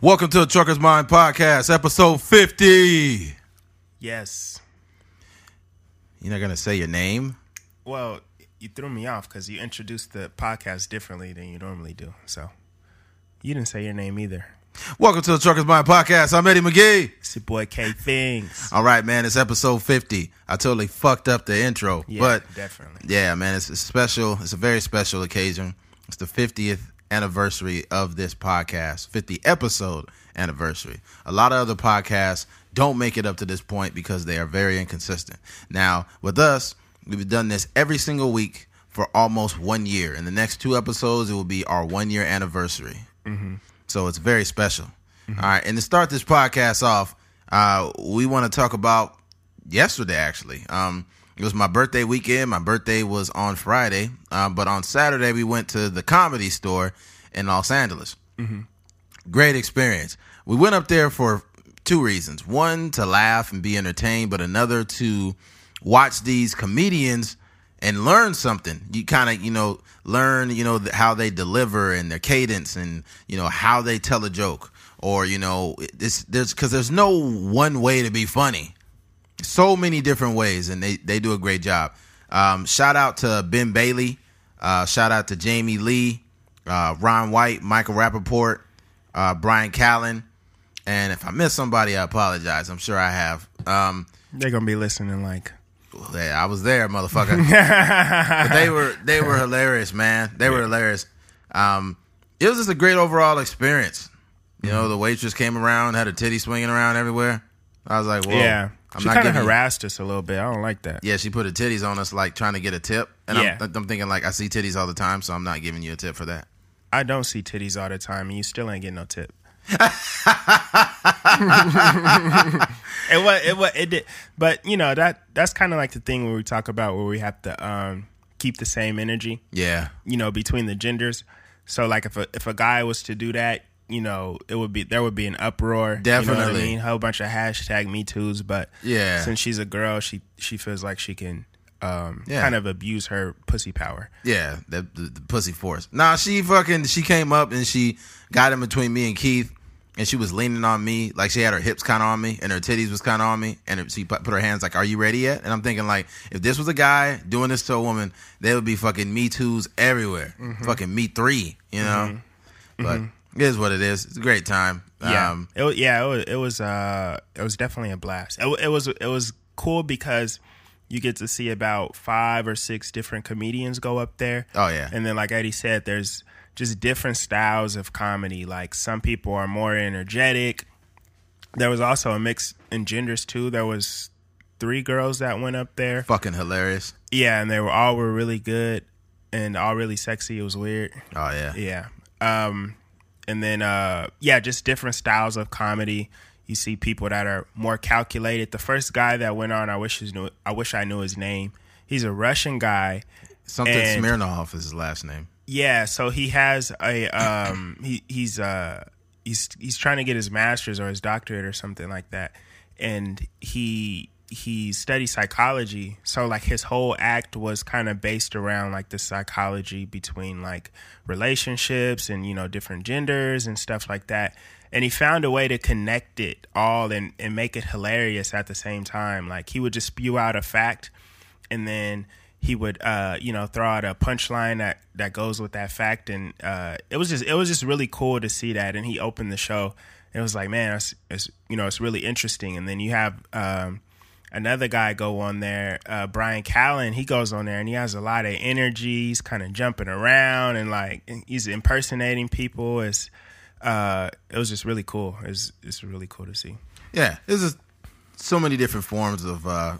Welcome to the Trucker's Mind Podcast, episode 50. Yes. You're not going to say your name? Well, you threw me off because you introduced the podcast differently than you normally do. So you didn't say your name either. Welcome to the Trucker's Mind Podcast. I'm Eddie McGee. It's your boy K Things. All right, man. It's episode 50. I totally fucked up the intro. Yeah, but definitely. yeah, man, it's, a special. It's a very special occasion. It's the 50th anniversary of this podcast, 50 episode anniversary. A lot of other podcasts don't make it up to this point because they are very inconsistent. Now, with us, we've done this every single week for almost one year. In the next two episodes, it will be our one year anniversary. So it's very special. All right. And to start this podcast off, uh, we want to talk about yesterday, actually. Um, it was my birthday weekend. My birthday was on Friday. Uh, but on Saturday, we went to the comedy store in Los Angeles. Great experience. We went up there for two reasons one, to laugh and be entertained, but another, to watch these comedians and learn something. You kind of, you know, learn, you know, how they deliver and their cadence and, you know, how they tell a joke. Or, you know, this, there's, cause there's no one way to be funny. So many different ways, and they, they do a great job. Um, shout out to Ben Bailey. Uh, shout out to Jamie Lee, uh, Ron White, Michael Rapaport, uh, Bryan Callen. And if I miss somebody, I apologize. I'm sure I have. Um, They're gonna be listening like yeah, I was there, motherfucker. they were they were hilarious, man. They were hilarious. Um, it was just a great overall experience. You know, the waitress came around, had a titty swinging around everywhere. I was like, whoa. Yeah. I'm she not kind of harassed us a little bit. I don't like that. Yeah, she put her titties on us, like trying to get a tip. And Yeah. I'm, I'm thinking, like, I see titties all the time, so I'm not giving you a tip for that. I don't see titties all the time and you still ain't getting no tip. it was it was it did but you know that that's kind of like the thing where we talk about where we have to um keep the same energy Yeah. you know, between the genders. So like if a if a guy was to do that, you know, it would be there would be an uproar. You know I Definitely. mean? A whole bunch of hashtag me too's, but Yeah. since she's a girl, she she feels like she can um Yeah. kind of abuse her pussy power. Yeah, the, the, the pussy force. Nah, she fucking she came up and she got in between me and Keith, and she was leaning on me like she had her hips kind of on me and her titties was kind of on me, and she put, put her hands like, "Are you ready yet?" And I'm thinking like, if this was a guy doing this to a woman, there would be fucking me twos everywhere, mm-hmm. fucking me three, you know. Mm-hmm. But mm-hmm. It is what it is. It's a great time. Yeah, Um, it, yeah, it was it was uh it was definitely a blast. It, it was it was cool because you get to see about five or six different comedians go up there. Oh, yeah. and then like Eddie said, there's just different styles of comedy. Like some people are more energetic. There was also a mix in genders too. There was three girls that went up there. fucking hilarious. Yeah, and they were all were really good and all really sexy. It was weird. Oh yeah. Yeah. Um, and then uh, yeah, just different styles of comedy. You see people that are more calculated. The first guy that went on, I wish his knew, I wish I knew his name. He's a Russian guy. Something And- Smirnoff is his last name. Yeah, so he has a um he he's uh he's he's trying to get his master's or his doctorate or something like that. And he he studied psychology. So like his whole act was kind of based around like the psychology between like relationships and you know different genders and stuff like that. And he found a way to connect it all and, and make it hilarious at the same time. Like he would just spew out a fact and then he would uh you know throw out a punchline that that goes with that fact and uh it was just it was just really cool to see that and he opened the show it was like man it's, it's you know it's really interesting and then you have um another guy go on there uh Bryan Callen he goes on there and he has a lot of energy he's kind of jumping around and like he's impersonating people it's uh it was just really cool it's it's really cool to see Yeah, there's just so many different forms of uh,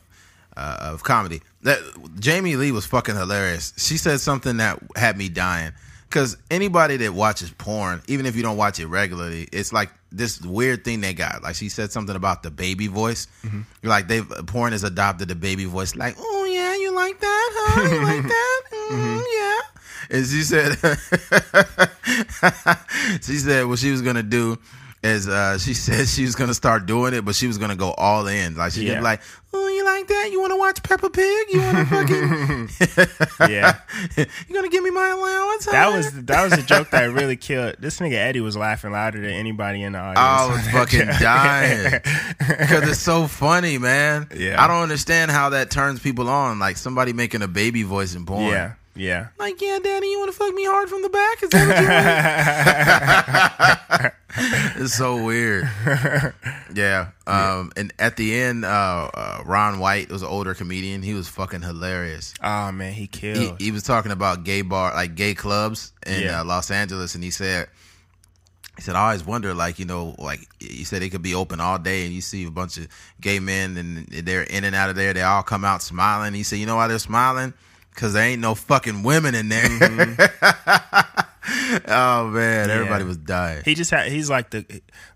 uh, of comedy. That Jamie Lee was fucking hilarious. She said something that had me dying. Cause anybody that watches porn, even if you don't watch it regularly, it's like this weird thing they got. Like she said something about the baby voice. You're like they've porn has adopted the baby voice. Like, oh yeah, you like that, huh? You like that? Mm, Yeah. And she said, she said what she was gonna do is uh, she said she was gonna start doing it, but she was gonna go all in. Like she Yeah. could be like, oh, you like that? You want to watch Peppa Pig? You want to fucking Yeah. you gonna give me my allowance? That was that was a joke that really killed. This nigga Eddie was laughing louder than anybody in the audience. I was fucking dying because it's so funny, man. Yeah. I don't understand how that turns people on. Like somebody making a baby voice in porn. Yeah, yeah. Like, yeah, Daddy, you want to fuck me hard from the back? Is that what you want? it's so weird. Yeah. Um. And at the end, uh, uh, Ron White was an older comedian. He was fucking hilarious. Oh man, he killed. He, he was talking about gay bar, like gay clubs in Yeah. uh, Los Angeles, and he said. He said, I always wonder, like, you know, like he said it could be open all day and you see a bunch of gay men and they're in and out of there. They all come out smiling. He said, you know why they're smiling? Because there ain't no fucking women in there. Mm-hmm. oh, man. Everybody was dying. he just had. He's like the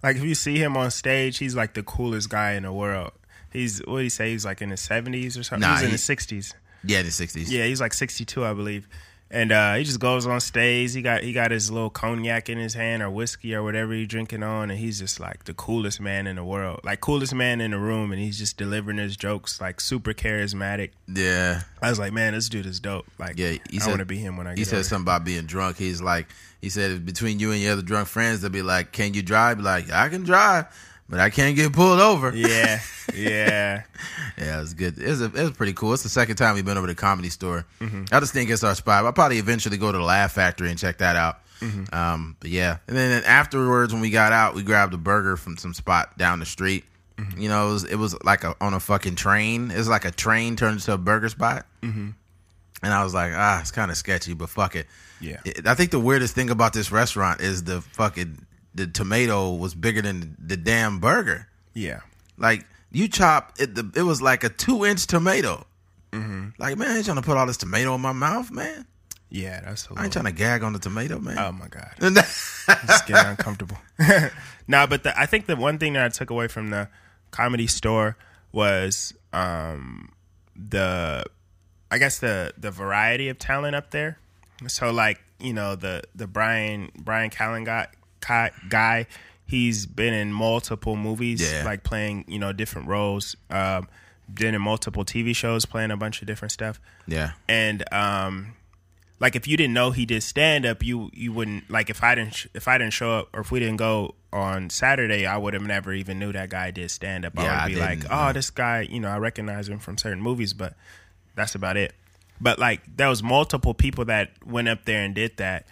like if you see him on stage, he's like the coolest guy in the world. He's what did he say? He's like in his seventies or something. Nah, he's in he- his sixties. yeah, in the 60s. Yeah, he's like sixty two, I believe. And uh, he just goes on stage. He got he got his little cognac in his hand or whiskey or whatever he's drinking on, and he's just like the coolest man in the world, like coolest man in the room, and he's just delivering his jokes like super charismatic. Yeah. I was like, man, this dude is dope. Like, Yeah, he I want to be him when I get He said older. something about being drunk. He's like, he said, between you and your other drunk friends, they'll be like, can you drive? Be like, I can drive, but I can't get pulled over. Yeah, yeah, Yeah, it was good. It was, it was pretty cool. It's the second time we've been over to the comedy store. Mm-hmm. I just think it's our spot. I'll probably eventually go to the Laugh Factory and check that out. Mm-hmm. Um, but yeah, and then afterwards, when we got out, we grabbed a burger from some spot down the street. Mm-hmm. You know, it was, it was like a, on a fucking train. It was like a train turned into a burger spot. Mm-hmm. And I was like, ah, it's kind of sketchy, but fuck it. yeah. I think the weirdest thing about this restaurant is the fucking the tomato was bigger than the damn burger. Yeah. Like you chop it, the, it was like a two inch tomato. Like man, I ain't trying to put all this tomato in my mouth, man. Yeah, that's a I ain't trying to gag on the tomato, man. Oh my god, it's getting uncomfortable. nah, but the, I think the one thing that I took away from the comedy store was um, the, I guess the the variety of talent up there. So like you know the the Bryan Bryan Callen guy, guy. He's been in multiple movies, Yeah. like playing you know different roles. Um, been in multiple TV shows, playing a bunch of different stuff. Yeah, and um like if you didn't know he did stand up you you wouldn't like if i didn't if i didn't show up or if we didn't go on saturday i would have never even knew that guy did stand up Yeah, i I would be like oh no. this guy you know i recognize him from certain movies but that's about it. But like there was multiple people that went up there and did that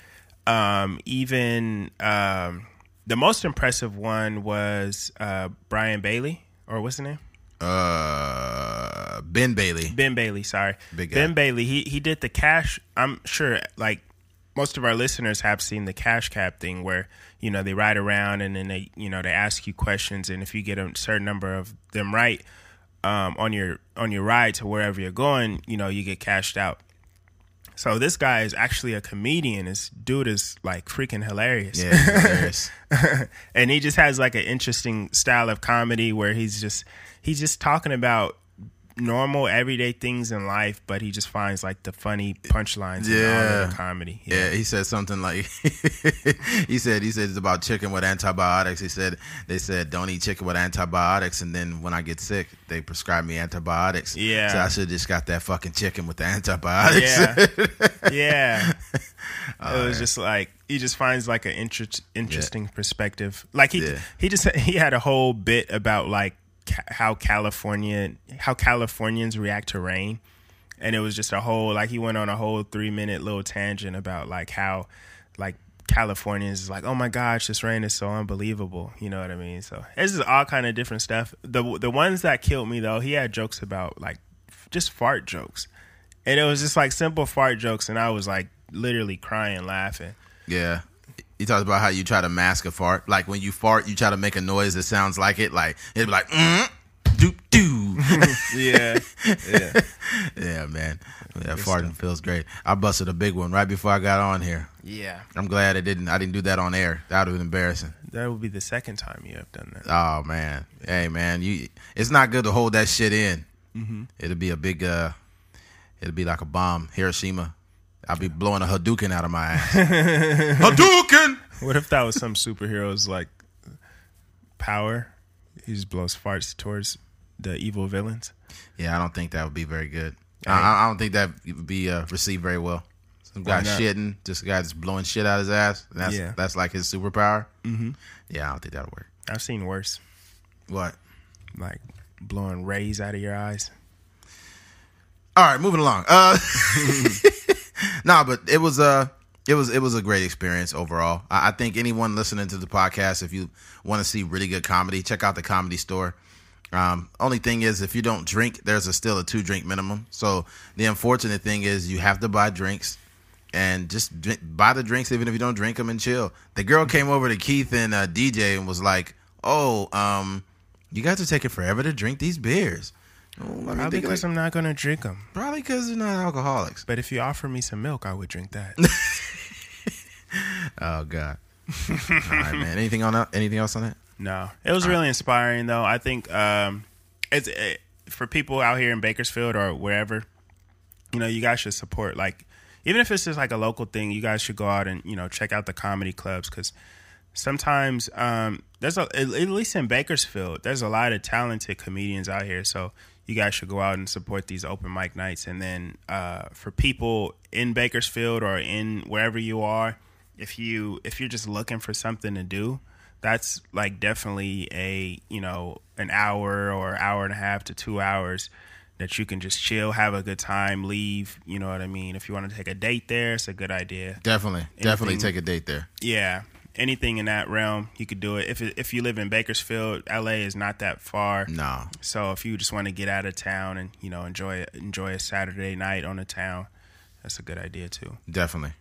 um even um the most impressive one was uh brian bailey or what's his name uh, Ben Bailey. Ben Bailey, sorry. Big guy. ben Bailey, he he did the cash I'm sure like most of our listeners have seen the cash cab thing where, you know, they ride around and then they you know, they ask you questions and if you get a certain number of them right, um, on your on your ride to wherever you're going, you know, you get cashed out. So this guy is actually a comedian. This dude is like freaking hilarious. Yeah, hilarious. and he just has like an interesting style of comedy where he's just he's just talking about normal everyday things in life, but he just finds like the funny punchlines in all Yeah. the comedy. Yeah, he said something like he said he said it's about chicken with antibiotics. He said they said don't eat chicken with antibiotics, and then when I get sick, they prescribe me antibiotics. Yeah. so I should just got that fucking chicken with the antibiotics. Yeah. yeah. Oh, it was just like he just finds like an inter- interesting perspective. Like he Yeah. he just he had a whole bit about like how California how Californians react to rain. And it was just a whole like he went on a whole 3 minute little tangent about like how like Californians is like, "Oh my gosh, this rain is so unbelievable." You know what I mean? So, it's just all kind of different stuff. The the ones that killed me though, he had jokes about like just fart jokes. And it was just like simple fart jokes and I was like literally crying laughing. Yeah. He talks about how you try to mask a fart. Like when you fart, you try to make a noise that sounds like it. Like it'd be like, mm, doop doo. Yeah. yeah. yeah, man. Yeah, farting feels great. I busted a big one right before I got on here. Yeah. I'm glad I didn't. I didn't do that on air. That would have been embarrassing. That would be the second time you have done that. Oh man, hey man, you. It's not good to hold that shit in. Mm-hmm. It'll be a big. uh It'll be like a bomb. Hiroshima. I'll be blowing a Hadouken out of my ass. Hadouken. What if that was some superhero's like power? He just blows farts towards the evil villains. Yeah, I don't think that would be very good. Right. I, I don't think that would be uh, received very well. Some guy shitting, just a guy that's blowing shit out of his ass. and That's Yeah. that's like his superpower. Mm-hmm. Yeah, I don't think that'll work. I've seen worse, What? like blowing rays out of your eyes. All right, moving along. Uh, nah, but it was uh it was it was a great experience overall. I, I think anyone listening to the podcast, if you want to see really good comedy, check out the comedy store. Um, only thing is, if you don't drink, there's a still a two drink minimum. So the unfortunate thing is, you have to buy drinks and just drink, buy the drinks even if you don't drink them and chill. The girl came over to Keith and uh, DJ and was like, "Oh, um, you guys are taking forever to drink these beers." I mean, Probably because like- I'm not gonna drink them. Probably because they're not alcoholics. But if you offer me some milk, I would drink that. Oh God. All right, man. Anything on that? Anything else on that? No, it was really inspiring though. I think um, it's it, for people out here in Bakersfield or wherever. You know, you guys should support like even if it's just like a local thing. You guys should go out and you know check out the comedy clubs because sometimes um, there's a at least in Bakersfield there's a lot of talented comedians out here. So you guys should go out and support these open mic nights. And then uh, for people in Bakersfield or in wherever you are, if you if you're just looking for something to do, that's like definitely a you know an hour or hour and a half to two hours that you can just chill, have a good time, leave. You know what I mean? If you want to take a date there, it's a good idea. Definitely, definitely take a date there. Yeah, anything in that realm, you could do it. If if you live in Bakersfield, LA is not that far. No, So if you just want to get out of town and you know enjoy enjoy a Saturday night on the town, that's a good idea too. definitely.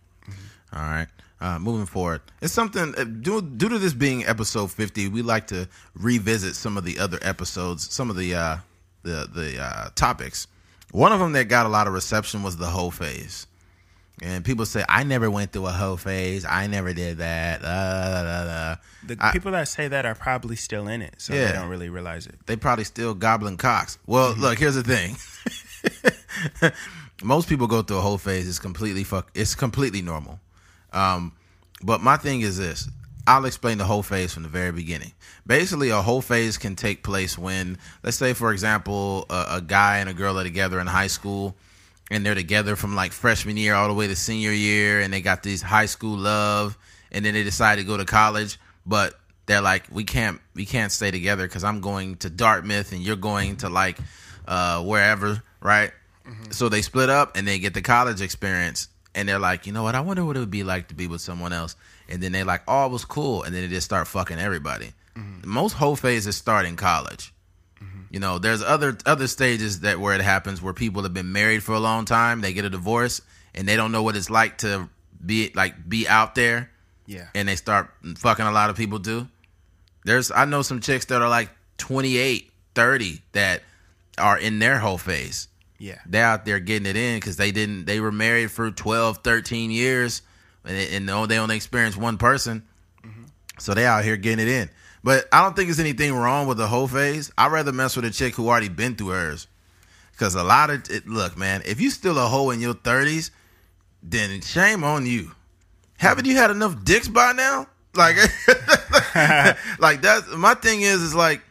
All right. Uh, moving forward, it's something uh, due, due to this being episode fifty. We like to revisit some of the other episodes, some of the uh, the the uh, topics. One of them that got a lot of reception was the hoe phase, and people say I never went through a hoe phase. I never did that. Da, da, da. The I- people that say that are probably still in it, so Yeah. they don't really realize it. they probably still gobbling cocks. Well, look, here's the thing. Most people go through a hoe phase. It's completely fuck. It's completely normal. Um, but my thing is this. I'll explain the hoe phase from the very beginning. Basically, a hoe phase can take place when, let's say, for example, a, a guy and a girl are together in high school, and they're together from like freshman year all the way to senior year, and they got this high school love, and then they decide to go to college, but they're like, we can't, we can't stay together because I'm going to Dartmouth and you're going to like uh, wherever, right? So they split up and they get the college experience, and they're like, you know what? I wonder what it would be like to be with someone else. And then they're like, oh, it was cool, and then they just start fucking everybody. Most hoe phases start in college. You know, there's other other stages that where it happens where people have been married for a long time, they get a divorce, and they don't know what it's like to be like be out there, Yeah, and they start fucking a lot of people do. There's I know some chicks that are like 28, 30 that are in their hoe phase. Yeah, they're out there getting it in because they didn't they were married for 12 13 years and, and oh, they only experienced one person. Mm-hmm. So they out here getting it in but i don't think there's anything wrong with the hoe phase i'd rather mess with a chick who already been through hers because a lot of it look man if you still a hoe in your 30s then shame on you haven't you had enough dicks by now like like that's my thing is is like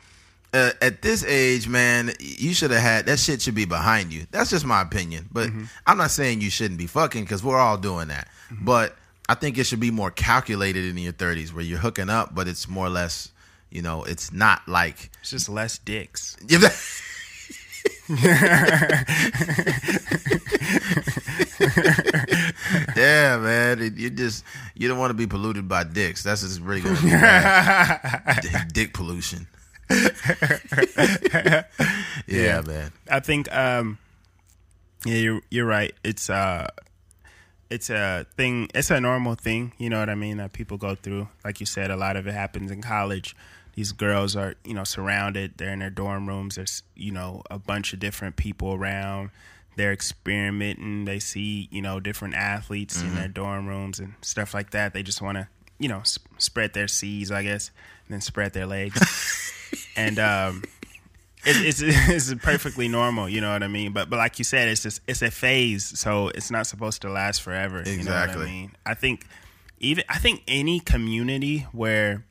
uh, at this age, man, you should have had that shit should be behind you. That's just my opinion. But I'm not saying you shouldn't be fucking because we're all doing that. But I think it should be more calculated in your 30s where you're hooking up, but it's more or less, you know, it's not like. it's just less dicks. yeah, man, it- you just you don't want to be polluted by dicks. That's just really be bad. Dick pollution. yeah, man. I think um yeah, you're you're right. It's uh it's a thing it's a normal thing, you know what I mean, that people go through. Like you said, a lot of it happens in college. These girls are, you know, surrounded, they're in their dorm rooms, there's, you know, a bunch of different people around. They're experimenting, they see, you know, different athletes in their dorm rooms and stuff like that. They just want to, you know, s- spread their seeds, I guess, and then spread their legs. and um it, it's it's perfectly normal, you know what I mean. But but like you said, it's just it's a phase, so it's not supposed to last forever. You know what Exactly. I mean. I think even I think any community where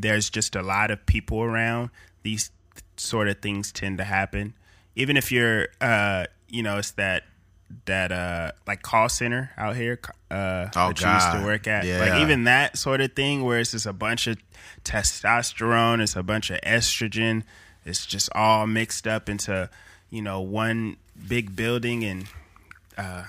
there's just a lot of people around, these sort of things tend to happen. Even if you're, uh, you know, it's that that uh like call center out here uh Oh, that you used to work at Yeah. like even that sort of thing where it's just a bunch of testosterone it's a bunch of estrogen it's just all mixed up into you know one big building and uh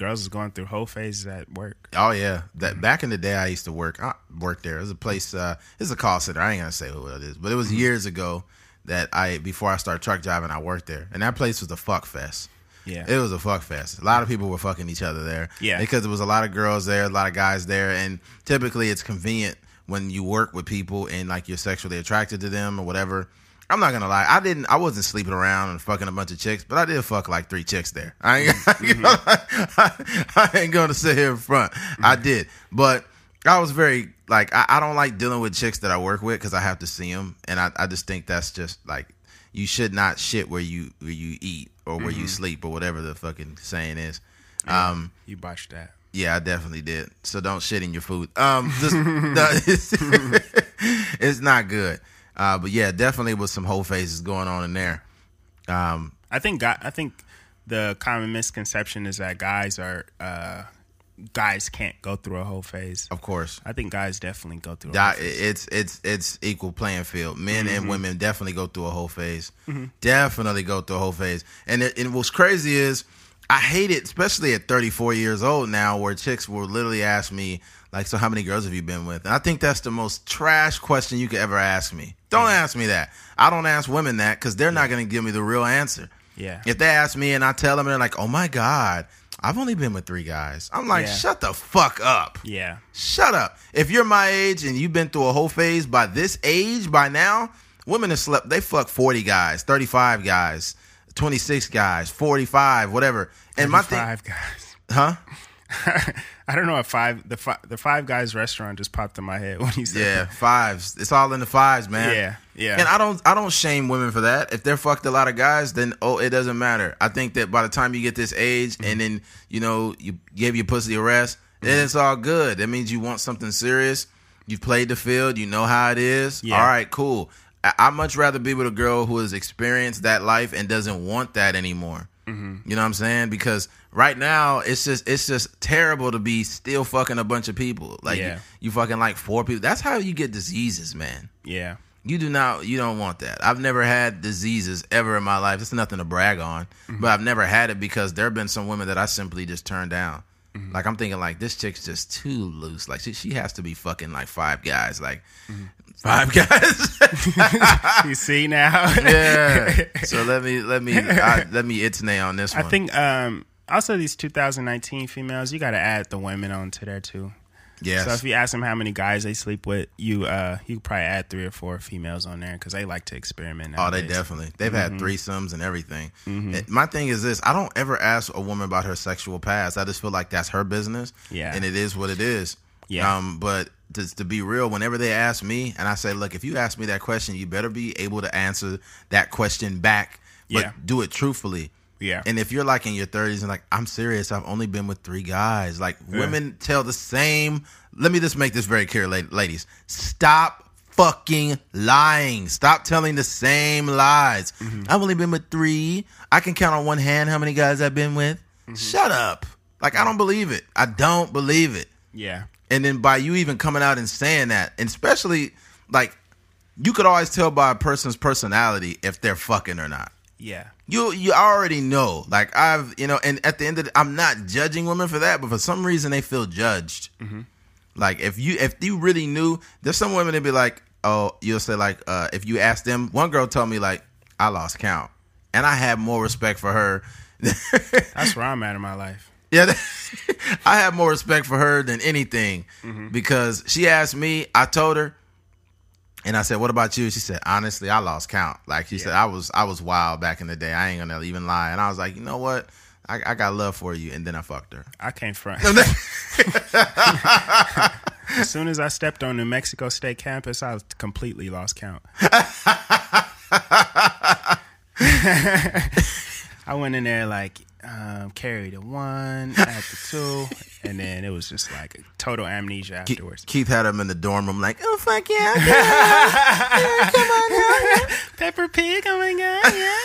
girls is going through hoe phases at work Oh yeah, that back in the day I used to work. I worked there. It was a place. Uh, it's a call center. I ain't gonna say who it is, but it was years ago that I before I started truck driving, I worked there, and that place was a fuck fest. yeah It was a fuck fest. A lot of people were fucking each other there. Yeah. because there was a lot of girls there, a lot of guys there, and typically it's convenient when you work with people and like you're sexually attracted to them or whatever. I'm not gonna lie, I didn't. I wasn't sleeping around and fucking a bunch of chicks, but I did fuck like three chicks there. I ain't, I ain't gonna sit here in front. I did, but I was very like I, I don't like dealing with chicks that I work with because I have to see them, and I, I just think that's just like you should not shit where you where you eat or where you sleep or whatever the fucking saying is. Um, you botched that yeah, I definitely did. So don't shit in your food. Um, just, no, it's, it's not good. Uh, but yeah, definitely with some hoe phases going on in there. Um, I think guy, I think the common misconception is that guys are uh, guys can't go through a hoe phase. of course, I think guys definitely go through. A Di- hoe phase. it's it's it's equal playing field. Men and Mm-hmm. women definitely go through a hoe phase. Definitely go through a hoe phase. And it, and what's crazy is I hate it, especially at 34 years old now, where chicks will literally ask me like, "So how many girls have you been with?" And I think that's the most trash question you could ever ask me. Don't ask me that. I don't ask women that because they're not going to give me the real answer. Yeah. If they ask me and I tell them, they're like, "Oh my god." I've only been with three guys. I'm like, Yeah. shut the fuck up. yeah, Shut up. If you're my age and you've been through a hoe phase by this age, by now, women have slept, they fuck 40 guys, 35 guys, 26 guys, 45, whatever. And my thing, five guys. huh? I don't know if five the five the five guys restaurant just popped in my head when you said Yeah, fives. It's all in the fives, man. Yeah, yeah. And I don't, I don't shame women for that. If they're fucked a lot of guys, then oh, it doesn't matter. I think that by the time you get this age, Mm-hmm. and then you know you give your pussy a rest, then it's all good. That means you want something serious. You've played the field. You know how it is. Yeah. All right, cool. I, I'd much rather be with a girl who has experienced that life and doesn't want that anymore. Mm-hmm. You know what I'm saying? Because right now it's just it's just terrible to be still fucking a bunch of people. Like Yeah. you, you fucking like four people. That's how you get diseases, man. Yeah. You do not. You don't want that. I've never had diseases ever in my life. It's nothing to brag on, Mm-hmm. but I've never had it because there have been some women that I simply just turned down. Mm-hmm. Like I'm thinking, like this chick's just too loose. Like she, she has to be fucking like five guys. Like Mm-hmm. five guys. you see now? yeah. So let me let me I, let me itsnay on this one. I think um also these 2019 females, you got to add the women onto there too. Yeah. So if you ask them how many guys they sleep with, you uh you probably add three or four females on there because they like to experiment. Oh, they definitely. They've Mm-hmm. had threesomes and everything. And My thing is this: I don't ever ask a woman about her sexual past. I just feel like that's her business. Yeah. and it is what it is. Yeah. Um, but to, to be real, whenever they ask me, and I say, look, if you ask me that question, you better be able to answer that question back. But Yeah. do it truthfully. Yeah. And if you're like in your 30s and like, I'm serious, I've only been with three guys. Like, women tell the same. Let me just make this very clear, ladies. Stop fucking lying. Stop telling the same lies. Mm-hmm. I've only been with three. I can count on one hand how many guys I've been with. Mm-hmm. Shut up. Like, I don't believe it. I don't believe it. yeah. And then by you even coming out and saying that, and especially like, you could always tell by a person's personality if they're fucking or not Yeah. You you already know. Like I've you know, and at the end of the, I'm not judging women for that, but for some reason they feel judged. Like if you if you really knew, there's some women that be like, oh, you'll say like, uh, if you ask them, one girl told me like, I lost count, and I have more respect for her. That's where I'm at in my life. Yeah, I have more respect for her than anything because she asked me. I told her, and I said, "What about you?" She said, "Honestly, I lost count." Like she said, "I was I was wild back in the day. I ain't gonna even lie." And I was like, "You know what? I, I got love for you." And then I fucked her. I came from. as soon as I stepped on New Mexico State campus, I completely lost count. I went in there like um, carried a one at the two, and then it was just like a total amnesia afterwards. Keith had him in the dorm room, like, oh fuck yeah, Come on, Peppa Pig, oh my god, yeah.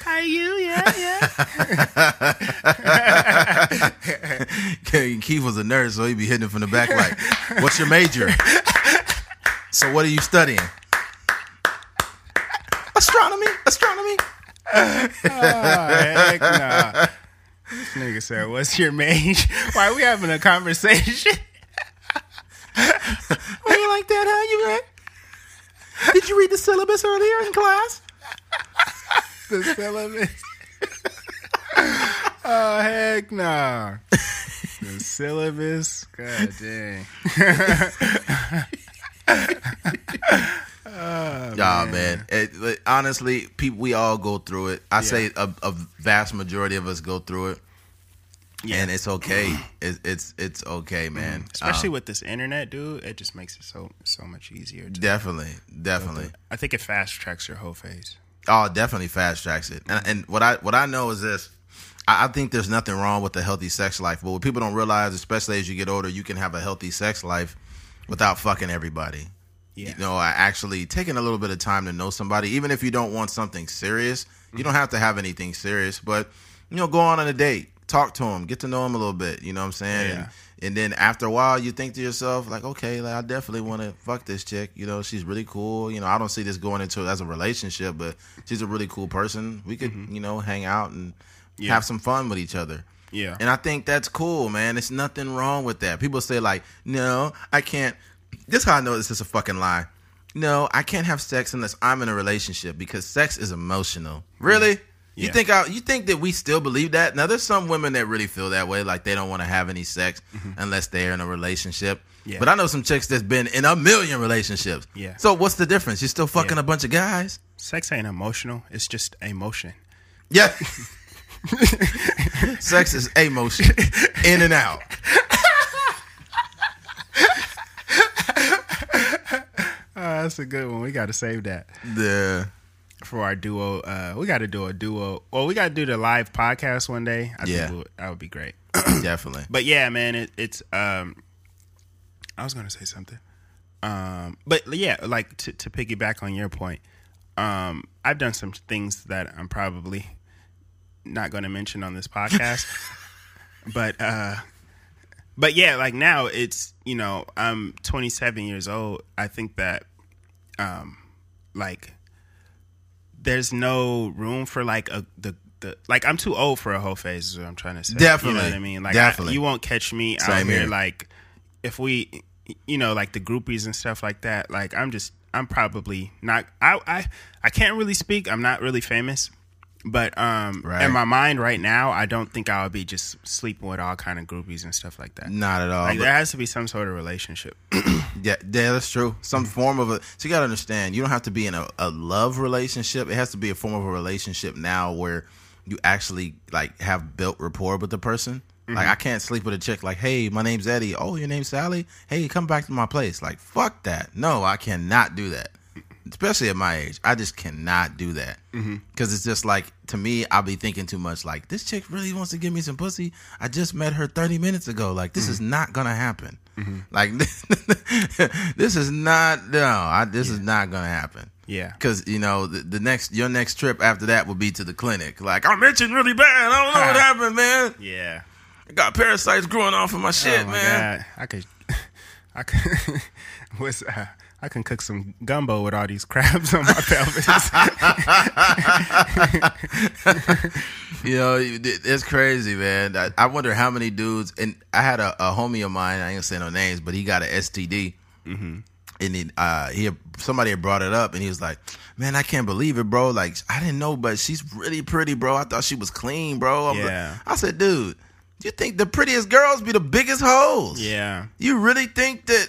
Caillou, yeah, yeah. Keith was a nurse, so he'd be hitting him from the back, like, "What's your major?" so, what are you studying? Astronomy. Astronomy. Oh, heck nah. This nigga said, "What's your mage?" Why are we having a conversation? Why you like that? How you at? Did you read the syllabus earlier in class? the syllabus. oh heck nah. The syllabus. God dang. Nah, man. It- it- honestly, people, we all go through it. I say a, a vast majority of us go through it, Yeah. and it's okay. It, it's it's okay, man. Especially Um, with this internet, dude, it just makes it so so much easier. Definitely, definitely. I think it fast tracks your hoe phase. Oh, definitely fast tracks it. And, and what I what I know is this. I, I think there's nothing wrong with a healthy sex life, but what people don't realize, especially as you get older, you can have a healthy sex life without fucking everybody. Yeah. You know, I actually taking a little bit of time to know somebody, even if you don't want something serious, you don't mm-hmm. have to have anything serious, but you know, go on on a date, talk to him, get to know him a little bit. You know what I'm saying? Yeah. And, and then after a while, you think to yourself, like, okay, like, I definitely want to fuck this chick. You know, she's really cool. You know, I don't see this going into as a relationship, but she's a really cool person. We could, mm-hmm. you know, hang out and Yeah. have some fun with each other. Yeah. And I think that's cool, man. It's nothing wrong with that. People say like, "No, I can't." This is how I know this is a fucking lie. No, I can't have sex unless I'm in a relationship because sex is emotional. Really? You Yeah. think I, you think that we still believe that? Now there's some women that really feel that way, like they don't want to have any sex unless they're in a relationship. Mm-hmm. Yeah. But I know some chicks that's been in a million relationships. Yeah. So what's the difference? You're still fucking Yeah. a bunch of guys? Sex ain't emotional. It's just emotion. Yeah. Sex is emotion, in and out. Oh, that's a good one. We got to save that The for our duo. Uh, we got to do a duo. Well, we got to do the live podcast one day. I Yeah. think we'll- that would be great. definitely. But yeah, man, it, it's. um I was gonna say something, um, but yeah, like to, to piggyback on your point, um, I've done some things that I'm probably not going to mention on this podcast, but uh, but yeah, like now it's you know I'm 27 years old. I think that, um, like there's no room for like a the. The, like I'm too old for a hoe phase. Is what I'm trying to say. you Definitely. know what I mean. Like Definitely. I, you won't catch me out Same here here. like if we you know like the groupies and stuff like that like i'm just i'm probably not i i, I can't really speak i'm not really famous but um Right. in my mind right now i don't think i would be just sleeping with all kind of groupies and stuff like that Not at all. like there has to be some sort of relationship yeah, yeah, that's true. Some form of a. So you gotta understand, you don't have to be in a, a love relationship. It has to be a form of a relationship now where you actually like have built rapport with the person. Like I can't sleep with a chick like, hey, my name's Eddie. Oh, your name's Sally. Hey, come back to my place. Like, fuck that. No, I cannot do that. Especially at my age, I just cannot do that mm-hmm. because it's just like to me, I'll be thinking too much. Like this chick really wants to give me some pussy. I just met her thirty minutes ago. Like this is mm-hmm. not gonna happen. Mm-hmm. Like this is not no. I, this is not gonna happen. yeah Because you know the, the next your next trip after that will be to the clinic. Like I'm itching really bad. I don't know what happened, man. yeah I got parasites growing off of my shit, oh my man. god i could i could what's uh, I can cook some gumbo with all these crabs on my pelvis. You know, it- it's crazy, man. I, I wonder how many dudes. And I had a, a homie of mine. I ain't gonna say no names, but he got an STD. Mm-hmm. And he, uh, he somebody had brought it up, and he was like, "Man, I can't believe it, bro. Like, I didn't know, but she's really pretty, bro. I thought she was clean, bro." I'm like- Yeah. I said, "Dude, you think the prettiest girls be the biggest hoes? yeah. You really think that?"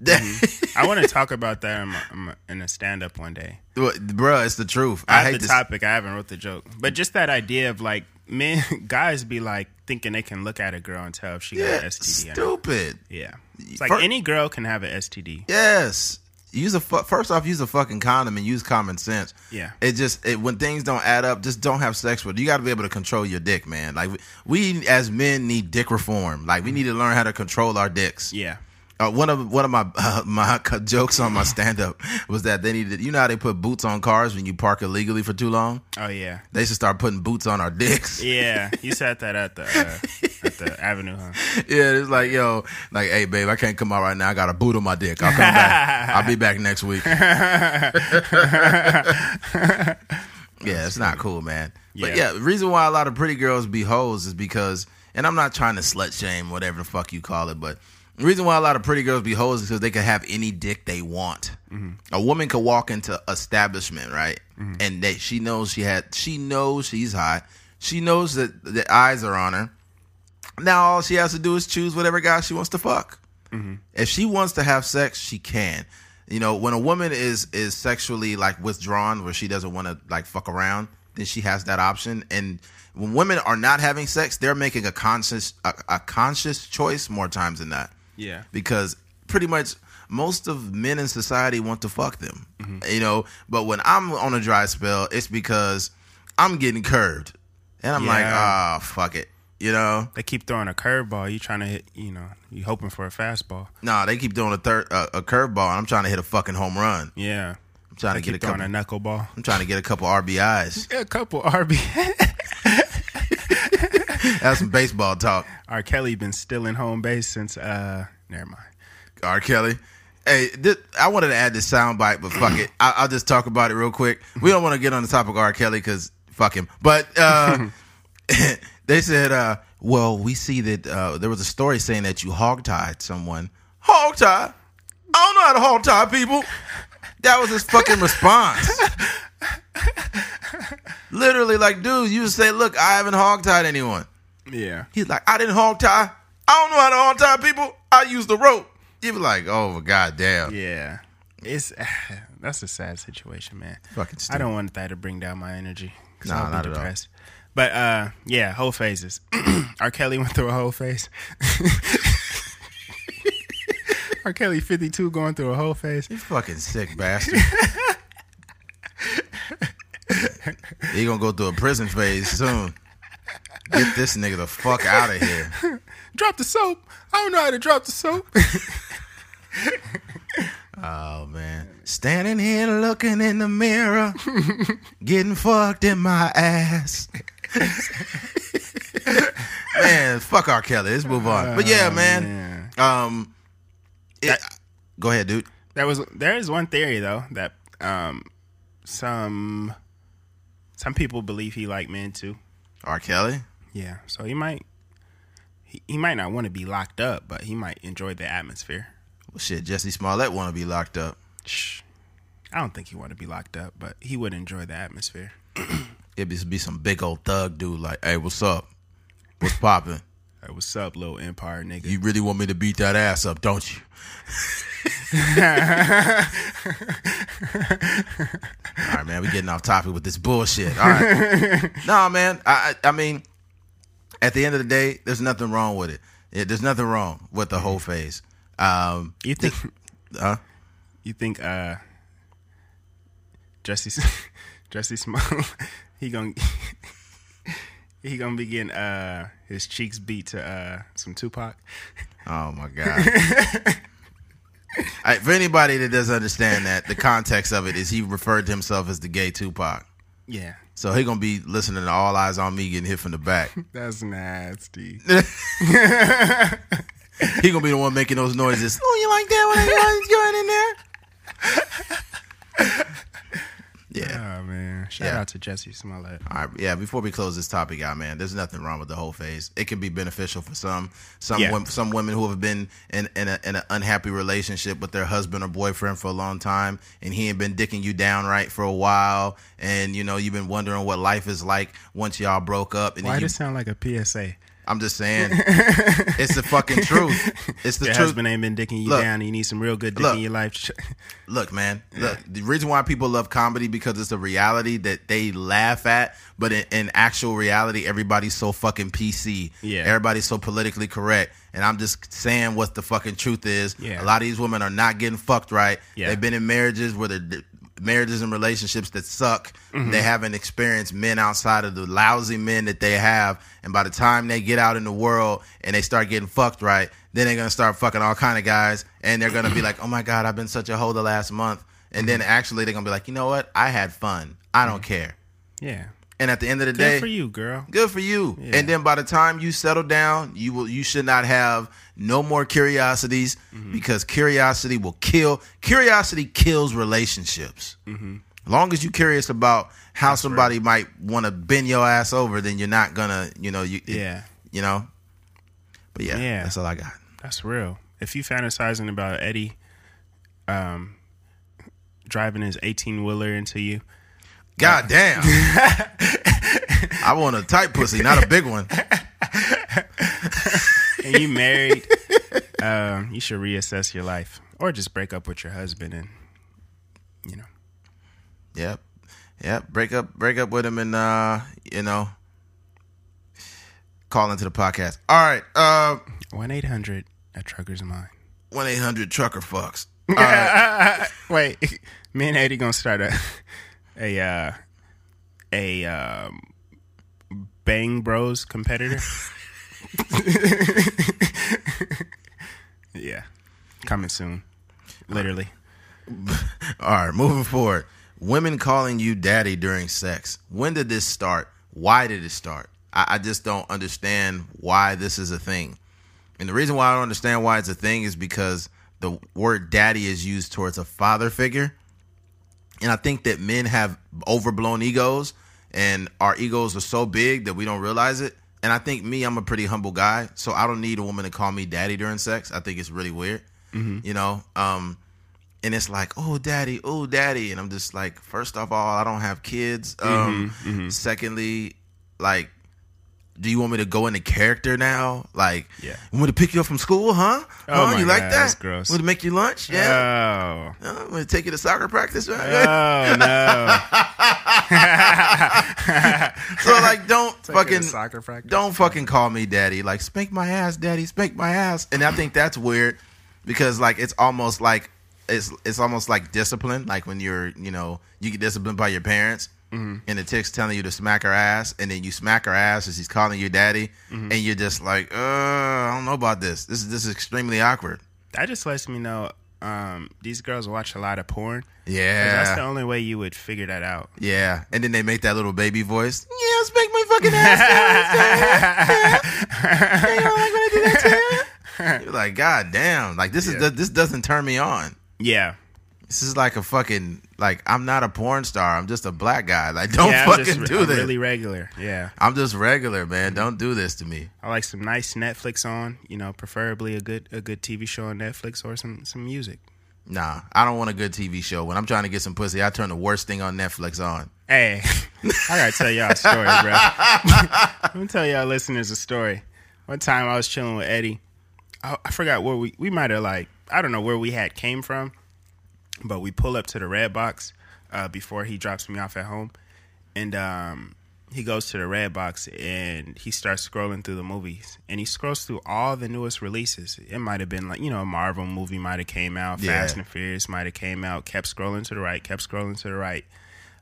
That, I want to talk about that in, my, in a stand up one day. bro, it's the truth. I, I, hate the this. topic. I haven't wrote the joke, but just that idea of like men, guys be like thinking they can look at a girl and tell if she got an STD. stupid. Yeah, it's like For- any girl can have an STD. Yes. use a fu- first off use a fucking condom and use common sense. Yeah. It just it, when things don't add up, just don't have sex with. You got to be able to control your dick, man. Like we, we as men need dick reform. Like we mm-hmm. need to learn how to control our dicks. Yeah. Uh, one of one of my uh, my jokes on my stand up was that they needed. You know how they put boots on cars when you park illegally for too long. Oh yeah. They should start putting boots on our dicks. Yeah. You said that at the uh, at the avenue, huh? Yeah, it's like yo, like hey babe, I can't come out right now. I got a boot on my dick. I'll come back. I'll be back next week. yeah, it's not cool, man. But Yeah. yeah, the reason why a lot of pretty girls be hoes is because, and I'm not trying to slut shame, whatever the fuck you call it, but the reason why a lot of pretty girls be hoes is because they can have any dick they want. Mm-hmm. A woman could walk into establishment, right, mm-hmm. and that she knows she had, she knows she's hot, she knows that the eyes are on her. Now all she has to do is choose whatever guy she wants to fuck. Mm-hmm. If she wants to have sex, she can. You know, when a woman is is sexually like withdrawn, where she doesn't want to like fuck around, then she has that option. And when women are not having sex, they're making a conscious a, a conscious choice more times than not Yeah. because pretty much most of men in society want to fuck them. You know, but when I'm on a dry spell, it's because I'm getting curved, and I'm like, Yeah. ah, fuck it. You know, They keep throwing a curveball. You trying to hit? You know, you hoping for a fastball. nah, they keep throwing a third uh, a curveball, and I'm trying to hit a fucking home run. Yeah. I'm trying They to get a throwing couple. a knuckleball. I'm trying to get a couple RBIs. A couple RB. That's some baseball talk. R. Kelly been stealing home base since. uh Never mind. R. Kelly. Hey, this, I wanted to add this soundbite, but fuck it. I, I'll just talk about it real quick. We don't want to get on the topic of R. Kelly because fuck him. But uh, they said, uh, well, we see that uh, there was a story saying that you hogtied someone. Hogtie? I don't know how to hogtie people. That was his fucking response. Literally, like, dude, you say, look, I haven't hogtied anyone. Yeah. He's like, I didn't hog tie. I don't know how to hog tie people. I use the rope. You be like, oh, goddamn. Yeah. It's that's a sad situation, man. Fucking stupid. I don't want that to bring down my energy. 'cause Nah, I'll be not at all. depressed. But uh, yeah, hoe phases. R. Kelly went through a hoe phase. R. Kelly fifty two going through a hoe phase. You fucking sick bastard. he gonna go through a prison phase soon. Get this nigga the fuck out of here. Drop the soap. I don't know how to drop the soap. Oh man. Standing here looking in the mirror, getting fucked in my ass. man, fuck R. Kelly. Let's move on. But yeah, man. Um it- go ahead, dude. There was there is one theory though that um some some people believe he like men too. R. Kelly? Yeah, so he might he, he might not want to be locked up, but he might enjoy the atmosphere. Well, shit, Jussie Smollett wanna be locked up. Shh. I don't think he want to be locked up, but he would enjoy the atmosphere. It'd be, be some big old thug dude like, hey, what's up? What's poppin'? What's up, little empire nigga? You really want me to beat that ass up, don't you? All right, man, we getting off topic with this bullshit. All right, nah, man. I, I mean, at the end of the day, there's nothing wrong with it. There's nothing wrong with the hoe phase. Um, you think huh? you think uh Jesse Jesse Small he gonna he gonna be getting uh his cheeks beat to uh some Tupac? Oh my god. Right, for anybody that doesn't understand that, the context of it is he referred to himself as the gay Tupac. Yeah. So he gonna be listening to All Eyez on Me getting hit from the back. That's nasty. He gonna be the one making those noises. Oh, you like that when I going in there? Yeah. Oh man. Shout Yeah. out to Jussie Smollett. All right. Yeah. Before we close this topic out, man, there's nothing wrong with the hoe phase. It can be beneficial for some. Some Yeah. wom- some women who have been in in, a, in an unhappy relationship with their husband or boyfriend for a long time, and he ain't been dicking you down right for a while, and you know you've been wondering what life is like once y'all broke up. And Why does it sound like a PSA? I'm just saying, it's the fucking truth. It's the Your truth. husband ain't been dicking you Look. down. You need some real good dick Look. in your life. Look, man. Look, the reason why people love comedy because it's a reality that they laugh at, but in, in actual reality, everybody's so fucking PC. Yeah. Everybody's so politically correct, and I'm just saying what the fucking truth is. Yeah. A lot of these women are not getting fucked right. Yeah. They've been in marriages where they're marriages and relationships that suck. Mm-hmm. They haven't experienced men outside of the lousy men that they have, and by the time they get out in the world and they start getting fucked right, then they're gonna start fucking all kind of guys, and they're gonna be like, "Oh my god, I've been such a hoe the last month," and then Mm-hmm. actually they're gonna be like, "You know what? I had fun. I don't care." yeah. And at the end of the Good day, good for you, girl. good for you. Yeah. And then by the time you settle down, you will you should not have no more curiosities Mm-hmm. because curiosity will kill. Curiosity kills relationships. Mm-hmm. Long as you're curious about how somebody might want to bend your ass over, then you're not gonna, you know, you Yeah. you know. But yeah, Yeah. that's all I got. That's real. If you fantasizing about Eddie um, driving his 18 wheeler into you, God damn. I want a tight pussy, not a big one. and you married, um, you should reassess your life or just break up with your husband and, you know. Yep. Yep. Break up break up with him and uh, you know, call into the podcast. All right. Uh 1 800 at Trucker's Mind. one eight hundred trucker fucks. Right. Wait, me and Eddie gonna start a a uh, a um, Bang Bros competitor. yeah, coming soon. Literally, All right, moving forward. Women calling you daddy during sex. When did this start? Why did it start? I, I just don't understand why this is a thing. And the reason why I don't understand why it's a thing is because the word daddy is used towards a father figure. And I think that men have overblown egos and our egos are so big that we don't realize it. And I think me, I'm a pretty humble guy, so I don't need a woman to call me daddy during sex. I think it's really weird. You know, um, and it's like, oh, daddy, oh, daddy, and I'm just like, first of all, I don't have kids. Um, Secondly, like, do you want me to go into character now? Like, Yeah. me to pick you up from school, huh? Oh huh? you like God, that? that's gross. Want to make you lunch? Yeah. Oh, Uh, I'm gonna take you to soccer practice, right? oh no! so like, don't fucking soccer practice. don't fucking call me daddy. Like, spank my ass, daddy, spank my ass. And I think that's weird because like it's almost like it's it's almost like discipline. Like when you're you know you get disciplined by your parents. And the chick's telling you to smack her ass, and then you smack her ass as she's calling you daddy, and you're just like, uh, I don't know about this. This is this is extremely awkward. That just lets me know um, these girls watch a lot of porn. Yeah, That's the only way you would figure that out. Yeah, and then they make that little baby voice. Yeah, spank my fucking ass. Yeah, yeah. You don't like when I do that to you? You're like, God damn! Like this Yeah. is this doesn't turn me on. Yeah. This is like a fucking like I'm not a porn star. I'm just a black guy. Like don't yeah, fucking just, do I'm this. really regular. Yeah. I'm just regular, man. Mm-hmm. Don't do this to me. I like some nice Netflix on, you know, preferably a good a good TV show on Netflix or some some music. Nah, I don't want a good TV show. When I'm trying to get some pussy, I turn the worst thing on Netflix on. Hey, I gotta tell y'all a story, bro. Let me tell y'all listeners a story. One time I was chilling with Eddie. I, I forgot where we we might have like I don't know where we had came from, but we pull up to the Redbox uh, before he drops me off at home, and um, he goes to the Redbox and he starts scrolling through the movies, and he scrolls through all the newest releases. It might have been like you know a Marvel movie might have came out, Yeah. Fast and Furious might have came out. Kept scrolling to the right, kept scrolling to the right.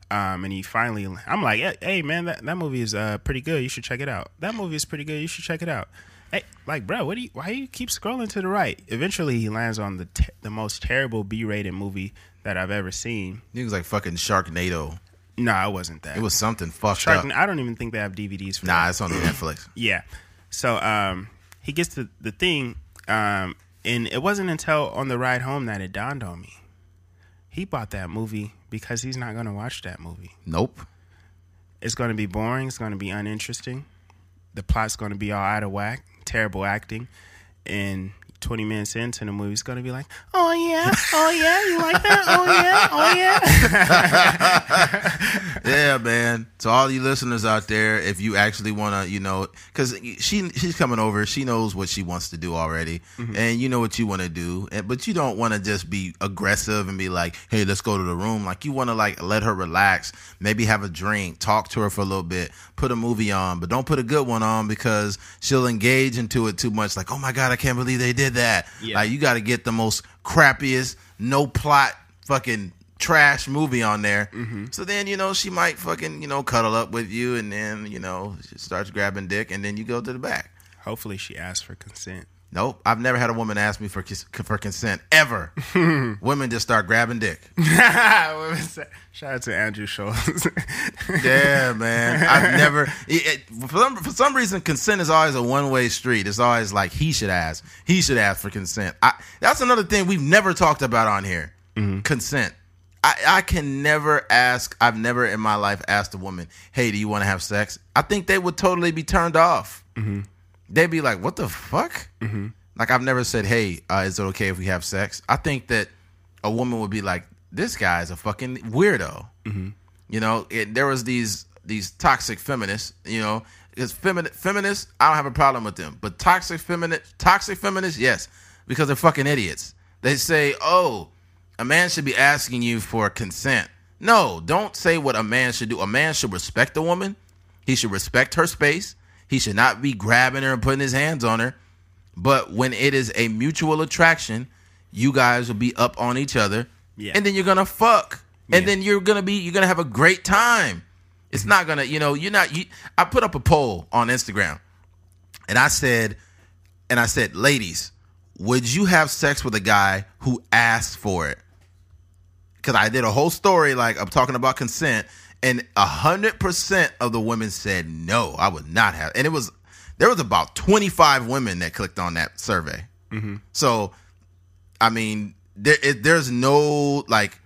Um, and he finally, I'm like, hey, hey, man, that, that movie is uh, pretty good. You should check it out. That movie is pretty good. You should check it out. Hey, like, bro, what do you? Why do you keep scrolling to the right? Eventually, he lands on the te- the most terrible B-rated movie that I've ever seen. It was like fucking Sharknado. No, it wasn't that. It was something fucked up. I don't even think they have DVDs for that. Nah, it's on Netflix. Yeah. So um, he gets to the thing, um, and it wasn't until on the ride home that it dawned on me. He bought that movie because he's not going to watch that movie. Nope. It's going to be boring. It's going to be uninteresting. The plot's going to be all out of whack. Terrible acting, and twenty minutes into the movie is gonna be like, "Oh yeah, oh yeah, you like that? Oh yeah, oh yeah." yeah, man. To all you listeners out there, if you actually want to, you know, because she she's coming over, she knows what she wants to do already, mm-hmm. and you know what you want to do, but you don't want to just be aggressive and be like, "Hey, let's go to the room." Like you want to like let her relax, maybe have a drink, talk to her for a little bit, put a movie on, but don't put a good one on because she'll engage into it too much. Like, oh my god, I can't believe they did that. Yeah. Like you got to get the most crappiest, no plot, fucking trash movie on there. Mm-hmm. So then, you know, she might fucking, you know, cuddle up with you and then, you know, she starts grabbing dick and then you go to the back. Hopefully, she asks for consent. Nope. I've never had a woman ask me for for consent ever. Women just start grabbing dick. Shout out to Andrew Schulz. Yeah, man. I've never. It, it- for, some, for some reason, consent is always a one way street. It's always like he should ask. He should ask for consent. I, that's another thing we've never talked about on here. Mm-hmm. Consent. I, I can never ask. I've never in my life asked a woman, "Hey, do you want to have sex?" I think they would totally be turned off. Mm-hmm. They'd be like, "What the fuck?" Like I've never said, "Hey, uh, is it okay if we have sex?" I think that a woman would be like, "This guy is a fucking weirdo." You know, it, there was these these toxic feminists. You know, because feminist feminists, I don't have a problem with them, but toxic feminist toxic feminists, yes, because they're fucking idiots. They say, "Oh, a man should be asking you for consent." No, don't say what a man should do. A man should respect a woman. He should respect her space. He should not be grabbing her and putting his hands on her. But when it is a mutual attraction, you guys will be up on each other, Yeah. and then you're gonna fuck, and Yeah. then you're gonna be you're gonna have a great time. It's not gonna, you know, you're not. You, I put up a poll on Instagram, and I said, and I said, ladies, would you have sex with a guy who asked for it? Because I did a whole story like I'm talking about consent, and a hundred percent of the women said no, I would not have. And it was there was about 25 women that clicked on that survey. So, I mean, there it, there's no like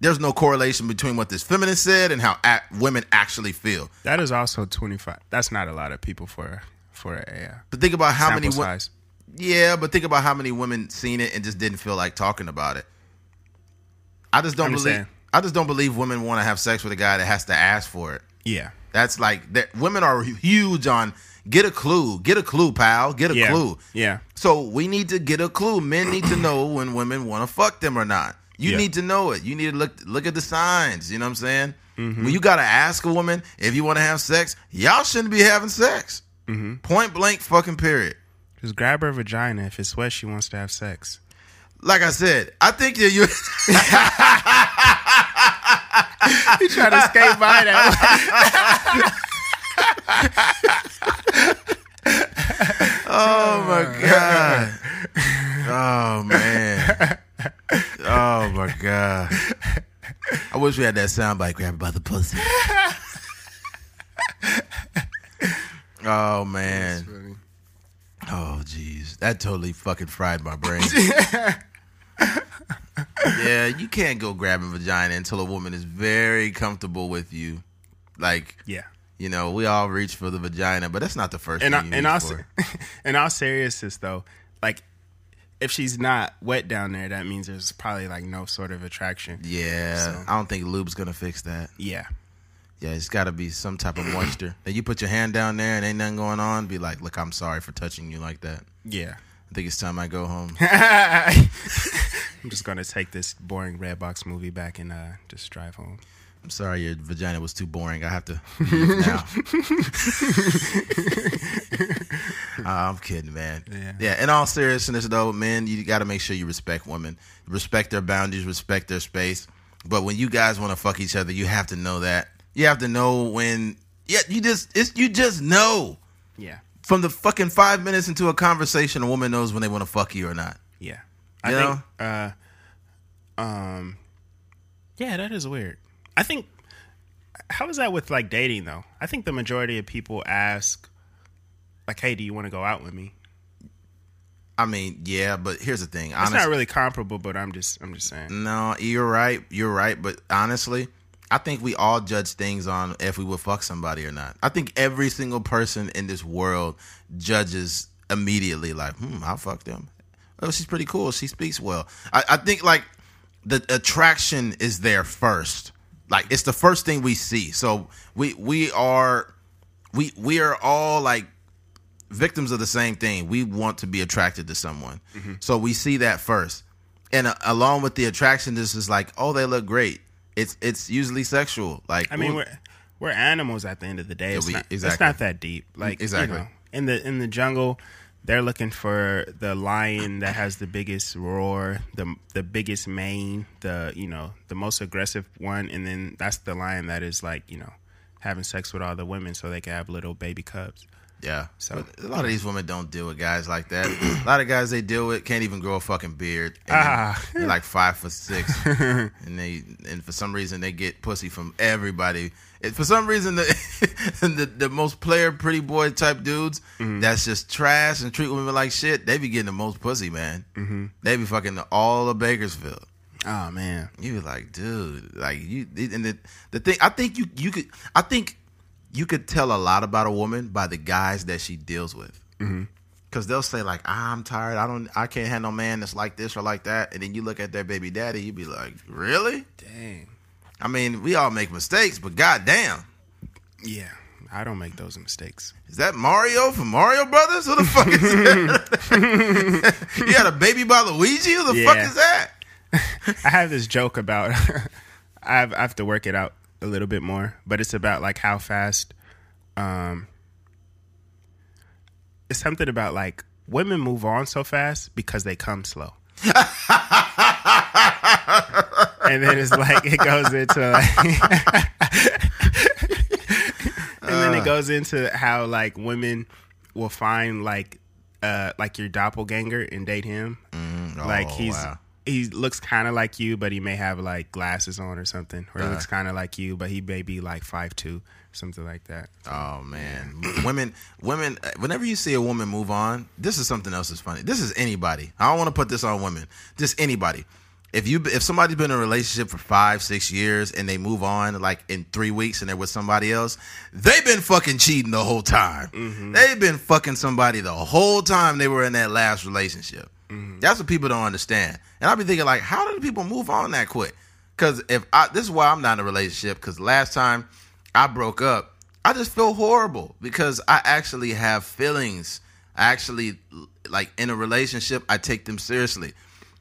there's no correlation between what this feminist said and how a- women actually feel. that is also twenty five. That's not a lot of people for for a uh, But think about how many wo- size. Yeah, but think about how many women seen it and just didn't feel like talking about it. I just don't believe. I just don't believe women want to have sex with a guy that has to ask for it. Yeah, That's like that. Women are huge on get a clue, get a clue, pal, get a yeah, clue. yeah. So we need to get a clue. Men need to know when women want to fuck them or not. You Yeah. need to know it. You need to look look at the signs. You know what I'm saying? Mm-hmm. When you gotta ask a woman if you want to have sex, y'all shouldn't be having sex. Mm-hmm. Point blank, fucking period. Just grab her vagina if it's wet. She wants to have sex. Like I said, I think that you. You try to skate by that. Oh my god. Oh man. Oh my god. I wish we had that sound bite grab by the pussy. Oh man. Oh jeez. That totally fucking fried my brain. yeah, you can't go grabbing a vagina until a woman is very comfortable with you. Like, yeah. you know, we all reach for the vagina, but that's not the first And thing I, and all for. in all seriousness though, like if she's not wet down there, that means there's probably like no sort of attraction. Yeah, So- I don't think lube's gonna fix that. Yeah. Yeah, it's got to be some type of moisture. That you put your hand down there and ain't nothing going on. Be like, look, I'm sorry for touching you like that. Yeah. I think it's time I go home. I'm just gonna take this boring Redbox movie back and uh, just drive home. I'm sorry your vagina was too boring. I have to now. Ah, I'm kidding, man. Yeah. yeah. In all seriousness, though, man, you got to make sure you respect women, respect their boundaries, respect their space. But when you guys want to fuck each other, you have to know that. You have to know when. Yeah, you just it's you just know Yeah. From the fucking five minutes into a conversation, a woman knows when they want to fuck you or not. Yeah. I You think uh um yeah, that is weird. I think how is that with like dating though? I think the majority of people ask like, "Hey, do you want to go out with me?" I mean, yeah, but here's the thing. It's Honestly, not really comparable, but I'm just I'm just saying. No, you're right. You're right. But honestly, I think we all judge things on if we would fuck somebody or not. I think every single person in this world judges immediately, like, hmm, I'll fuck them. oh, she's pretty cool. She speaks well. I, I think like the attraction is there first. Like it's the first thing we see. So we we are we we are all like victims of the same thing. We want to be attracted to someone. So we see that first. And uh, along with the attraction this is like, oh, they look great. It's it's usually sexual. Like I mean, we're we're animals at the end of the day. It's, we- not, it's not that deep. Like Exactly. you know, in the in the jungle, they're looking for the lion that has the biggest roar, the the biggest mane, the you know the most aggressive one, and then that's the lion that is like you know having sex with all the women so they can have little baby cubs. Yeah. So- a lot of these women don't deal with guys like that. a lot of guys they deal with can't even grow a fucking beard. And Ah. they're, like five foot six, and they and for some reason they get pussy from everybody. For some reason, the the, the most player pretty boy type dudes Mm-hmm. that's just trash and treat women like shit. They be getting the most pussy, man. Mm-hmm. They be fucking all of Bakersfield. Oh man, You be like, dude, like you, and the the thing. I think you you could. I think you could tell a lot about a woman by the guys that she deals with. Mm-hmm. Because they'll say like, I'm tired. I don't. I can't handle no man that's like this or like that. And then you look at their baby daddy, you'd be like, really? dang. I mean, we all make mistakes, but goddamn, Yeah, I don't make those mistakes. is that Mario from Mario Brothers? Who the fuck is that? you had a baby by Luigi? Who the fuck is that? I have this joke about I have, I have to work it out a little bit more, but it's about like how fast um it's something about like women move on so fast because they come slow. and then it's like it goes into like and then Uh. it goes into how like women will find like uh like your doppelganger and date him like Oh, he's wow. He looks kind of like you, but he may have like glasses on or something, or he Uh-huh. looks kind of like you, but he may be like five two, something like that. Oh man, women, women. Whenever you see a woman move on, this is something else that's funny. This is anybody. I don't want to put this on women. Just anybody. If you if somebody's been in a relationship for five six years and they move on like in three weeks and they're with somebody else, they've been fucking cheating the whole time. They've been fucking somebody the whole time they were in that last relationship. Mm-hmm. That's what people don't understand. And I'll be thinking like, how do people move on that quick? Because if I this is why I'm not in a relationship. Because last time I broke up, I just feel horrible because I actually have feelings. I actually like in a relationship, I take them seriously.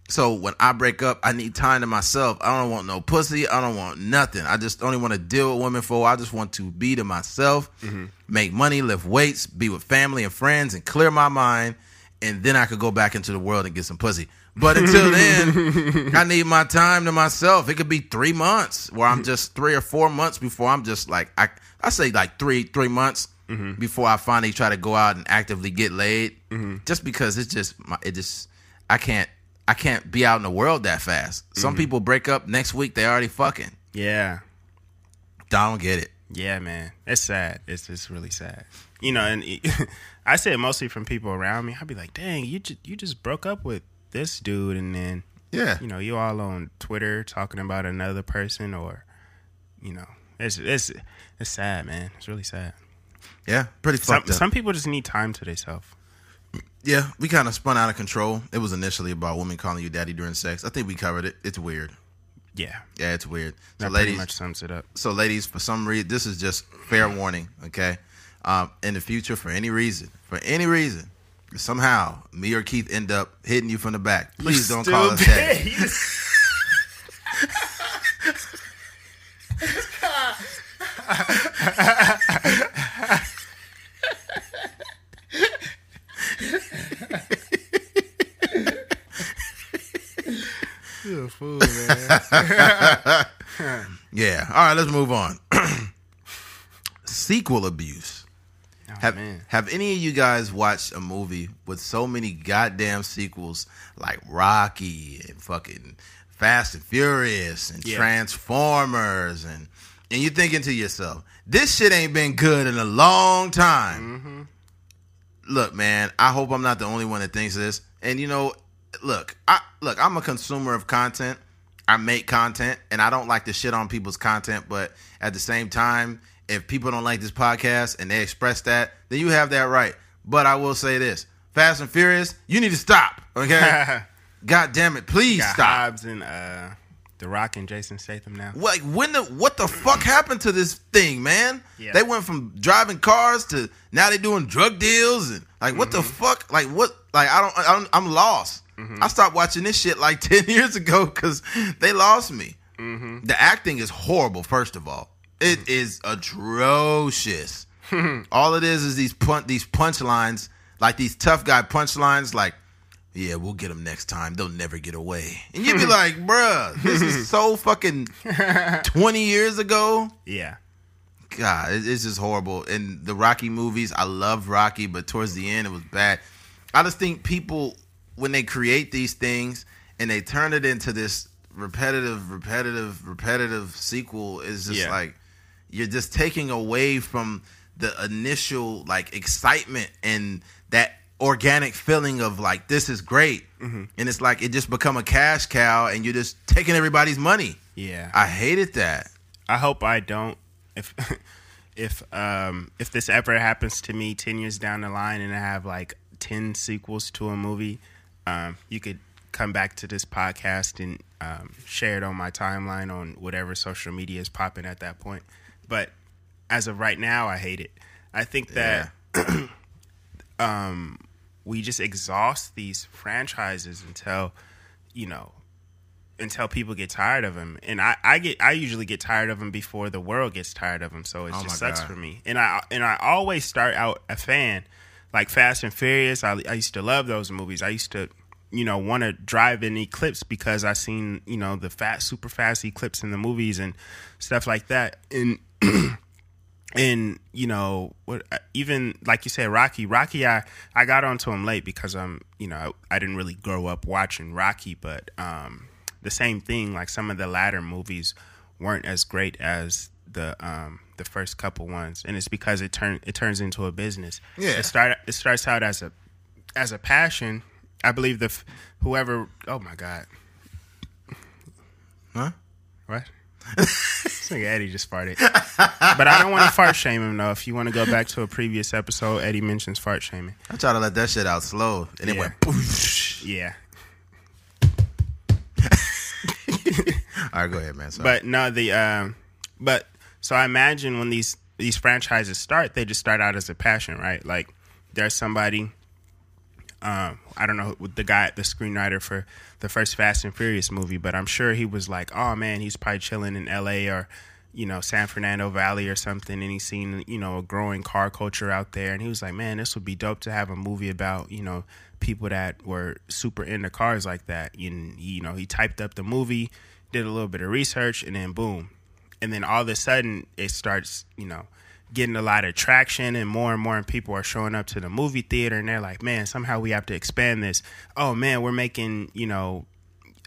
So when I break up, I need time to myself. I don't want no pussy. I don't want nothing. I just don't want to deal with women for. I just want to be to myself, mm-hmm. make money, lift weights, be with family and friends, and clear my mind. And then I could go back into the world and get some pussy. But until then, I need my time to myself. It could be three months where I'm just three or four months before I'm just like I I say like three three months mm-hmm. before I finally try to go out and actively get laid. Mm-hmm. Just because it's just my, it just I can't I can't be out in the world that fast. Some mm-hmm. people break up next week they already fucking. Yeah, I don't get it. yeah, man, it's sad. It's it's really sad. You know, and I say it mostly from people around me. I'd be like, "Dang, you just you just broke up with this dude," and then Yeah. you know you all on Twitter talking about another person, or you know, it's it's it's sad, man. It's really sad. Yeah, pretty Some fucked up. some people just need time to themselves. yeah, we kind of spun out of control. It was initially about women calling you daddy during sex. I think we covered it. It's weird. Yeah, Yeah, it's weird. So that pretty ladies, much sums it up. so ladies, for some reason, this is just fair warning. Okay, um, in the future, for any reason, for any reason, somehow me or Keith end up hitting you from the back. Please don't call us daddy. You're a fool, man. Yeah. All right, let's move on. Sequel abuse. Oh, have man. Have any of you guys watched a movie with so many goddamn sequels like Rocky and fucking Fast and Furious and Yeah. Transformers and and you thinking to yourself, this shit ain't been good in a long time. Mm-hmm. Look, man, I hope I'm not the only one that thinks this. And you know, look, I look, I'm a consumer of content. I make content and I don't like to shit on people's content, but at the same time, if people don't like this podcast and they express that, then you have that right. But I will say this Fast and Furious, you need to stop. Okay, God damn it, please Got stop. Hobbs and uh, The Rock and Jason Statham now. Like when the what the fuck happened to this thing, man? Yeah. They went from driving cars to now they're doing drug deals and like what the Mm-hmm. fuck? Like what? Like I don't, I don't I'm lost. I stopped watching this shit like ten years ago because they lost me. Mm-hmm. The acting is horrible. First of all, it is atrocious. all it is is these punch these punchlines, like these tough guy punchlines, like. Yeah, we'll get them next time. They'll never get away. And you'd be like, bruh, this is so fucking 20 years ago. Yeah. God, it's just horrible. And the Rocky movies, I love Rocky, but towards the end, it was bad. I just think people, when they create these things and they turn it into this repetitive, repetitive, repetitive sequel, is just Yeah. like you're just taking away from the initial like excitement and that organic feeling of like this is great. And it's like it just become a cash cow, and you're just taking everybody's money. Yeah. I hated that. I hope I don't if if um if this ever happens to me 10 years down the line and I have like 10 sequels to a movie um you could come back to this podcast and um, share it on my timeline on whatever social media is popping at that point but as of right now I hate it. I think that um we just exhaust these franchises until you know until people get tired of them and I, I get i usually get tired of them before the world gets tired of them so it Oh just sucks God. for me. And i and i always start out a fan like fast and furious. I, I used to love those movies. I used to you know want to drive in eclipse because i seen you know the fat super fast eclipse in the movies and stuff like that. And and you know what even like you said rocky rocky i i got onto him late because i'm you know I, I didn't really grow up watching rocky but um the same thing like some of the latter movies weren't as great as the um the first couple ones. And it's because it turn it turns into a business. Yeah. it start it starts out as a as a passion. I believe the f- whoever oh my god. Huh? what nigga Eddie just farted. But I don't want to fart shame him though. If you want to go back to a previous episode, Eddie mentions fart shaming. I try to let that shit out slow, and it Yeah. went. Poosh. Yeah. All right, go ahead, man. Sorry. But no, the um but so I imagine when these these franchises start, they just start out as a passion, right? Like there's somebody um I don't know the guy the screenwriter for the first Fast and Furious movie, but I'm sure he was like, "Oh man, he's probably chilling in LA or you know, San Fernando Valley or something and he's seen, you know, a growing car culture out there and he was like, "Man, this would be dope to have a movie about, you know, people that were super into cars like that." And you know, he typed up the movie, did a little bit of research and then boom. And then all of a sudden it starts, you know, getting a lot of traction and more and more people are showing up to the movie theater and they're like, man, somehow we have to expand this. Oh man, we're making, you know,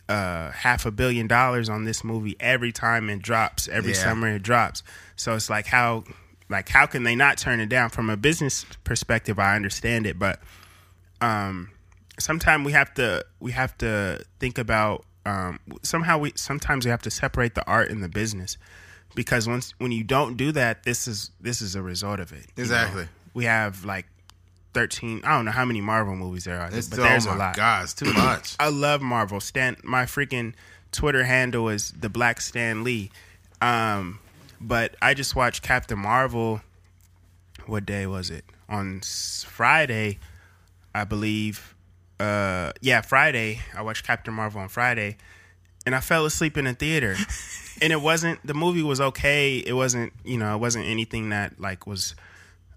uh, half a billion dollars on this movie every time it drops, every Yeah. summer it drops. So it's like how like how can they not turn it down from a business perspective? I understand it, but um sometimes we have to we have to think about um somehow we sometimes we have to separate the art and the business because once when you don't do that this is this is a result of it you know? Exactly. we have like 13 i don't know how many marvel movies there are it's but oh there's my a lot god, it's too much. I love Marvel. Stan, my freaking Twitter handle is the Black Stan Lee. Um, but I just watched Captain Marvel. What day was it? On Friday, I believe. Uh, yeah, Friday. I watched Captain Marvel on Friday, and I fell asleep in the theater. and it wasn't the movie was okay. It wasn't you know it wasn't anything that like was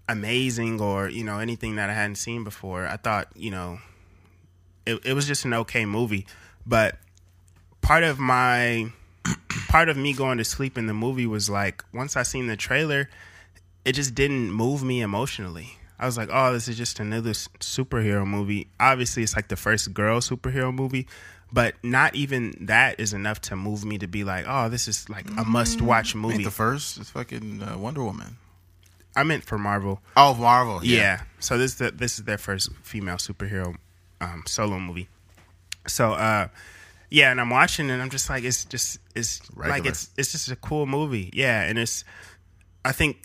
amazing or you know anything that I hadn't seen before. I thought you know it, it was just an okay movie but part of my part of me going to sleep in the movie was like once i seen the trailer it just didn't move me emotionally i was like oh this is just another superhero movie obviously it's like the first girl superhero movie but not even that is enough to move me to be like oh this is like a must watch Ain't movie the first. It's fucking uh, Wonder Woman. i meant for marvel Oh, Marvel. yeah. So this is the, this is their first female superhero um, solo movie. So uh, yeah, and I'm watching and I'm just like it's just it's like it's it's just a cool movie. Yeah, and it's I think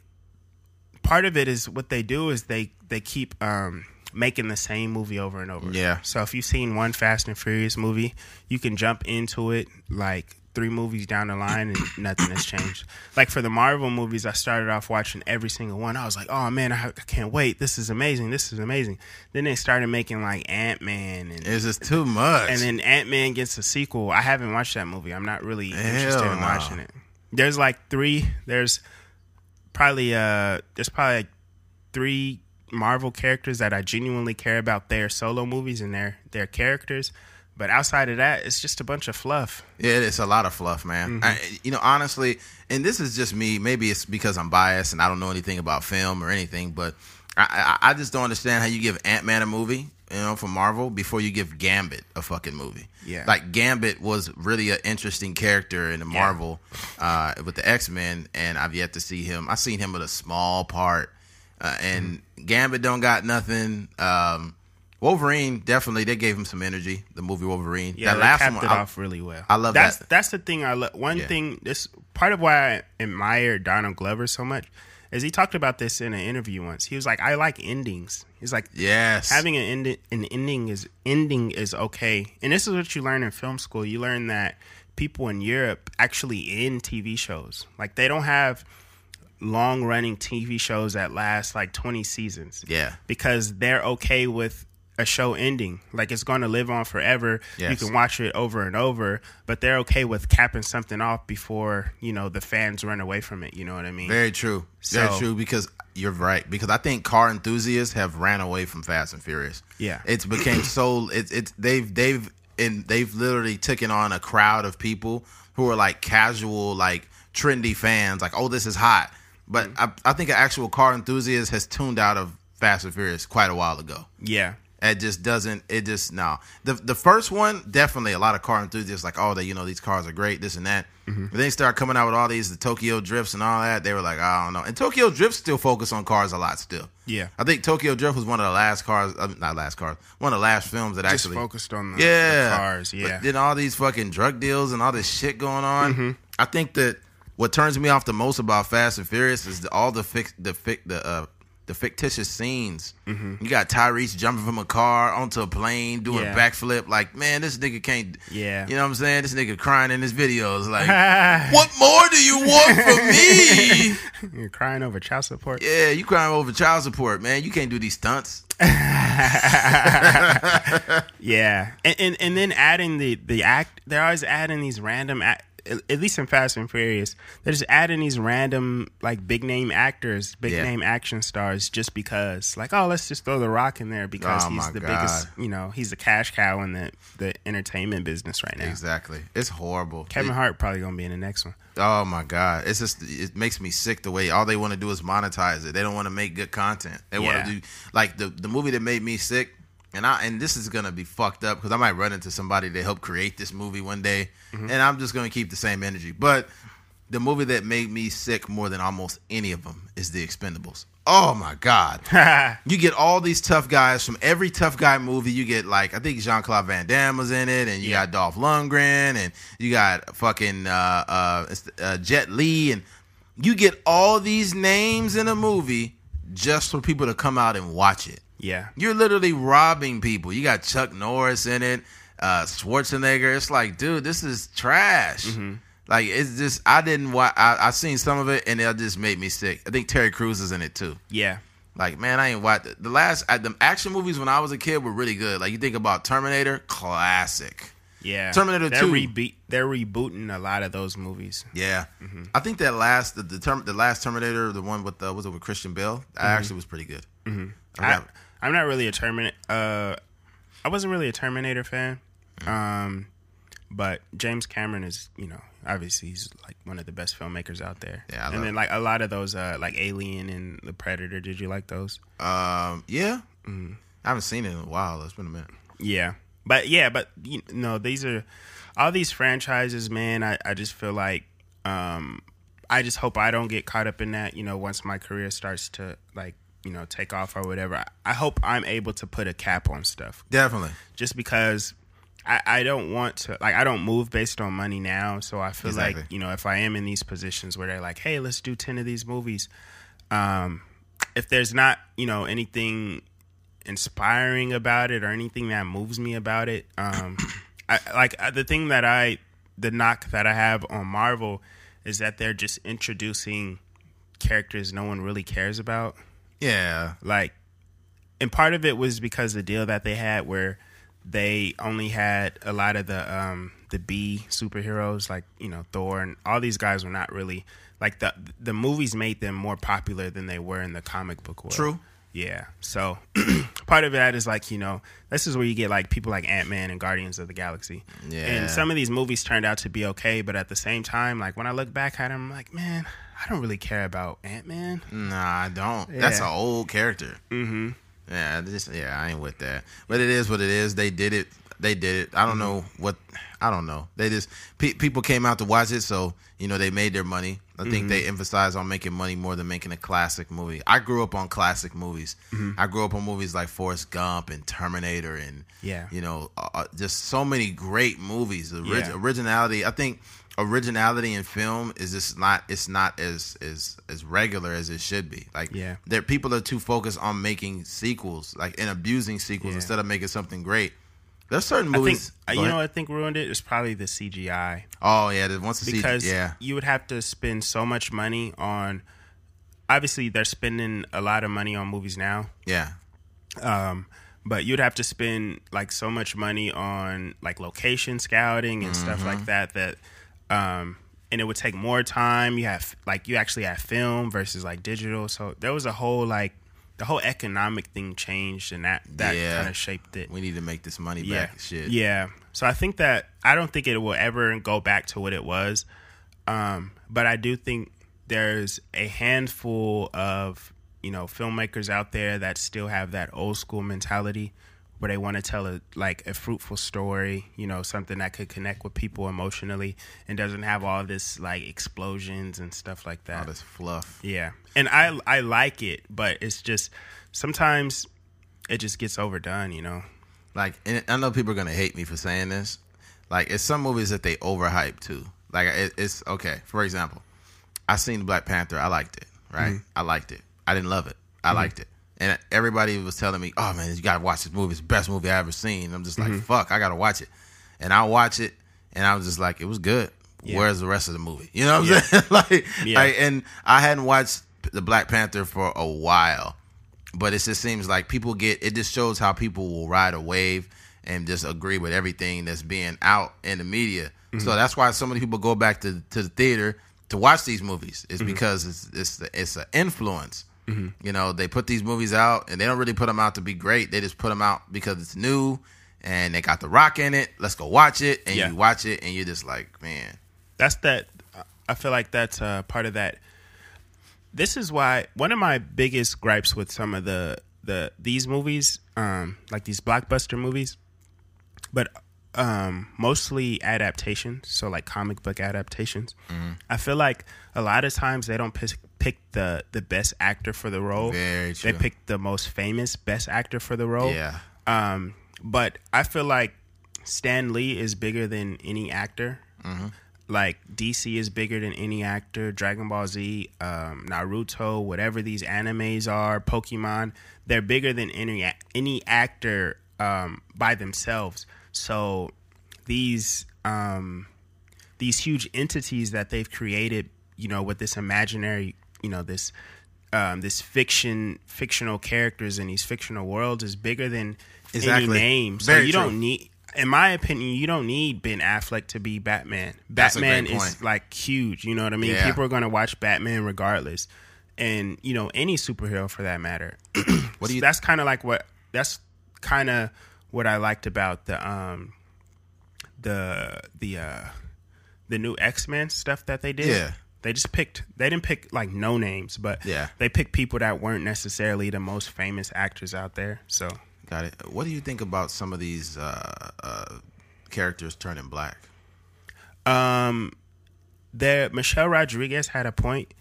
part of it is what they do is they they keep um, making the same movie over and over. Yeah. So if you've seen one Fast and Furious movie, you can jump into it like three movies down the line and nothing has changed. Like for the Marvel movies, I started off watching every single one. I was like, oh man, I, I can't wait. This is amazing. This is amazing. Then they started making like Ant Man and It's just too much. and then Ant Man gets a sequel. I haven't watched that movie. I'm not really interested in no. watching it. There's like three. There's probably uh. There's probably like three Marvel characters that I genuinely care about their solo movies and their their characters. But outside of that, it's just a bunch of fluff. Yeah, it's a lot of fluff, man. Mm-hmm. I, you know, honestly, and this is just me. Maybe it's because I'm biased and I don't know anything about film or anything, but I, I, I just don't understand how you give Ant Man a movie, you know, from Marvel before you give Gambit a fucking movie. Yeah. like Gambit was really an interesting character in the Marvel uh, with the X Men, and I've yet to see him. I've seen him with a small part, uh, and Gambit don't got nothing. Um, Wolverine definitely they gave him some energy. The movie Wolverine. Yeah, that they last capped one, it I- off really well. I love that's, that. That's the thing I love. One Yeah. thing, this part of why I admire Donald Glover so much is he talked about this in an interview once. He was like, "I like endings." He's like, Yes. having an end, an ending is ending is okay. And this is what you learn in film school. You learn that people in Europe actually end TV shows. Like they don't have long running TV shows that last like 20 seasons Yeah. because they're okay with a show ending. Like it's going to live on forever. Yes. You can watch it over and over, but they're okay with capping something off before, you know, the fans run away from it. You know what I mean? Very true. Very true because you're right. Because I think car enthusiasts have ran away from Fast and Furious. Yeah. It's became so it's it's they've they've and they've literally taken on a crowd of people who are like casual, like trendy fans, like, oh, this is hot. But Mm-hmm. I, I think an actual car enthusiast has tuned out of Fast and Furious quite a while ago. yeah. It just doesn't. It just no. The the first one definitely a lot of car enthusiasts like oh they you know these cars are great this and that. Mm-hmm. But then they start coming out with all these the Tokyo drifts and all that. They were like I don't know. And Tokyo Drift still focus on cars a lot still. Yeah. I think Tokyo Drift was one of the last cars, uh, not last cars, one of the last films that Just actually focused on the, yeah the cars. But Yeah. then all these fucking drug deals and all this shit going on. Mm-hmm. I think that what turns me off the most about Fast and Furious is the, all the fic, the fic, the uh, the fictitious scenes. Mm-hmm. You got Tyrese jumping from a car onto a plane doing Yeah. a backflip. Like, man, this nigga can't. Yeah. you know what I'm saying? This nigga crying in his videos. Like, what more do you want from me? You're crying over child support. Yeah, you crying over child support, man. You can't do these stunts. Yeah, and, and and then adding the the act, they're always adding these random. Act, at least in Fast and Furious, they're just adding these random like big name actors, big Yeah. name action stars, just because. Like, oh, let's just throw the Rock in there because Oh, he's the God. biggest. You know, he's the cash cow in the the entertainment business right now. Exactly. It's horrible. Kevin It- Hart probably gonna be in the next one. Oh my god, it's just it makes me sick the way all they want to do is monetize it. They don't want to make good content. They want to do like the the movie that made me sick. And I and this is gonna be fucked up because I might run into somebody that helped create this movie one day, Mm-hmm. and I'm just gonna keep the same energy. But the movie that made me sick more than almost any of them is The Expendables. Oh my god, you get all these tough guys from every tough guy movie. You get like I think Jean Claude Van Damme was in it, and you got Dolph Lundgren, and you got fucking uh, uh, uh, Jet Li, and you get all these names in a movie just for people to come out and watch it. Yeah, You're literally robbing people. You got Chuck Norris in it, uh, Schwarzenegger. It's like, dude, this is trash. Mm-hmm. Like it's just I didn't watch. I, I seen some of it and it just made me sick. I think Terry Crews is in it too. yeah, Like man, I ain't watched the last uh, the action movies when I was a kid were really good. Like you think about Terminator, classic. yeah. Terminator they're 2. Rebe- they're rebooting a lot of those movies. Yeah, Mm-hmm. I think that last the the, term, the last Terminator, the one with uh, was it with Christian Bale, Mm-hmm. actually was pretty good. I, I'm not really a Terminator. Uh, I wasn't really a Terminator fan. Um, but James Cameron is, you know, obviously he's like one of the best filmmakers out there. Yeah, and then like a lot of those, uh, like Alien and The Predator. Did you like those? Um, yeah, Mm-hmm. I haven't seen it in a while. It's been a minute. Yeah, but yeah, but you know, these are all these franchises, man. I, I just feel like, um, I just hope I don't get caught up in that. You know, once my career starts to like, you know, take off or whatever. I, hope I'm able to put a cap on stuff. Definitely. just because I, I don't want to like I don't move based on money now. So I feel Exactly. like, you know, if I am in these positions where they're like, Hey, let's do ten of these movies, um, if there's not, you know, anything inspiring about it or anything that moves me about it. Um, I, like uh, the thing that I, the knock that I have on Marvel is that they're just introducing characters no one really cares about. Yeah. Like, and part of it was because the deal that they had where they only had a lot of the um the B superheroes like you know Thor and all these guys were not really like the the movies made them more popular than they were in the comic book world. True. Yeah. So part of that is like, you know, this is where you get like people like Ant Man and Guardians of the Galaxy. Yeah. And some of these movies turned out to be okay, but at the same time, like when I look back at them, I'm like, man, I don't really care about Ant Man. Nah, I don't. That's an old character. Mm-hmm. Yeah, just yeah, I ain't with that. But it is what it is. They did it. They did it. I don't know what. I don't know. They just pe- people came out to watch it, so you know they made their money. I think they emphasize on making money more than making a classic movie. I grew up on classic movies. I grew up on movies like Forrest Gump and Terminator, and Yeah. you know, uh, just so many great movies. The orig- Yeah. originality. I think originality in film is just not. It's not as as as regular as it should be. Like Yeah. there people are too focused on making sequels, like and abusing sequels Yeah. instead of making something great. There's certain I think movies. you know ahead. what I think ruined it is probably the CGI oh yeah, once the because CG, yeah, you would have to spend so much money on. Obviously, they're spending a lot of money on movies now, yeah, um, but you'd have to spend like so much money on like location scouting and stuff Mm-hmm. like that that um and it would take more time. You have like you actually have film versus like digital. So there was a whole like the whole economic thing changed and that that Yeah. kind of shaped it. We need to make this money yeah. back. Shit, yeah. So i think that i don't think it will ever go back to what it was. Um but i do think there's a handful of you know filmmakers out there that still have that old school mentality where they want to tell a like a fruitful story you know something that could connect with people emotionally and doesn't have all this like explosions and stuff like that all this fluff. yeah, and I I like it, but it's just sometimes it just gets overdone, you know. Like, and I know people are gonna hate me for saying this. Like, it's some movies that they overhype too. Like, it, it's okay. For example, I seen Black Panther. I liked it. Right? Mm-hmm. I liked it. I didn't love it. I liked it. And everybody was telling me, "Oh man, you gotta watch this movie. It's the best movie I ever seen." I'm just like, Mm-hmm. "Fuck, I gotta watch it." And I watch it, and I was just like, "It was good." Yeah. Where's the rest of the movie? You know what I'm Yeah. saying? like, Yeah. like, and I hadn't watched the Black Panther for a while, but it just seems like people get. It just shows how people will ride a wave and just agree with everything that's being out in the media. So that's why so many people go back to to the theater to watch these movies. Is because it's it's it's an influence. You know, they put these movies out and they don't really put them out to be great. They just put them out because it's new and they got the rock in it. Let's go watch it. And Yeah. you watch it and you're just like, man, That's that. I feel like that's uh, part of that. This is why one of my biggest gripes with some of the the these movies, um, like these blockbuster movies, but um, mostly adaptations. So like comic book adaptations. I feel like a lot of times they don't pick, pick the the best actor for the role. They pick the most famous best actor for the role. yeah. Um, but I feel like Stan Lee is bigger than any actor. Like DC is bigger than any actor. Dragon Ball Z, um, Naruto, whatever these animes are, Pokemon, they're bigger than any any actor um, by themselves. So these um, these huge entities that they've created, you know, with this imaginary, you know, this um, this fiction fictional characters in these fictional worlds is bigger than Exactly. any name. So Very you true. don't need in my opinion, you don't need Ben Affleck to be Batman. Batman is like huge, you know what I mean? Yeah. People are gonna watch Batman regardless. And, you know, any superhero for that matter. What do you that's kind of like what that's kind of what I liked about the um the the uh the new X Men stuff that they did. Yeah. They just picked. They didn't pick like no names, but Yeah. they picked people that weren't necessarily the most famous actors out there. So got it? What do you think about some of these uh, uh, characters turning black? Um, there, Michelle Rodriguez had a point.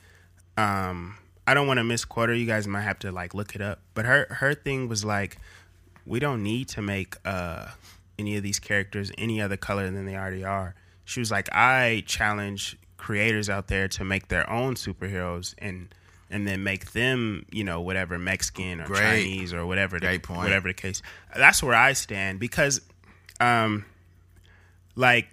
Um, I don't want to misquote her. You guys might have to like look it up. But her her thing was like, we don't need to make uh any of these characters any other color than they already are. She was like, I challenge creators out there to make their own superheroes and and then make them, you know, whatever Mexican or Great. Chinese or whatever, the, point. whatever the case. That's where I stand because, um, like,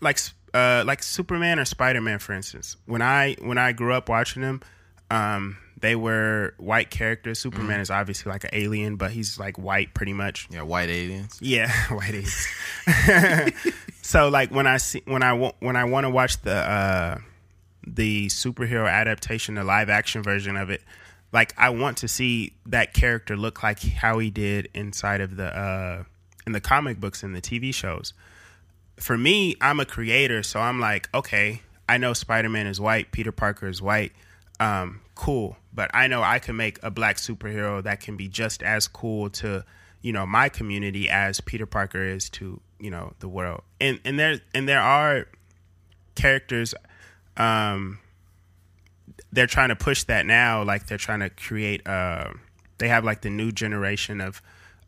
like, uh, like Superman or Spider Man, for instance. When I when I grew up watching them, um, they were white characters. Superman Mm-hmm. is obviously like an alien, but he's like white pretty much. Yeah, white aliens. Yeah, white aliens. so like when I see when I wa- when I want to watch the uh the superhero adaptation, the live action version of it, like I want to see that character look like how he did inside of the uh in the comic books and the TV shows. For me, I'm a creator, so I'm like, okay, I know Spider-Man is white, Peter Parker is white. Um, cool, but I know I can make a black superhero that can be just as cool to, you know, my community as Peter Parker is to, you know, the world. And and there and there are characters um they're trying to push that now like they're trying to create uh they have like the new generation of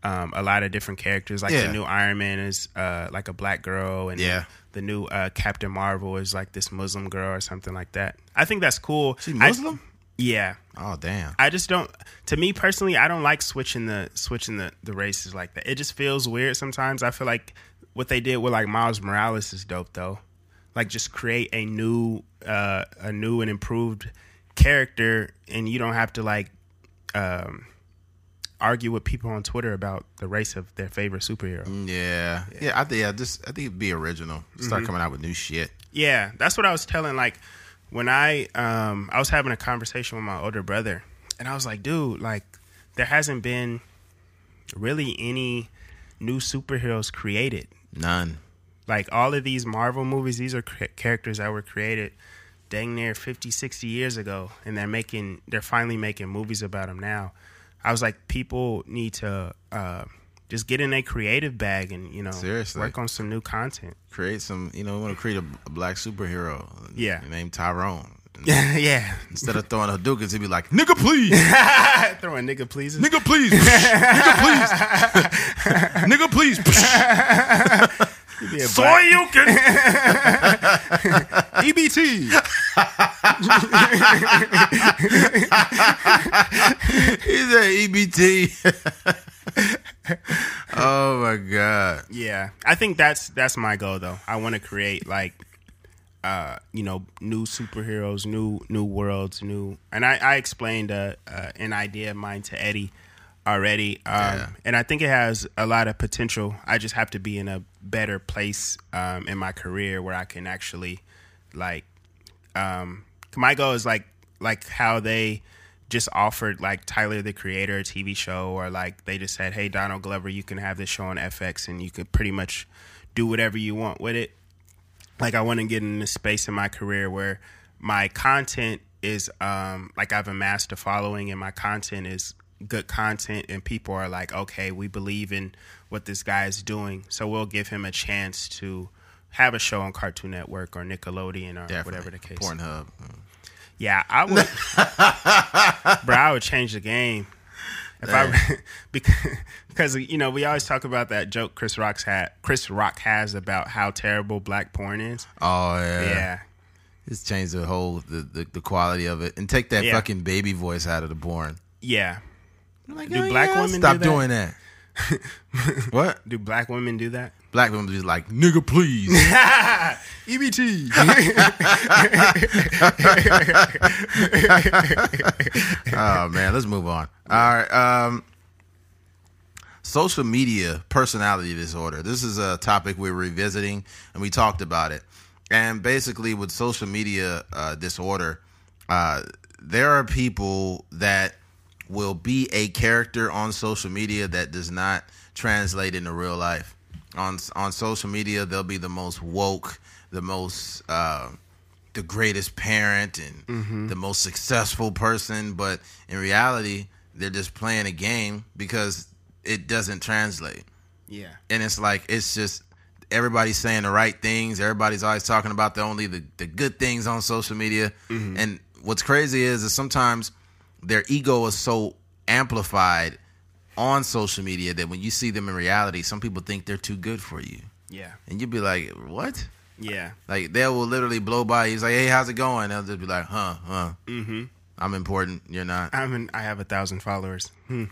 um a lot of different characters like Yeah. the new Iron Man is uh like a black girl and Yeah. the new uh Captain Marvel is like this Muslim girl or something like that. I think that's cool. She Muslim? Yeah. oh damn. I just don't. To me personally, I don't like switching the switching the the races like that. It just feels weird sometimes. I feel like what they did with like Miles Morales is dope though. Like just create a new uh a new and improved character, and you don't have to like um argue with people on Twitter about the race of their favorite superhero. Yeah, yeah. I think yeah, just I think it'd be original. Start coming out with new shit. Yeah, that's what I was telling. Like when I um I was having a conversation with my older brother, and I was like, dude, like there hasn't been really any new superheroes created. None. Like all of these Marvel movies, these are characters that were created dang near 50, 60 years ago, and they're making they're finally making movies about them now. I was like, people need to uh, just get in a creative bag and you know Seriously. work on some new content. Create some. You know, we want to create a, a black superhero. Yeah. Named Tyrone. yeah, yeah. Instead of throwing Hadoukens, he'd be like, "Nigga, please, throwing nigga pleases. nigga, please, nigga, please, nigga, please." So you can. EBT. He's at EBT. oh my god. Yeah, I think that's that's my goal though. I want to create like, uh, you know, new superheroes, new new worlds, new. And I I explained uh, uh, an idea of mine to Eddie already, um, Yeah. and I think it has a lot of potential. I just have to be in a better place um, in my career where I can actually like um my goal is like like how they just offered like Tyler the Creator a TV show or like they just said, "Hey Donald Glover, you can have this show on FX and you can pretty much do whatever you want with it." Like I want to get in this space in my career where my content is um like I've amassed a following and my content is good content and people are like, "Okay, we believe in what this guy is doing." So we'll give him a chance to have a show on Cartoon Network or Nickelodeon or Definitely. whatever the case. Pornhub. Yeah, I would, bro. I would change the game if I because because you know we always talk about that joke Chris Rock's had Chris Rock has about how terrible black porn is. Oh yeah. Yeah, Just change the whole the, the, the quality of it and take that Yeah. fucking baby voice out of the porn. yeah. Like, Do oh, black women do stop that? doing that? What? Do black women do that? Black women just like nigga, please. EBT. oh man, let's move on. All right. Um, social media personality disorder. This is a topic we're revisiting, and we talked about it. And basically, with social media uh, disorder, uh, there are people that will be a character on social media that does not translate into real life. On on social media, they'll be the most woke, the most uh, the greatest parent and the most successful person, but in reality, they're just playing a game because it doesn't translate. yeah, And it's like it's just everybody's saying the right things. Everybody's always talking about the only the, the good things on social media. And what's crazy is that sometimes their ego is so amplified on social media that when you see them in reality, some people think they're too good for you. yeah, And you'd be like, What? yeah. Like they will literally blow by. He's like, "Hey, how's it going?" They'll just be like, "Huh, huh." Mm-hmm. I'm important. You're not. I'm an, I have a thousand followers. Hmm.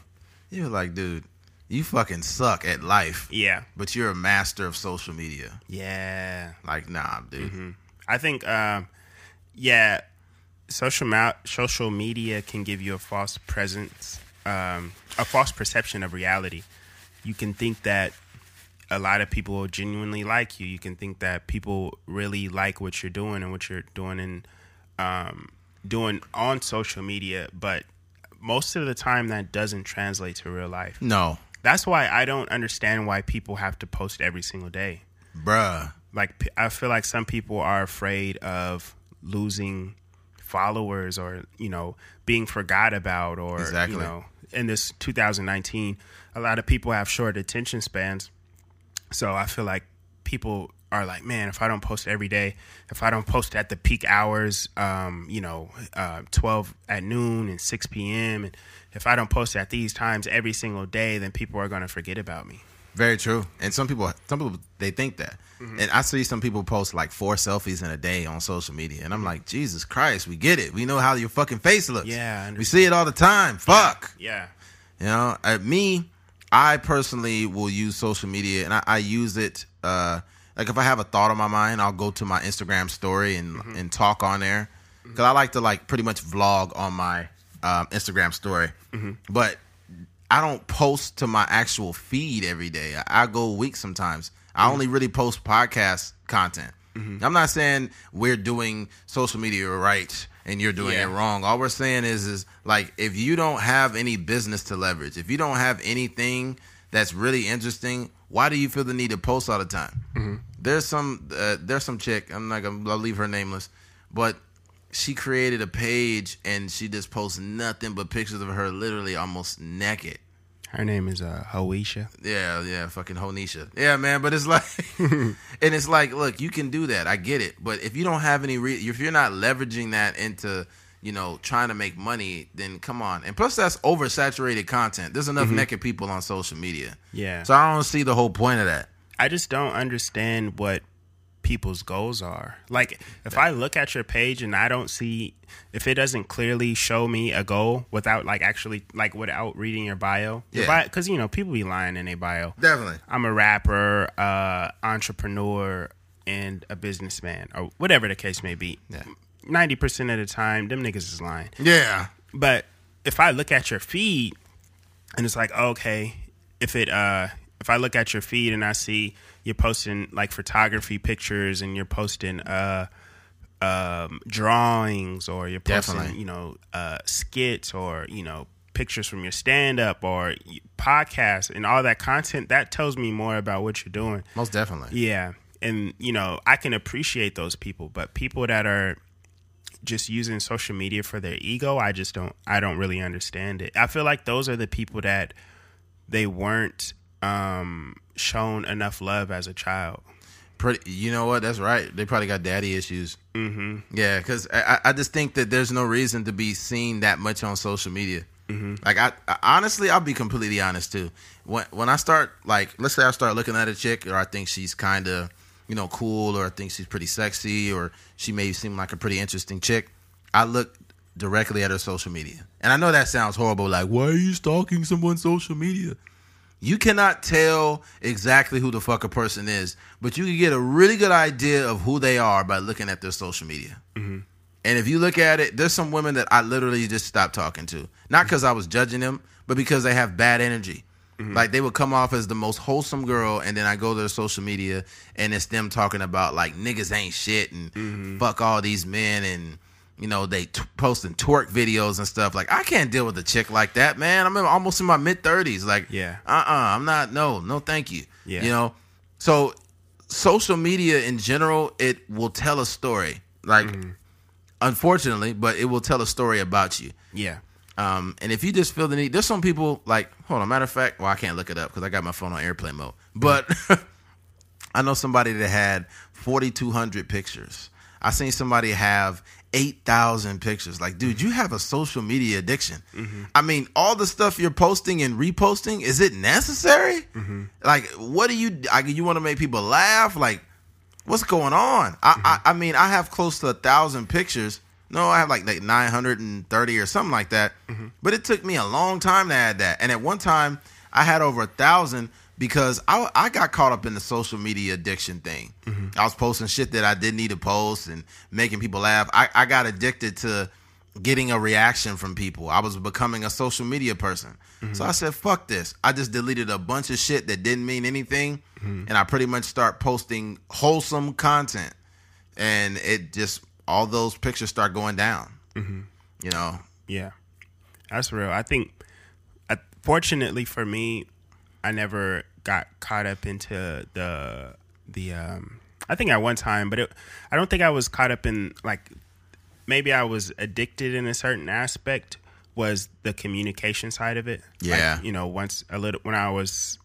You're like, dude, you fucking suck at life, Yeah, but you're a master of social media. yeah. Like, nah, dude. Mm-hmm. I think, um, yeah, social ma- social media can give you a false presence, um, a false perception of reality. You can think that a lot of people genuinely like you. You can think that people really like what you're doing and what you're doing and um, doing on social media, but most of the time that doesn't translate to real life. No, That's why I don't understand why people have to post every single day bruh. like I feel like some people are afraid of losing followers or you know being forgot about or Exactly. you know in this 2019 a lot of people have short attention spans so I feel like people are like man if I don't post every day if I don't post at the peak hours um you know uh 12 at noon and 6 p.m. and if I don't post at these times every single day then people are going to forget about me Very true. And some people, some people, they think that. Mm-hmm. And I see some people post like four selfies in a day on social media, and I'm like, Jesus Christ, we get it. We know how your fucking face looks. Yeah, we see it all the time. Fuck. yeah You know, at me, I personally will use social media, and I, I use it. Uh, like if I have a thought on my mind, I'll go to my Instagram story and Mm-hmm. and talk on there because I like to like pretty much vlog on my um, Instagram story. Mm-hmm. But I don't post to my actual feed every day. I, I go weeks sometimes. I mm-hmm. only really post podcast content. Mm-hmm. I'm not saying we're doing social media right and you're doing Yeah. it wrong. All we're saying is is like if you don't have any business to leverage, if you don't have anything that's really interesting, why do you feel the need to post all the time? Mm-hmm. There's some uh, there's some chick. I'm not gonna I'll leave her nameless, but she created a page and she just posts nothing but pictures of her literally almost naked. her name is uh Hoisha Yeah, yeah, fucking Honisha. Yeah, man, but it's like, and it's like, look, you can do that. I get it, but if you don't have any, re- if you're not leveraging that into, you know, trying to make money, then come on. And plus, that's oversaturated content. There's enough naked people on social media. Yeah. So I don't see the whole point of that. I just don't understand what people's goals are. Like if I look at your page and I don't see if it doesn't clearly show me a goal without like actually like without reading your bio. Yeah. Because you know people be lying in a bio. Definitely. I'm a rapper, uh, entrepreneur, and a businessman, or whatever the case may be. Yeah. Ninety percent of the time, them niggas is lying. Yeah. But if I look at your feed and it's like, okay, if it uh if I look at your feed and I see you're posting like photography pictures and you're posting uh um drawings or you're posting, Definitely. you know, uh skits or, you know, pictures from your stand up or podcast and all that content, that tells me more about what you're doing. Most definitely. Yeah. And, you know, I can appreciate those people, but people that are just using social media for their ego, I just don't I don't really understand it. I feel like those are the people that they weren't um shown enough love as a child. Pretty, you know what? That's right. They probably got daddy issues. Mm-hmm. Yeah, because I, I just think that there's no reason to be seen that much on social media. Mm-hmm. Like I, I honestly, I'll be completely honest too. When when I start like, let's say I start looking at a chick, or I think she's kind of, you know, cool, or I think she's pretty sexy, or she may seem like a pretty interesting chick. I look directly at her social media, and I know that sounds horrible. Like, why are you stalking someone's social media? You cannot tell exactly who the fuck a person is, but you can get a really good idea of who they are by looking at their social media. Mm-hmm. And if you look at it, there's some women that I literally just stopped talking to. Not mm-hmm. because I was judging them, but because they have bad energy. Mm-hmm. Like they would come off as the most wholesome girl, and then I go to their social media, and it's them talking about like niggas ain't shit and fuck all these men, and you know they t- posting twerk videos and stuff. Like I can't deal with a chick like that, man. I'm in- almost in my mid thirties. Like Yeah. uh uh-uh, uh, I'm not. No, no, thank you. Yeah. You know, so social media in general, it will tell a story. Like, unfortunately, but it will tell a story about you. Yeah. Um, and if you just feel the need, there's some people like, hold on, matter of fact, well, I can't look it up because I got my phone on airplane mode. But I know somebody that had 4,200 pictures. I seen somebody have 8,000 pictures. Like, dude, mm-hmm. you have a social media addiction. Mm-hmm. I mean, all the stuff you're posting and reposting, is it necessary? Mm-hmm. Like, what do you, like, you want to make people laugh? Like, what's going on? I, I, I mean, I have close to a thousand pictures, No, I have like, like 930 or something like that. But it took me a long time to add that. And at one time, I had over a thousand because I, I got caught up in the social media addiction thing. Mm-hmm. I was posting shit that I didn't need to post and making people laugh. I, I got addicted to getting a reaction from people. I was becoming a social media person. So mm-hmm. I said, fuck this. I just deleted a bunch of shit that didn't mean anything. Mm-hmm. And I pretty much start posting wholesome content. And it just, all those pictures start going down. You know? Yeah, that's real. I think, fortunately for me, I never got caught up into the the. um I think at one time, but it, I don't think I was caught up in like maybe I was addicted in a certain aspect was the communication side of it. Like, Yeah. you know, once a little when I was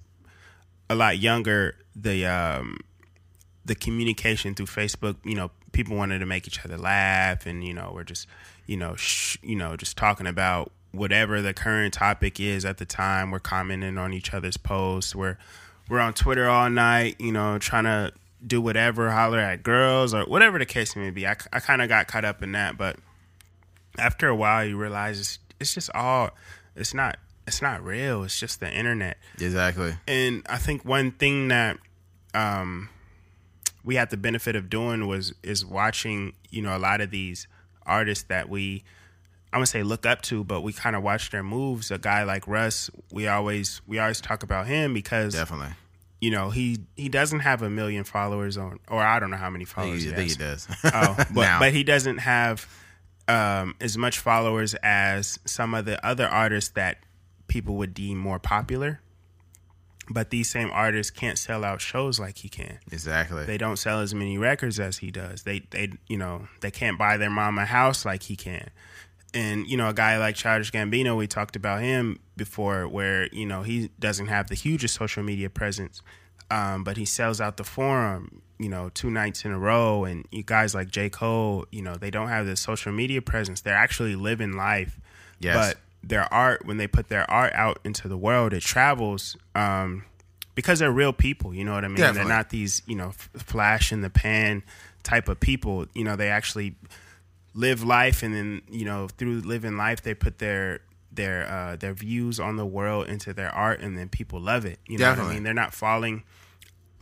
a lot younger, the um the communication through Facebook, you know, people wanted to make each other laugh, and you know, we're just, you know, sh- you know, just talking about whatever the current topic is at the time. We're commenting on each other's posts. We're we're on Twitter all night, you know, trying to do whatever, holler at girls or whatever the case may be. I, I kind of got caught up in that, but after a while, you realize it's, it's just all, it's not, it's not real. It's just the internet. Exactly. And I think one thing that um, we had the benefit of doing was is watching, you know, a lot of these artists that we I'm gonna say look up to, but we kind of watch their moves. A guy like Russ, we always we always talk about him because Definitely. you know he he doesn't have a million followers on, or I don't know how many I followers. he I think has. he does. Oh, but but he doesn't have um, as much followers as some of the other artists that people would deem more popular. But these same artists can't sell out shows like he can. exactly. They don't sell as many records as he does. They they you know they can't buy their mom a house like he can. And you know a guy like Childish Gambino, we talked about him before, where you know he doesn't have the hugest social media presence, um, but he sells out the forum. You know, two nights in a row, and you guys like J Cole, you know, they don't have the social media presence. They're actually living life, Yes. but their art when they put their art out into the world, it travels. Um, because they're real people, you know what I mean. Definitely. They're not these, you know, f- flash in the pan type of people. You know, they actually live life, and then you know, through living life, they put their their uh, their views on the world into their art, and then people love it. You know what I mean? They're not falling.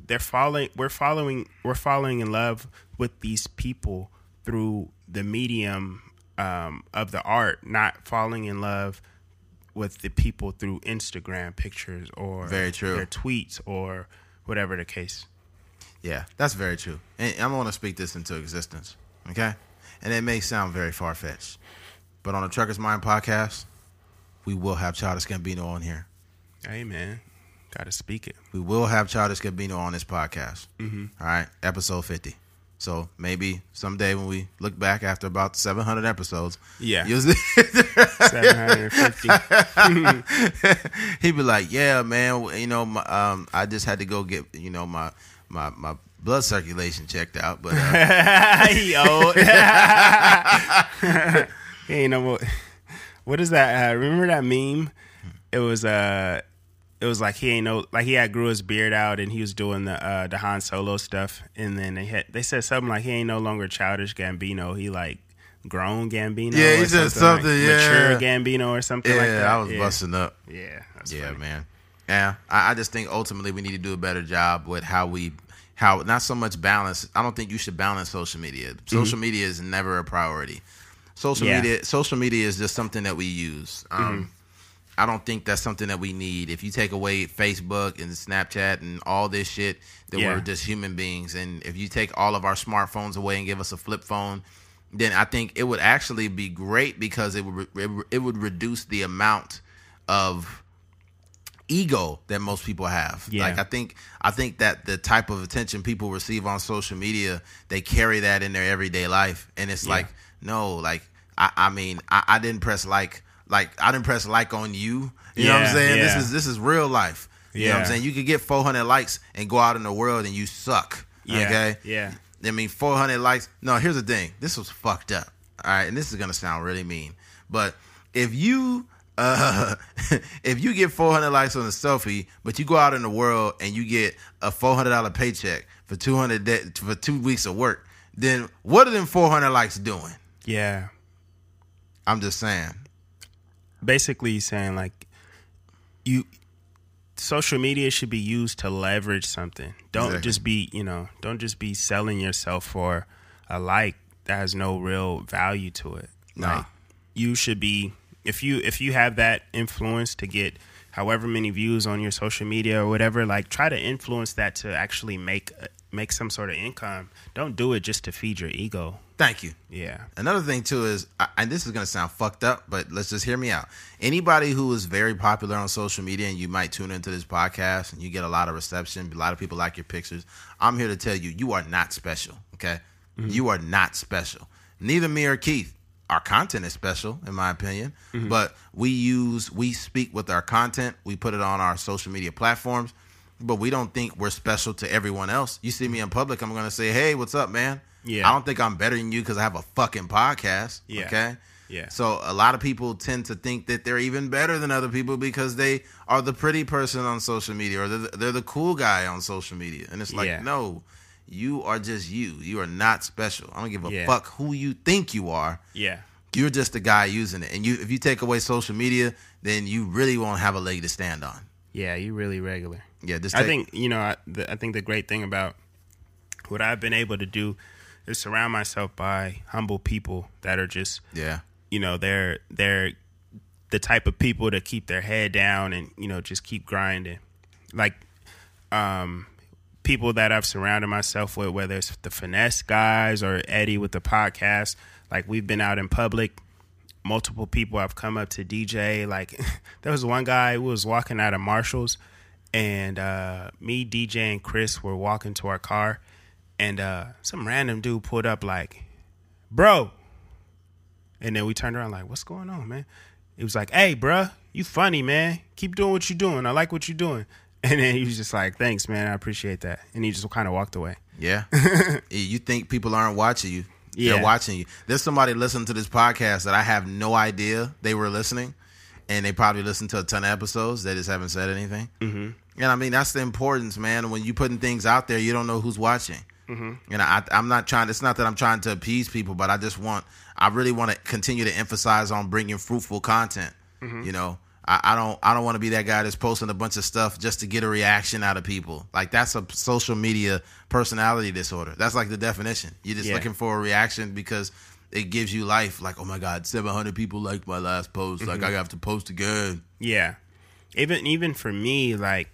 They're following. We're following. We're falling in love with these people through the medium um, of the art, not falling in love with the people through Instagram pictures or Very true. their tweets or whatever the case. Yeah, that's very true. And I'm going to speak this into existence, okay? And it may sound very far fetched, but on the Truckers Mind podcast, we will have Childish Gambino on here. Hey man, gotta speak it. We will have Childish Gambino on this podcast. Mm-hmm. right, episode 50. So maybe someday when we look back after about 700 episodes, Yeah. you'll- Seven hundred fifty. he'd be like, "Yeah, man, you know, my, um, I just had to go get, you know, my my my blood circulation checked out, but uh, he old. he ain't no more. What is that? Uh, remember that meme? It was uh, it was like he ain't no like he had grew his beard out and he was doing the uh the Han Solo stuff, and then they had they said something like he ain't no longer childish Gambino. He like grown Gambino. Yeah, he said like something, yeah. mature Gambino or something like that. yeah, I was yeah. busting up. Yeah, Yeah, funny. man. Yeah, I, I just think ultimately we need to do a better job with how we, how not so much balance. I don't think you should balance social media. Social media is never a priority. Social Yeah. media, social media is just something that we use. Um, I don't think that's something that we need. If you take away Facebook and Snapchat and all this shit, then Yeah. we're just human beings. And if you take all of our smartphones away and give us a flip phone, then I think it would actually be great because it would re- it would- it would reduce the amount of ego that most people have. Yeah. Like I think I think that the type of attention people receive on social media, they carry that in their everyday life. And it's like, no, like I, I mean, I, I didn't press like like I didn't press like on you. You know what I'm Yeah, saying? yeah. This is this is real life. You know what I'm saying? You could get 400 likes and go out in the world and you suck. Yeah, Okay? yeah. I mean, 400 likes. No, here's the thing. This was fucked up. All right, and this is gonna sound really mean, but if you uh, if you get 400 likes on a selfie, but you go out in the world and you get a 400 dollar paycheck for 200 de- for two weeks of work, then what are them 400 likes doing? Yeah. I'm just saying. Basically saying like you social media should be used to leverage something. Don't Exactly. just be, you know, don't just be selling yourself for a like that has no real value to it. Nah. Like you should be if you if you have that influence to get however many views on your social media or whatever, like try to influence that to actually make make some sort of income. Don't do it just to feed your ego. Thank you. Yeah. Another thing too is, I- and this is gonna sound fucked up, but let's just hear me out. Anybody who is very popular on social media, and you might tune into this podcast, and you get a lot of reception, a lot of people like your pictures. I'm here to tell you, you are not special. Okay, mm-hmm. you are not special. Neither me or Keith. Our content is special, in my opinion, mm-hmm. but we use we speak with our content. We put it on our social media platforms, but we don't think we're special to everyone else. You see me in public, I'm gonna say, "Hey, what's up, man?" Yeah. I don't think I'm better than you because I have a fucking podcast. Yeah. Okay. Yeah. So a lot of people tend to think that they're even better than other people because they are the pretty person on social media or they're the, they're the cool guy on social media, and it's like, Yeah. no, you are just you. You are not special. I don't give a Yeah. fuck who you think you are. Yeah. You're just a guy using it, and you if you take away social media, then you really won't have a leg to stand on. Yeah, you really regular. Yeah, just I think you know. I, the, I think the great thing about what I've been able to do is surround myself by humble people that are just, yeah, you know, they're they're the type of people to keep their head down and you know just keep grinding. Like, um, people that I've surrounded myself with, whether it's the finesse guys or Eddie with the podcast. Like we've been out in public. Multiple people have come up to DJ. Like there was one guy who was walking out of Marshalls, and uh, me, DJ, and Chris were walking to our car, and uh, some random dude pulled up like, "Bro," and then we turned around like, "What's going on, man?" He was like, "Hey, bruh, you funny, man. Keep doing what you're doing. I like what you're doing." And then he was just like, "Thanks, man. I appreciate that." And he just kind of walked away. Yeah. you think people aren't watching you. Yeah. They're watching you. There's somebody listening to this podcast that I have no idea they were listening. And they probably listened to a ton of episodes. They just haven't said anything. Mm-hmm. And I mean, that's the importance, man. When you putting things out there, you don't know who's watching. Mm-hmm. And I, I'm not trying. It's not that I'm trying to appease people, but I just want. I really want to continue to emphasize on bringing fruitful content. You know, I, I don't. I don't want to be that guy that's posting a bunch of stuff just to get a reaction out of people. Like that's a social media personality disorder. That's like the definition. You're just Yeah. looking for a reaction because it gives you life. Like, oh my god, 700 people liked my last post. Like I have to post again. Yeah. Even even for me, like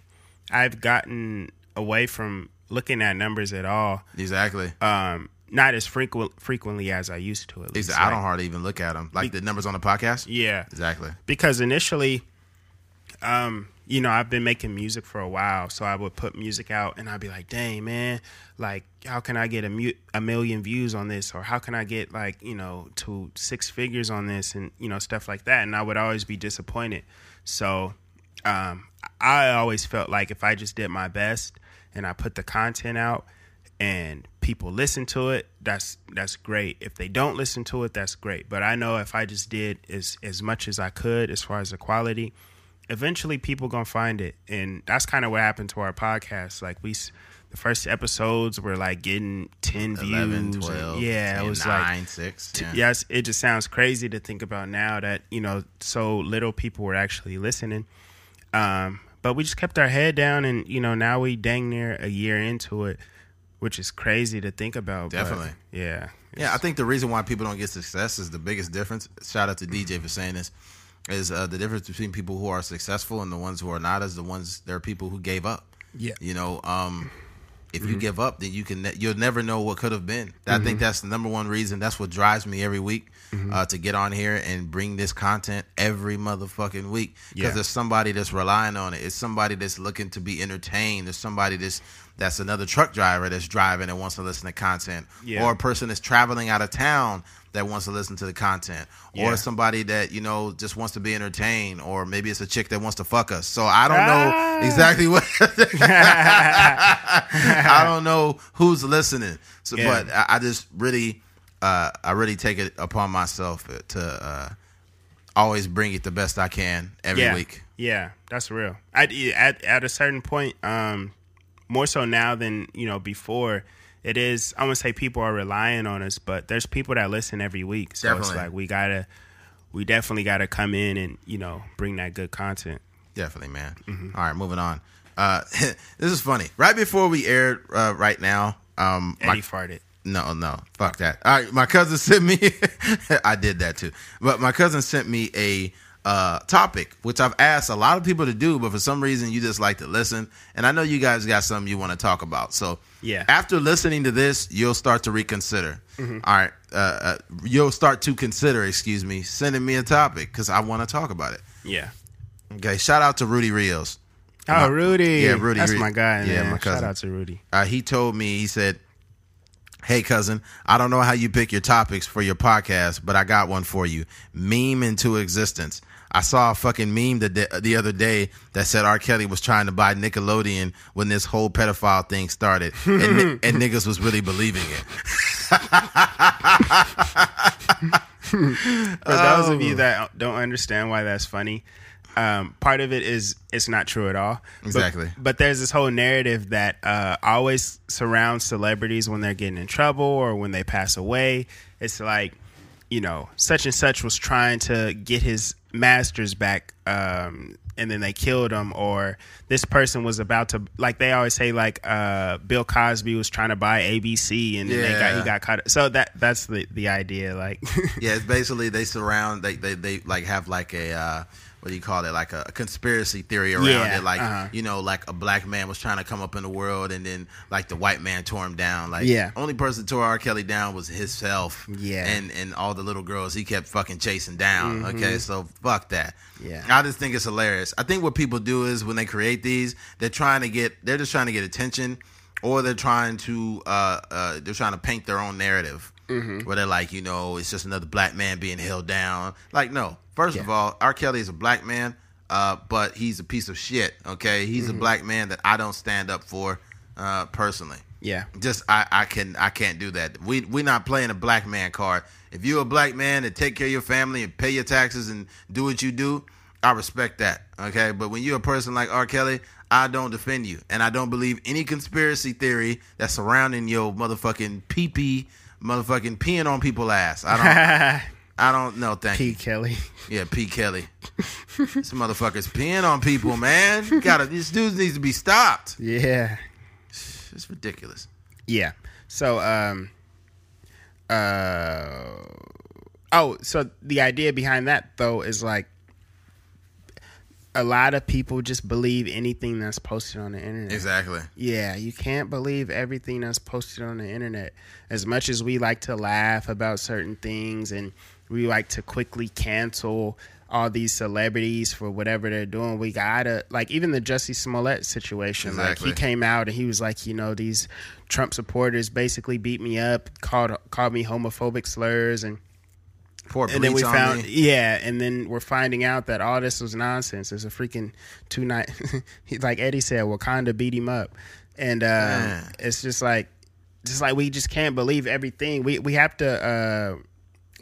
I've gotten away from looking at numbers at all. Exactly. Um, not as frequent frequently as I used to. At least. I don't hardly even look at them. Like the numbers on the podcast. Yeah. Exactly. because initially um you know i've been making music for a while so i would put music out and i'd be like dang man like how can i get a, mu- a million views on this or how can i get like you know to six figures on this and you know stuff like that and i would always be disappointed so um i always felt like if i just did my best and i put the content out and people listen to it that's that's great if they don't listen to it that's great but i know if i just did as as much as i could as far as the quality eventually people gonna find it and that's kind of what happened to our podcast like we the first episodes were like getting 10 11, views and- 12. yeah 10, it was 9, like 6. t- Yeah. yes it just sounds crazy to think about now that you know so little people were actually listening um but we just kept our head down and you know now we dang near a year into it which is crazy to think about but Definitely. yeah Yeah, I think the reason why people don't get success is the biggest difference. Shout out to DJ for saying this. Is uh, the difference between people who are successful and the ones who are not? Is the ones there are people who gave up. Yeah. You know, um, if you give up, then you can ne- you'll never know what could have been. I think that's the number one reason. That's what drives me every week uh, to get on here and bring this content every motherfucking week because Yeah. there's somebody that's relying on it. It's somebody that's looking to be entertained. There's somebody that's that's another truck driver that's driving and wants to listen to content, Yeah. or a person that's traveling out of town that wants to listen to the content, Yeah. or somebody that you know just wants to be entertained, or maybe it's a chick that wants to fuck us. So I don't Ah. know exactly what. I don't know who's listening. So, Yeah. but I, I just really, uh, I really take it upon myself to uh, always bring it the best I can every week. Yeah, that's real. I, at at a certain point, um, more so now than you know before, it is. I wouldn't say people are relying on us, but there's people that listen every week. So Definitely. it's like we gotta, we definitely gotta come in and you know bring that good content. Definitely, man. All right, moving on. Uh, this is funny. Right before we aired, uh, right now, um, my- Eddie farted. No, no, fuck that. All right, my cousin sent me. I did that too, but my cousin sent me a uh, topic which I've asked a lot of people to do, but for some reason you just like to listen, and I know you guys got something you want to talk about. So Yeah. after listening to this, you'll start to reconsider. All right, uh, uh, you'll start to consider, excuse me, sending me a topic because I want to talk about it. Yeah. Okay, shout out to Rudy Rios. Oh, Rudy. Yeah, Rudy. That's Ru- my guy. Yeah, man. my cousin. Shout out to Rudy. uh, he told me he said hey cousin i don't know how you pick your topics for your podcast but i got one for you meme into existence i saw a fucking meme the, the, the other day that said r kelly was trying to buy nickelodeon when this whole pedophile thing started and, ni- and niggas was really believing it For those of Oh. you that don't understand why that's funny, um, part of it is it's not true at all. But- Exactly. But, there's this whole narrative that uh, always surrounds celebrities when they're getting in trouble or when they pass away. It's like, you know, such and such was trying to get his masters back. Um, and then they killed him, or this person was about to, like they always say, like uh, Bill Cosby was trying to buy ABC, and then they got he got caught. So that that's the the idea, like yeah it's basically they surround they they, they like have like a uh what do you call it like a, conspiracy theory around Yeah, it like uh-huh. you know like a black man was trying to come up in the world and then like the white man tore him down like Yeah. only person that tore r kelly down was himself Yeah. and and all the little girls he kept fucking chasing down okay so fuck that Mm-hmm. Yeah. i just think it's hilarious i think what people do is when they create these they're trying to get they're just trying to get attention or they're trying to uh uh they're trying to paint their own narrative Mm-hmm. where they're like, you know, it's just another black man being held down. Like, no. First of all, R. Kelly is a black man, uh, but he's a piece of shit. Okay, he's Mm-hmm. a black man that I don't stand up for uh, personally. yeah, Just I, I can I can't do that. We we're not playing a black man card. If you're a black man and take care of your family and pay your taxes and do what you do, I respect that. Okay, but when you're a person like R. Kelly, I don't defend you, and I don't believe any conspiracy theory that's surrounding your motherfucking pee pee, motherfucking peeing on people's ass. I don't. I don't know. Thank you. P. Kelly. Yeah, P. Kelly. This motherfucker's peeing on people, man. You gotta. These dudes needs to be stopped. Yeah, It's ridiculous. yeah. So, um, uh, oh, so the idea behind that though is like a lot of people just believe anything that's posted on the internet. Exactly. Yeah, you can't believe everything that's posted on the internet. As much as we like to laugh about certain things and we like to quickly cancel all these celebrities for whatever they're doing, we gotta like even the Jussie Smollett situation. Exactly. Like he came out and he was like, you know, these Trump supporters basically beat me up, called called me homophobic slurs and And then we found me. yeah and then we're finding out that all this was nonsense. It's a freaking two night like eddie said wakanda beat him up. And um, Man. it's just like just like we just can't believe everything. We we have to uh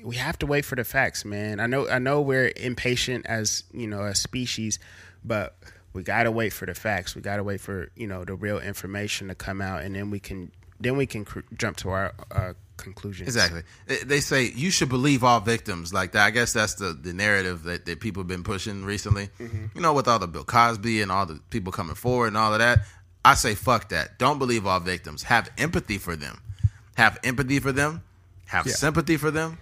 we have to wait for the facts man. I know i know we're impatient as you know a species but we gotta wait for the facts. We gotta wait for you know the real information to come out and then we can then we can cr- jump to our uh, conclusions Exactly. They- say you should believe all victims. Like that. I guess that's the, the narrative that, that people have been pushing recently. Mm-hmm. You know, with all the Bill Cosby and all the people coming forward and all of that. I say fuck that. Don't believe all victims. Have empathy for them. Have empathy for them. Have Yeah. sympathy for them.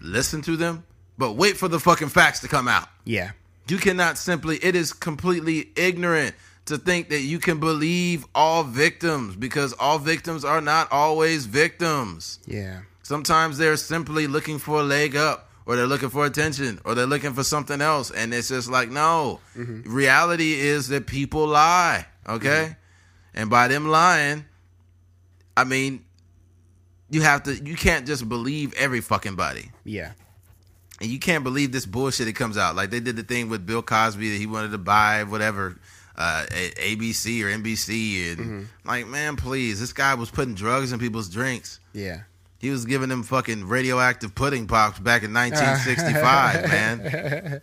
Listen to them. But wait for the fucking facts to come out. yeah You cannot simply, it is completely ignorant to think that you can believe all victims because all victims are not always victims. yeah Sometimes they're simply looking for a leg up or they're looking for attention or they're looking for something else. And it's just like, no. Mm-hmm. Reality is that people lie, okay? Mm-hmm. And by them lying, I mean, you have to, you can't just believe every fucking body. yeah And you can't believe this bullshit that comes out. Like they did the thing with Bill Cosby that he wanted to buy whatever uh, ABC or NBC, and like, man, please, this guy was putting drugs in people's drinks. Yeah. He was giving them fucking radioactive pudding pops back in 1965, man.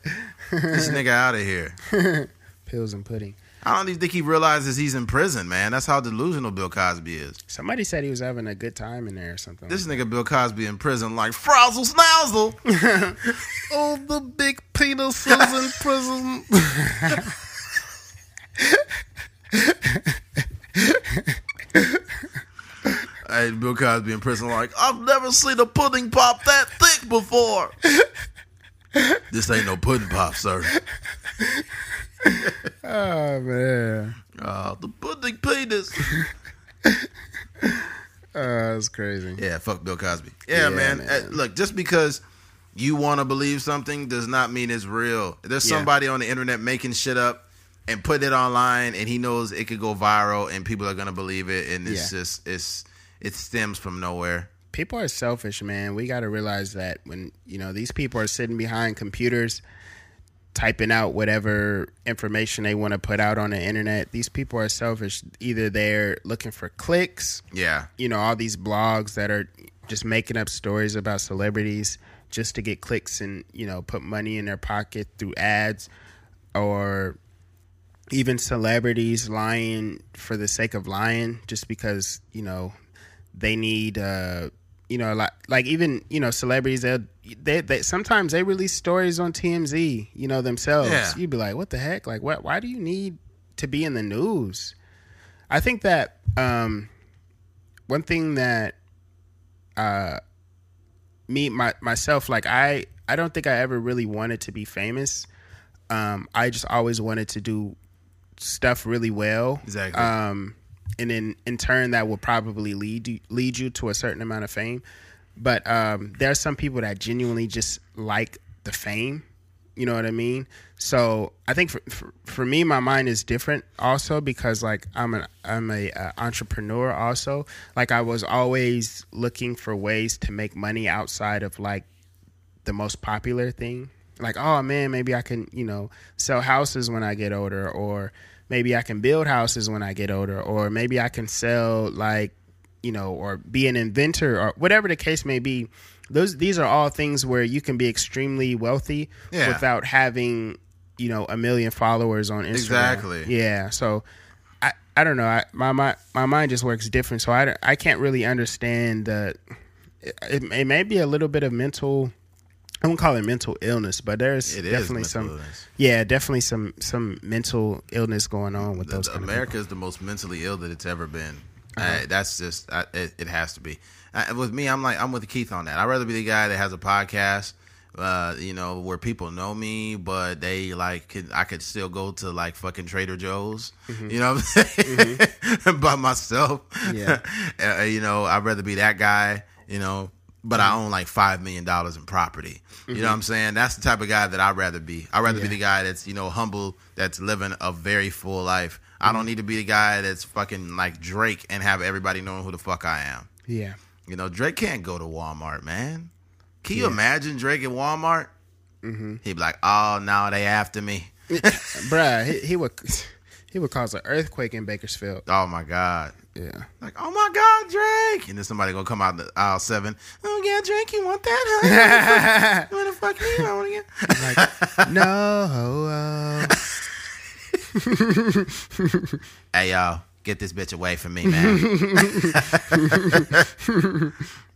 This nigga out of here. Pills and pudding. I don't even think he realizes he's in prison, man. That's how delusional Bill Cosby is. Somebody said he was having a good time in there or something. This nigga Bill Cosby in prison like frazzle snazzle. oh, the big penises in prison. Hey, Bill Cosby in prison like, I've never seen a pudding pop that thick before. this ain't no pudding pop, sir. oh man. Uh, the pudding penis. Oh, that's crazy. Yeah, fuck Bill Cosby. Yeah, Yeah, man. man. Uh, Look, just because you want to believe something does not mean it's real. There's Yeah. somebody on the internet making shit up and putting it online, and he knows it could go viral, and people are gonna believe it, and it's Yeah. just it's it stems from nowhere. people are selfish, man. We got to realize that when you know these people are sitting behind computers, typing out whatever information they want to put out on the internet. These people are selfish. Either they're looking for clicks, Yeah, you know, all these blogs that are just making up stories about celebrities just to get clicks and you know put money in their pocket through ads, or even celebrities lying for the sake of lying just because you know they need uh you know like like even you know celebrities they they, they sometimes they release stories on TMZ you know themselves. Yeah. you'd be like what the heck? Like what why do you need to be in the news? I think that um one thing that uh me my myself like I I don't think I ever really wanted to be famous. Um I just always wanted to do stuff really well. Exactly. um and then in turn that will probably lead you, lead you to a certain amount of fame. But um there are some people that genuinely just like the fame. You know what i mean? So i think for, for, for me my mind is different also because like i'm an i'm a uh, entrepreneur also. Like i was always looking for ways to make money outside of like the most popular thing. Like, oh man, maybe I can, you know, sell houses when I get older, or maybe I can build houses when I get older, or maybe I can sell like, you know, or be an inventor or whatever the case may be. Those these are all things where you can be extremely wealthy Yeah. without having, you know, a million followers on Instagram. Exactly. Yeah. So I, I don't know. I, my, my my mind just works different. So I, I can't really understand the it, it may be a little bit of mental I won't call it mental illness, but there's It is definitely some illness. yeah, definitely some some mental illness going on with those. The- kind of America is the most mentally ill that it's ever been. Uh-huh. Uh, that's just I, it, it has to be. Uh, with me, I'm like I'm with Keith on that. I'd rather be the guy that has a podcast, uh, you know, where people know me, but they like could, I could still go to like fucking Trader Joe's, you know, saying? by myself. Mm-hmm. Yeah. uh, you know, I'd rather be that guy, you know. But Mm-hmm. I own like five million dollars in property. You know what I'm saying? That's the type of guy that I'd rather be. I'd rather be the guy that's you know humble, that's living a very full life. I Mm-hmm. don't need to be the guy that's fucking like Drake and have everybody knowing who the fuck I am. yeah, You know, Drake can't go to Walmart, man. Can you Yeah. imagine Drake at Walmart? Mm-hmm. He'd be like, "Oh, now they after me." bruh, he, he would he would cause an earthquake in Bakersfield. Oh my god. Yeah, Like, oh my God, Drake! And then somebody gonna come out the aisle seven. Oh yeah, Drake, you want that? Huh? What the fuck you want again? Like, no, Hey y'all, get this bitch away from me, man.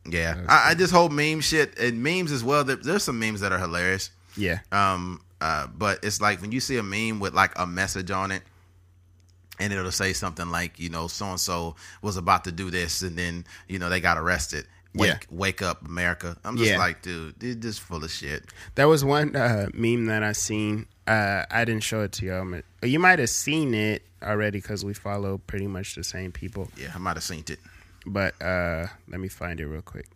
yeah, I, I just hope meme shit and memes as well. there- There's some memes that are hilarious. yeah, Um, uh, but it's like when you see a meme with like a message on it, and it'll say something like, you know, so and so was about to do this, and then you know they got arrested. Wake, Yeah. wake up, America! I'm just Yeah. like, dude, this just full of shit. there was one uh, meme that I seen. Uh, I didn't show it to y'all. but You might have seen it already because we follow pretty much the same people. Yeah, I might have seen it. But uh, let me find it real quick.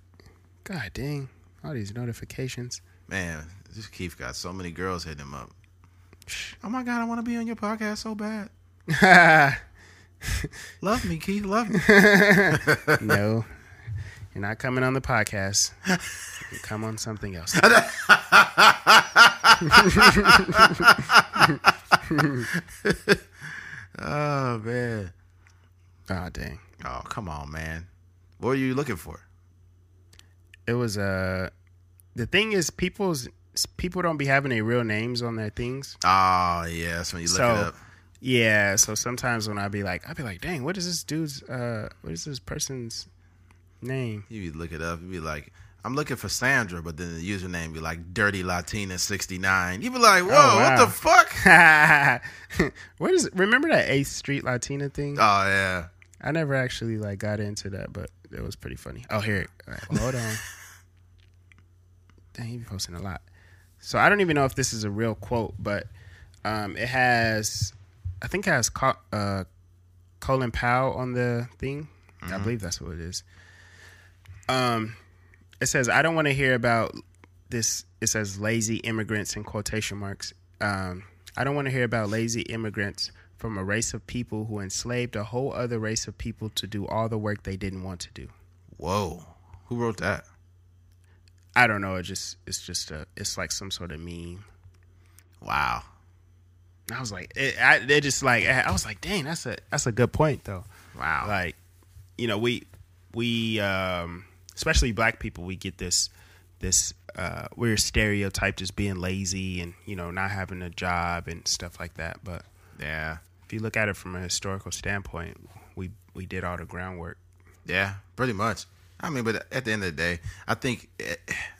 God dang, all these notifications. Man, this Keith got so many girls hitting him up. Oh my god, I want to be on your podcast so bad. Love me, Keith. Love me. no, you're not coming on the podcast. You come on something else. oh man. Oh dang, Oh come on, man. What are you looking for? it was uh the thing is people's people don't be having their real names on their things. Oh yeah, yes, when you look So- it up. Yeah, so sometimes when I be like, I'd be like, dang, what is this dude's, uh, what is this person's name? You'd look it up. You'd be like, I'm looking for Sandra, but then the username be like Dirty Latina 69. You'd be like, whoa, Oh, what the fuck? what is? Remember that Eighth Street Latina thing? Oh yeah. I never actually like got into that, but it was pretty funny. Oh, here, right, well, hold on. Dang, he be posting a lot. So I don't even know if this is a real quote, but um, it has, I think it has uh, Colin Powell on the thing. I believe that's what it is. Um, it says, "I don't want to hear about this." It says, "Lazy immigrants" in quotation marks. Um, I don't want to hear about lazy immigrants from a race of people who enslaved a whole other race of people to do all the work they didn't want to do. Whoa. Who wrote that? I don't know. It just it's just a it's like some sort of meme. Wow. I was like, it, I it just like I was like, dang, that's a that's a good point though. Wow. Like, you know, we we um especially black people, we get this this uh we're stereotyped as being lazy and you know not having a job and stuff like that. But yeah. if you look at it from a historical standpoint, we we did all the groundwork. Yeah, pretty much. I mean, but at the end of the day, I think eh,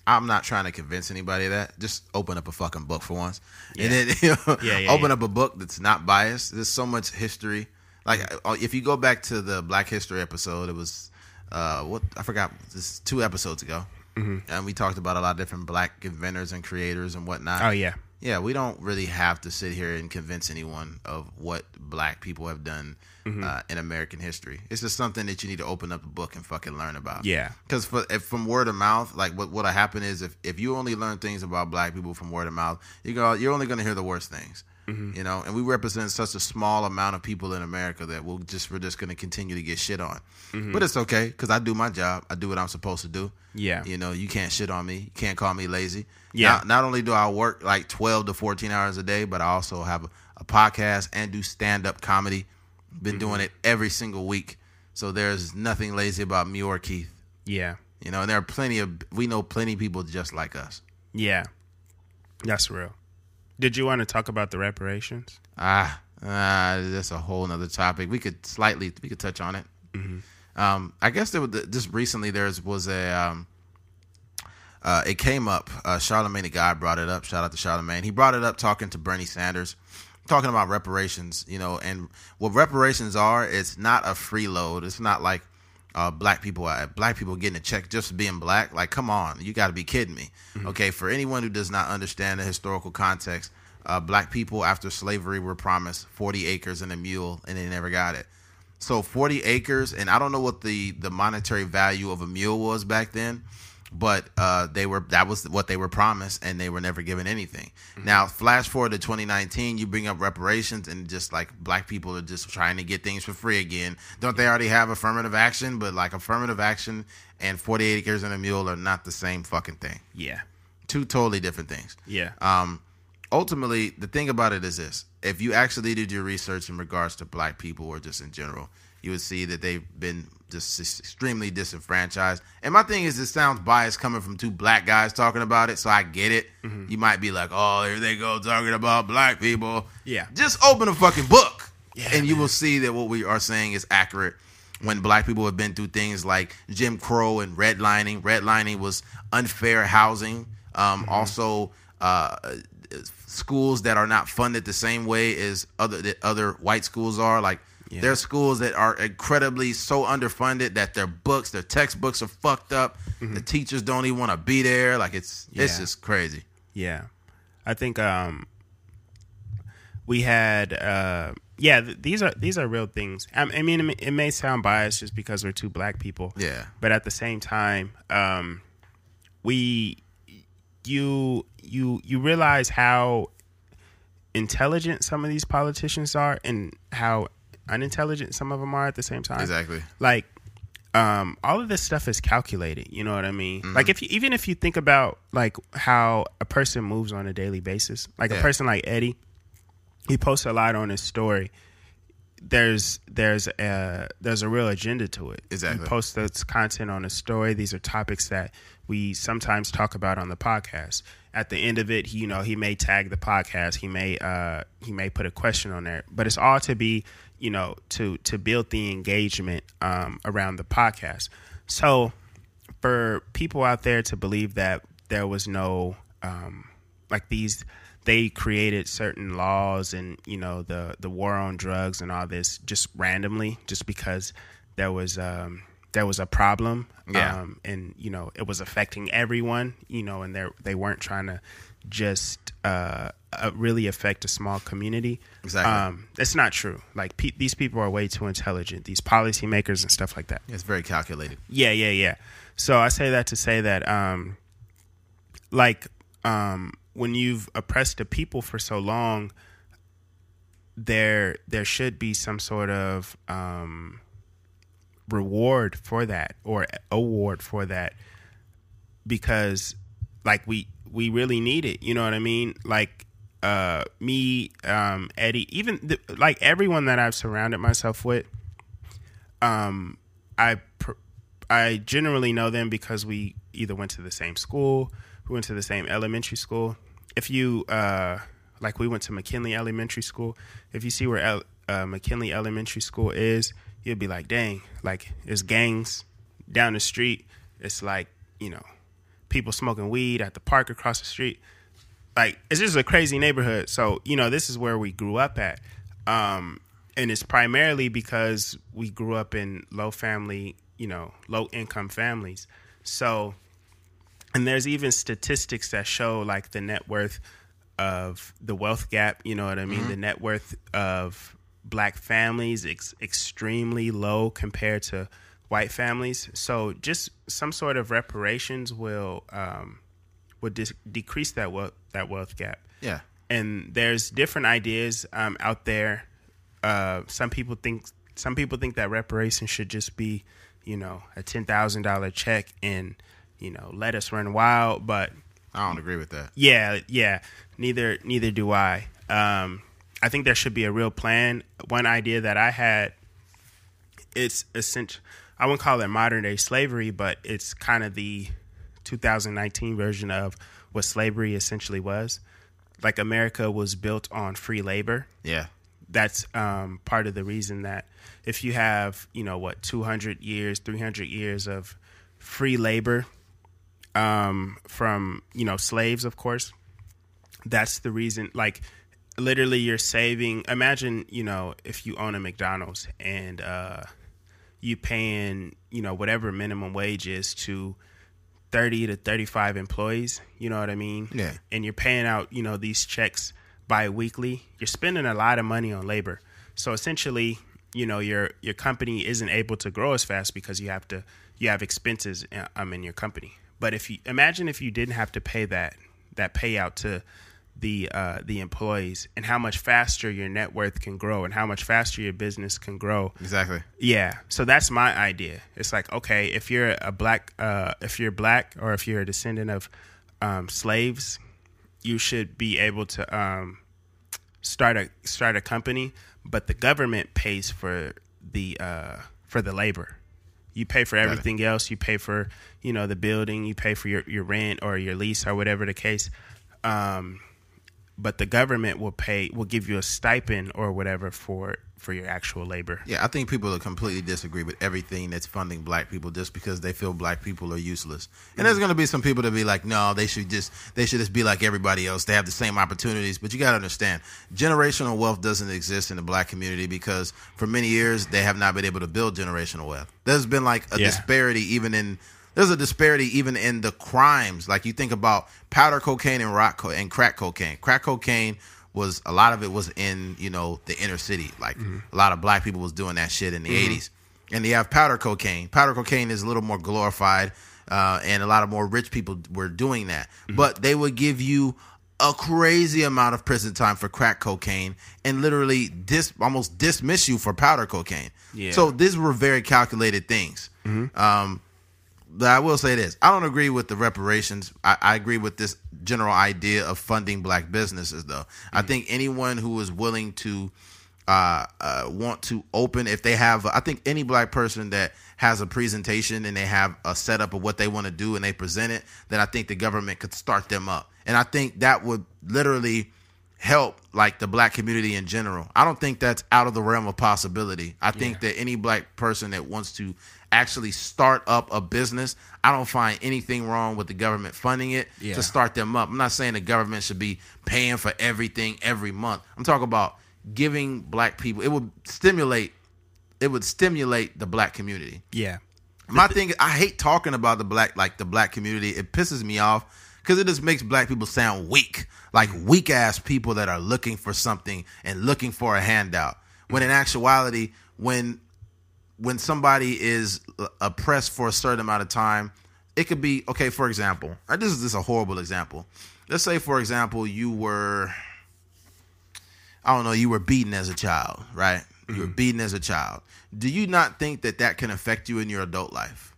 I'm not trying to convince anybody of that. Just open up a fucking book for once, and then you know, Yeah, yeah, open yeah. up a book that's not biased. There's so much history. Like uh, if you go back to the Black History episode, it was uh, what I forgot. This two episodes ago, Mm-hmm. and we talked about a lot of different black inventors and creators and whatnot. Oh yeah, Yeah, we don't really have to sit here and convince anyone of what black people have done Mm-hmm. uh, in American history. It's just something that you need to open up a book and fucking learn about. Yeah. Because if from word of mouth, like what what'll happen is if, if you only learn things about black people from word of mouth, you go you're only going to hear the worst things. Mm-hmm. You know, and we represent such a small amount of people in America that we'll just we're just going to continue to get shit on. Mm-hmm. But it's okay because I do my job. I do what I'm supposed to do. Yeah. You know, you can't shit on me. You can't call me lazy. Yeah. Not, not only do I work like 12 to 14 hours a day, but I also have a, a podcast and do stand up comedy. Been Mm-hmm. doing it every single week. So there's nothing lazy about me or Keith. yeah, You know, and there are plenty of, we know plenty of people just like us. yeah. That's real. Did you want to talk about the reparations? Ah, ah, that's a whole nother topic. We could slightly, we could touch on it. Um, I guess there was just recently there was a, um, uh, it came up. Uh, Charlamagne the guy brought it up. Shout out to Charlamagne. He brought it up talking to Bernie Sanders, talking about reparations. You know, and what reparations are, it's not a freeload. It's not like uh, black people, uh, black people getting a check just for being black. Like, come on, you got to be kidding me. Okay, for anyone who does not understand the historical context, uh, black people after slavery were promised 40 acres and a mule, and they never got it. So 40 acres, and I don't know what the the monetary value of a mule was back then, but uh, they were that was what they were promised, and they were never given anything. Now, flash forward to 2019, you bring up reparations, and just like black people are just trying to get things for free again. Don't they already have affirmative action? But like affirmative action and 48 acres and a mule are not the same fucking thing. Yeah, Two totally different things yeah, um, ultimately, the thing about it is this: if you actually did your research in regards to black people or just in general, you would see that they've been just extremely disenfranchised. And my thing is, it sounds biased coming from two black guys talking about it, so I get it. You might be like, "Oh, here they go talking about black people." Yeah. just open a fucking book, Yeah, and you will see that what we are saying is accurate. When black people have been through things like Jim Crow and redlining, redlining was unfair housing. Um, Also, uh, schools that are not funded the same way as other other white schools are. Like Yeah. there are schools that are incredibly so underfunded that their books, their textbooks are fucked up. The teachers don't even want to be there. Like it's it's Mm-hmm. Just crazy. yeah. I think um, we had uh, yeah. Th- these are these are real things. I, I mean, it may, it may sound biased just because we're two black people. Yeah. but at the same time, um, we you you you realize how intelligent some of these politicians are and how unintelligent some of them are at the same time. Exactly. Like um, all of this stuff is calculated. You know what I mean? Like if you, even if you think about like how a person moves on a daily basis, like a person like Eddie, he posts a lot on his story. there's there's a there's a real agenda to it. Exactly. You post this content on a story. These are topics that we sometimes talk about on the podcast. At the end of it, you know, he may tag the podcast. He may uh he may put a question on there, but it's all to be you know to to build the engagement um, around the podcast. So for people out there to believe that there was no um, like these they created certain laws and you know the the war on drugs and all this just randomly just because there was um there was a problem Yeah. um and you know it was affecting everyone you know and they they weren't trying to just uh, uh really affect a small community Exactly. um that's not true like pe- these people are way too intelligent these policymakers and stuff like that It's very calculated. yeah, yeah, yeah. So I say that to say that, um, like, um, when you've oppressed a people for so long, there there should be some sort of um, reward for that or award for that because, like, we we really need it. You know what I mean? Like, uh, me, um, Eddie, even the, like everyone that I've surrounded myself with um, I pr- I generally know them because we either went to the same school, we went to the same elementary school. If you uh, like, we went to McKinley Elementary School. If you see where El- uh, McKinley Elementary School is, you'll be like, dang, like it's gangs down the street. It's like you know, people smoking weed at the park across the street like it's just a crazy neighborhood. So you know, this is where we grew up at, um, and it's primarily because we grew up in low family, you know, low income families. So, and there's even statistics that show like the net worth of the wealth gap. You know what I mean? The net worth of black families is extremely low compared to white families. So, just some sort of reparations will. Um, would dis- decrease that wealth that wealth gap. Yeah. And there's different ideas um, out there. Uh, some people think some people think that reparations should just be, you know, a ten thousand dollar check and you know let us run wild. But I don't agree with that. yeah, yeah, neither neither do I. Um, I think there should be a real plan. One idea that I had, it's essential. I wouldn't call it modern day slavery, but it's kind of the 2019 version of what slavery essentially was. Like America was built on free labor. Yeah. That's um, part of the reason that if you have, you know, what 200 years, 300 years of free labor um, from, you know, slaves, of course, that's the reason. Like, literally, you're saving. Imagine, you know, if you own a McDonald's and uh, you paying, you know, whatever minimum wage is to 30 to 35 employees, you know what I mean? Yeah. And you're paying out, you know, these checks bi-weekly. You're spending a lot of money on labor. So essentially, you know, your your company isn't able to grow as fast because you have to you have expenses uh, um in your company. But if you imagine if you didn't have to pay that that payout to the uh, the employees and how much faster your net worth can grow and how much faster your business can grow Exactly. yeah, so that's my idea. It's like okay, if you're a black, uh, if you're black, or if you're a descendant of um, slaves, you should be able to um, start a start a company, but the government pays for the uh, for the labor. You pay for everything else. You pay for you know the building. You pay for your, your rent or your lease or whatever the case. Um, but the government will pay will give you a stipend or whatever for for your actual labor. Yeah, I think people will completely disagree with everything that's funding black people just because they feel black people are useless. And there's mm. going to be some people that be like, no, they should just they should just be like everybody else. They have the same opportunities. But you got to understand, generational wealth doesn't exist in the black community because for many years they have not been able to build generational wealth. There's been like a Yeah. disparity even in there's a disparity even in the crimes. Like you think about powder cocaine and rock co- and crack cocaine. Crack cocaine was a lot of it was in you know the inner city. Like a lot of black people was doing that shit in the 80s. And you have powder cocaine. Powder cocaine is a little more glorified, uh, and a lot of more rich people were doing that. But they would give you a crazy amount of prison time for crack cocaine and literally dis almost dismiss you for powder cocaine. Yeah. So these were very calculated things. Um, but I will say this: I don't agree with the reparations. I, I agree with this general idea of funding black businesses, though. I think anyone who is willing to uh, uh, want to open if they have i think any black person that has a presentation and they have a setup of what they want to do and they present it then i think the government could start them up and i think that would literally help like the black community in general i don't think that's out of the realm of possibility i think Yeah. that any black person that wants to actually start up a business i don't find anything wrong with the government funding it Yeah. to start them up. I'm not saying the government should be paying for everything every month. I'm talking about giving black people it would stimulate it would stimulate the black community. Yeah. my thing i hate talking about the black like the black community. It pisses me off because it just makes black people sound weak like weak ass people that are looking for something and looking for a handout. When in actuality when when somebody is oppressed for a certain amount of time it could be okay for example uh, this is just a horrible example let's say for example you were I don't know, you were beaten as a child, right? You were beaten as a child. Do you not think that that can affect you in your adult life?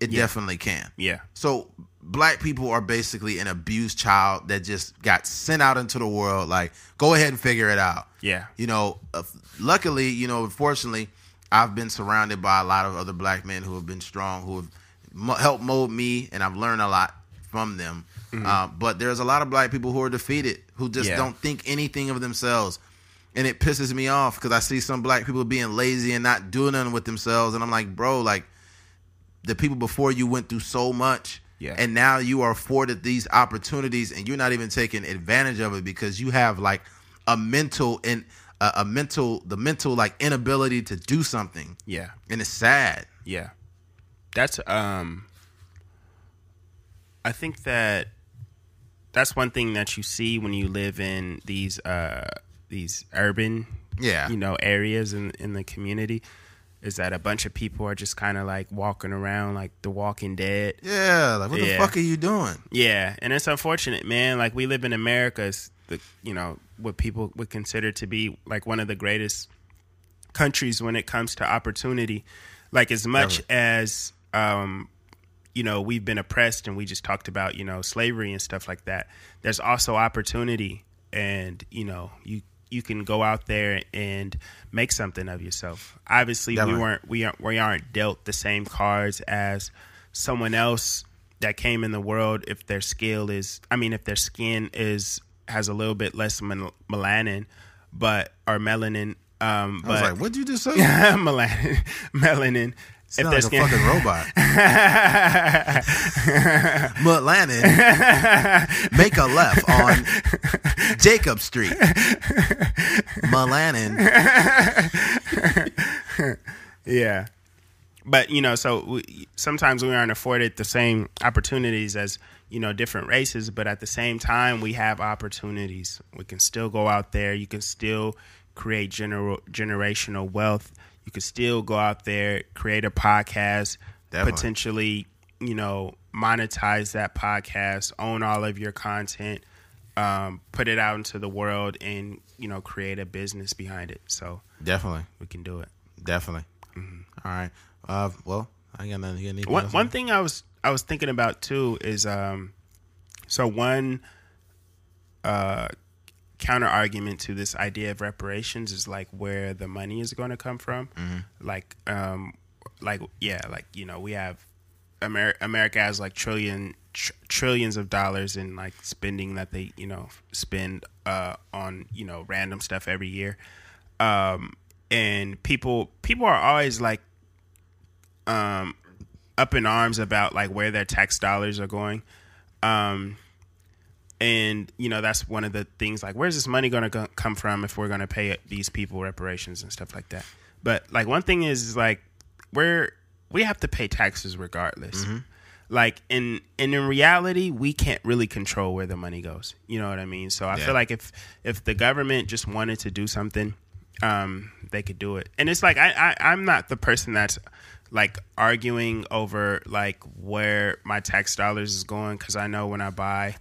It Yeah. definitely can. Yeah. So black people are basically an abused child that just got sent out into the world. Like, go ahead and figure it out. Yeah. You know, uh, luckily, you know, unfortunately, I've been surrounded by a lot of other black men who have been strong, who have mo- helped mold me, and I've learned a lot from them. Uh, but there's a lot of black people who are defeated, who just Yeah. don't think anything of themselves. And it pisses me off because I see some black people being lazy and not doing nothing with themselves. And I'm like, bro, like, the people before you went through so much Yeah. and now you are afforded these opportunities and you're not even taking advantage of it because you have like a mental and a, a mental the mental like inability to do something Yeah. and it's sad Yeah. That's um I think that that's one thing that you see when you live in these uh these urban yeah you know areas in in the community is that a bunch of people are just kind of like walking around like the walking dead. yeah like what the fuck are you doing Yeah, and it's unfortunate, man. Like we live in America, the you know what people would consider to be like one of the greatest countries when it comes to opportunity. Like as much as um, you know we've been oppressed, and we just talked about you know slavery and stuff like that. There's also opportunity, and you know you you can go out there and make something of yourself. Obviously, Definitely. we weren't we aren't we aren't dealt the same cards as someone else that came in the world if their skill is I mean if their skin is has a little bit less mel- melanin but or melanin um I was but like what'd you just say? Melanin. Melanin if Sound their like a fucking robot. Mutlanin make a left on Jacob Street. Melanin. Yeah. But, you know, so we, sometimes we aren't afforded the same opportunities as, you know, different races, but at the same time, we have opportunities. We can still go out there. You can still create general, generational wealth. You can still go out there, create a podcast, Definitely. potentially, you know, monetize that podcast, own all of your content, um, put it out into the world, and, you know, create a business behind it. So definitely we can do it. definitely All right uh well I got nothing you one one thing I was I was thinking about too is um so one uh counter argument to this idea of reparations is like where the money is going to come from. Like um like yeah like you know we have Amer- America has like trillion tr- trillions of dollars in like spending that they you know spend uh on you know random stuff every year. Um and people people are always like um up in arms about like where their tax dollars are going. Um and you know that's one of the things like where's this money going to go- come from if we're going to pay these people reparations and stuff like that? But like one thing is, is like we're we have to pay taxes regardless. Like in and in reality we can't really control where the money goes. You know what i mean? So i Yeah. feel like if if the government just wanted to do something um they could do it. And it's like i, I i'm not the person that's like arguing over like where my tax dollars is going because i know when i buy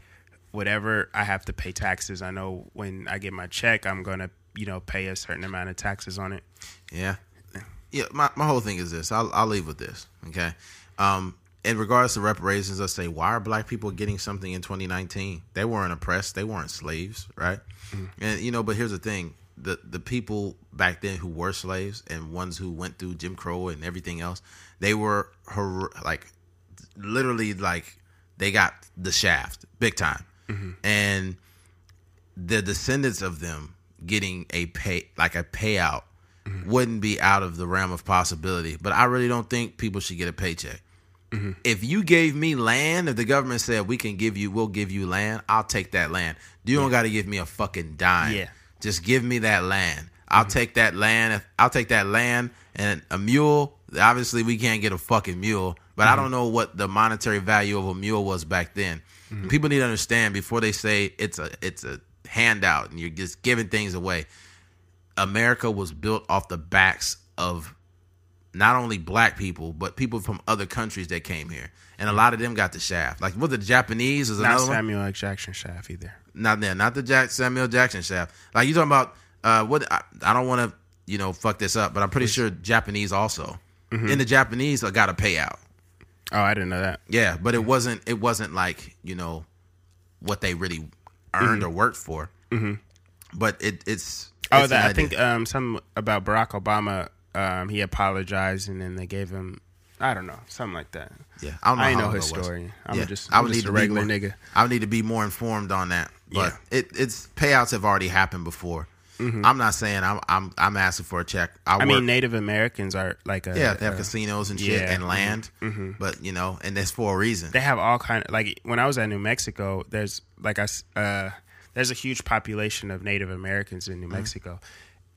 whatever i have to pay taxes i know when i get my check i'm gonna you know pay a certain amount of taxes on it Yeah. Yeah, my, my whole thing is this. I'll, I'll leave with this. Okay. Um, in regards to reparations, let's say, why are black people getting something in 2019? They weren't oppressed. They weren't slaves, right? And, you know, but here's the thing the the people back then who were slaves and ones who went through Jim Crow and everything else, they were hor- like literally like they got the shaft big time, mm-hmm. and the descendants of them getting a pay like a payout mm-hmm. wouldn't be out of the realm of possibility. But I really don't think people should get a paycheck. Mm-hmm. If you gave me land, if the government said we can give you, we'll give you land, I'll take that land. You don't got to give me a fucking dime. Yeah. Just give me that land. I'll mm-hmm. take that land. I'll take that land and a mule. Obviously, we can't get a fucking mule, but I mm-hmm. don't know what the monetary value of a mule was back then. Mm-hmm. People need to understand before they say it's a it's a handout and you're just giving things away. America was built off the backs of not only black people but people from other countries that came here, and a lot of them got the shaft. Like what the Japanese is Not another. Samuel L. Jackson Shaft either. Not there, not the Jack Samuel Jackson shaft. Like you talking about uh what I, I don't want to you know fuck this up, but I'm pretty sure Japanese also. In the Japanese, I got a payout. Oh, I didn't know that. Yeah, but it wasn't it wasn't like you know what they really earned or worked for. Mm-hmm. But it it's Oh, it's that, I think um, something about Barack Obama. Um, he apologized and then they gave him. I don't know, something like that. yeah, I don't know. I know his story. I'm yeah, just, I I'm would just need a regular more, nigga. I would need to be more informed on that. But Yeah. it it's payouts have already happened before. I'm not saying I'm I'm I'm asking for a check. I, Mm-hmm. I work, mean, Native Americans are like a Yeah, they have a- casinos and shit yeah, and land, but you know, and that's for a reason. they have all kind of like when I was at New Mexico, there's like I uh, there's a huge population of Native Americans in New Mexico,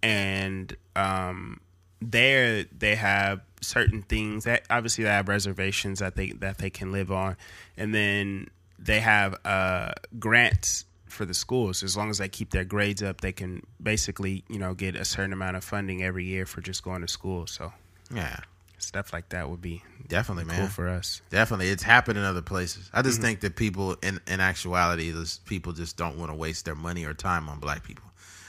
and um, there they have certain things that obviously they have reservations that they that they can live on, and then they have uh, grants for the schools as long as they keep their grades up they can basically you know get a certain amount of funding every year for just going to school so yeah, stuff like that would be definitely, cool man. for us Definitely, it's happened in other places. I Mm-hmm. just think that people, in in actuality, those people just don't want to waste their money or time on black people.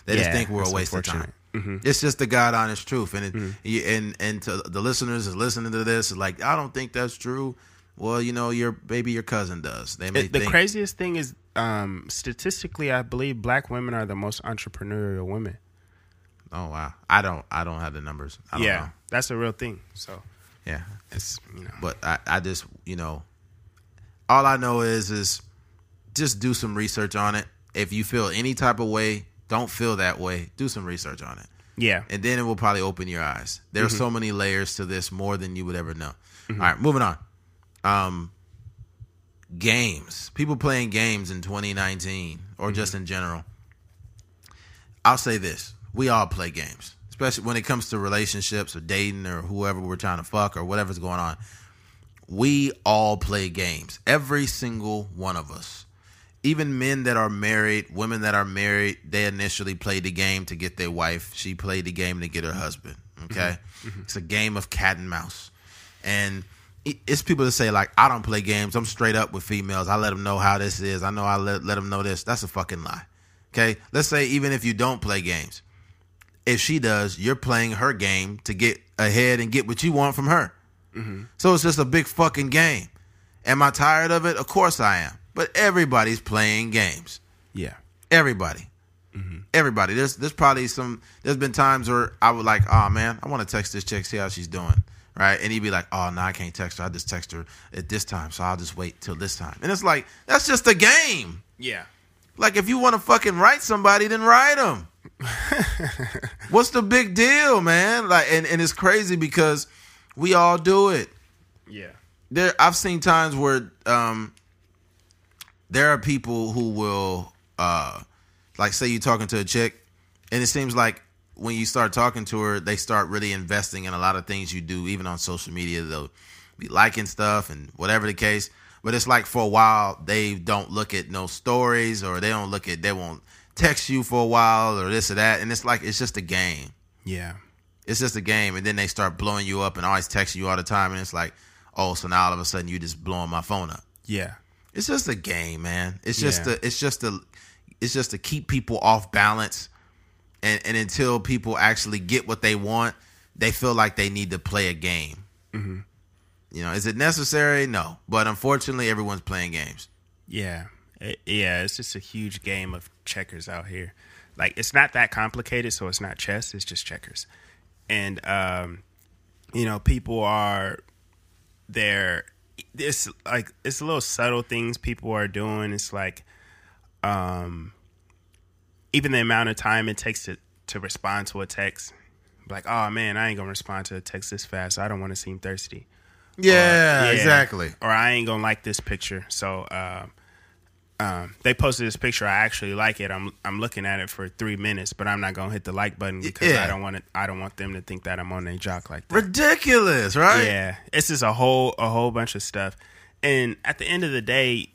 They just think we're a waste of time. Mm-hmm. It's just the God honest truth, and it, you- and and to the listeners is listening to this, like I don't think that's true. Well, you know, your maybe your cousin does. They may the think, craziest thing is um, statistically i believe black women are the most entrepreneurial women Oh wow, I don't I don't have the numbers. I don't yeah know. that's a real thing so yeah. it's you know But I, I just, you know, all I know is, is just do some research on it. If you feel any type of way, don't feel that way. Do some research on it, yeah and then it will probably open your eyes. There are so many layers to this, more than you would ever know. All right, moving on. Um, games. People playing games in 2019, or mm-hmm. just in general. I'll say this: we all play games, especially when it comes to relationships or dating or whoever we're trying to fuck or whatever's going on. We all play games. Every single one of us. Even men that are married, women that are married, they initially played the game to get their wife. She played the game to get her husband. Okay? Mm-hmm. Mm-hmm. It's a game of cat and mouse. And it's people that say, like, I don't play games. I'm straight up with females. I let them know how this is. I know I let, let them know this. That's a fucking lie. Okay? Let's say even if you don't play games, if she does, you're playing her game to get ahead and get what you want from her. Mm-hmm. So it's just a big fucking game. Am I tired of it? Of course I am. But everybody's playing games. yeah Everybody. Mm-hmm. Everybody. There's there's probably some there's been times where I would like, oh man, I want to text this chick, see how she's doing. Right? And he'd be like, Oh no, I can't text her. I just text her at this time, so I'll just wait till this time. And it's like, that's just a game. yeah Like if you want to fucking write somebody, then write them. What's the big deal, man? Like, and, and it's crazy because we all do it. yeah There, I've seen times where um, there are people who will, uh, like, say you're talking to a chick, and it seems like when you start talking to her, they start really investing in a lot of things you do, even on social media. They'll be liking stuff and whatever the case. But it's like for a while they don't look at no stories or they don't look at they won't text you for a while or this or that, and it's like it's just a game. yeah It's just a game, and then they start blowing you up and always texting you all the time, and it's like, oh, so now all of a sudden you just blowing my phone up. yeah It's just a game, man. It's just Yeah. a, it's just a, it's just to keep people off balance, and and until people actually get what they want, they feel like they need to play a game. Mm-hmm. You know, is it necessary? No, but unfortunately, everyone's playing games. Yeah, It- yeah. It's just a huge game of checkers out here. Like it's not that complicated, so it's not chess, it's just checkers. And um, you know, people are there it's like it's a little subtle things people are doing. It's like um even the amount of time it takes to to respond to a text. Like, oh man, I ain't gonna respond to a text this fast. I don't want to seem thirsty. Yeah, Or- yeah. exactly. Or I ain't gonna like this picture. So um, um, they posted this picture. I actually like it. I'm I'm looking at it for three minutes, but I'm not gonna hit the like button because Yeah. I don't want it. I don't want them to think that I'm on their jock like that. Ridiculous, right? Yeah, it's just a whole a whole bunch of stuff. And at the end of the day,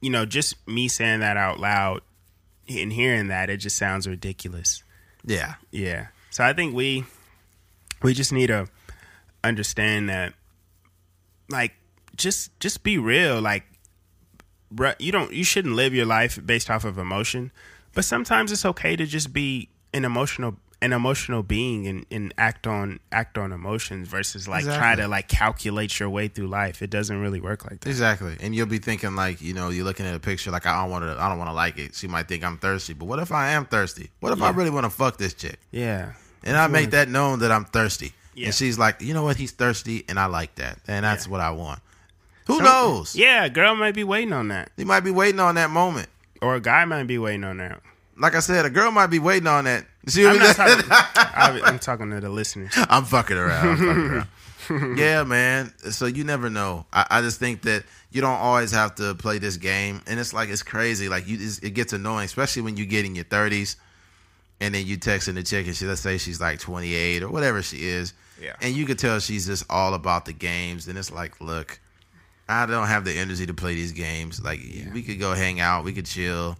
you know, just me saying that out loud and hearing that, it just sounds ridiculous. Yeah. Yeah. So I think we we just need to understand that like just just be real like bruh, you don't you shouldn't live your life based off of emotion but sometimes it's okay to just be an emotional an emotional being and, and act on act on emotions versus like try to like calculate your way through life it doesn't really work like that Exactly. And you'll be thinking like, you know, you're looking at a picture like I don't want to I don't want to like it. She might think I'm thirsty, but what if I am thirsty? What if I really want to fuck this chick? yeah And I make that known that I'm thirsty. Yeah. And she's like, "You know what? He's thirsty and I like that. And that's Yeah. what I want." Who knows? yeah a girl might be waiting on that He might be waiting on that moment. or a guy might be waiting on that Like I said, a girl might be waiting on that. See I'm not talking I'm I'm talking to the listeners I'm fucking around. I'm fucking around. yeah, man. So you never know. I, I just think that you don't always have to play this game, and it's like it's crazy. Like you, it gets annoying, especially when you get in your 30s, and then you texting the chick, and she let's say she's like 28 or whatever she is, Yeah. and you could tell she's just all about the games, and it's like, look, I don't have the energy to play these games. Like we could go hang out, we could chill,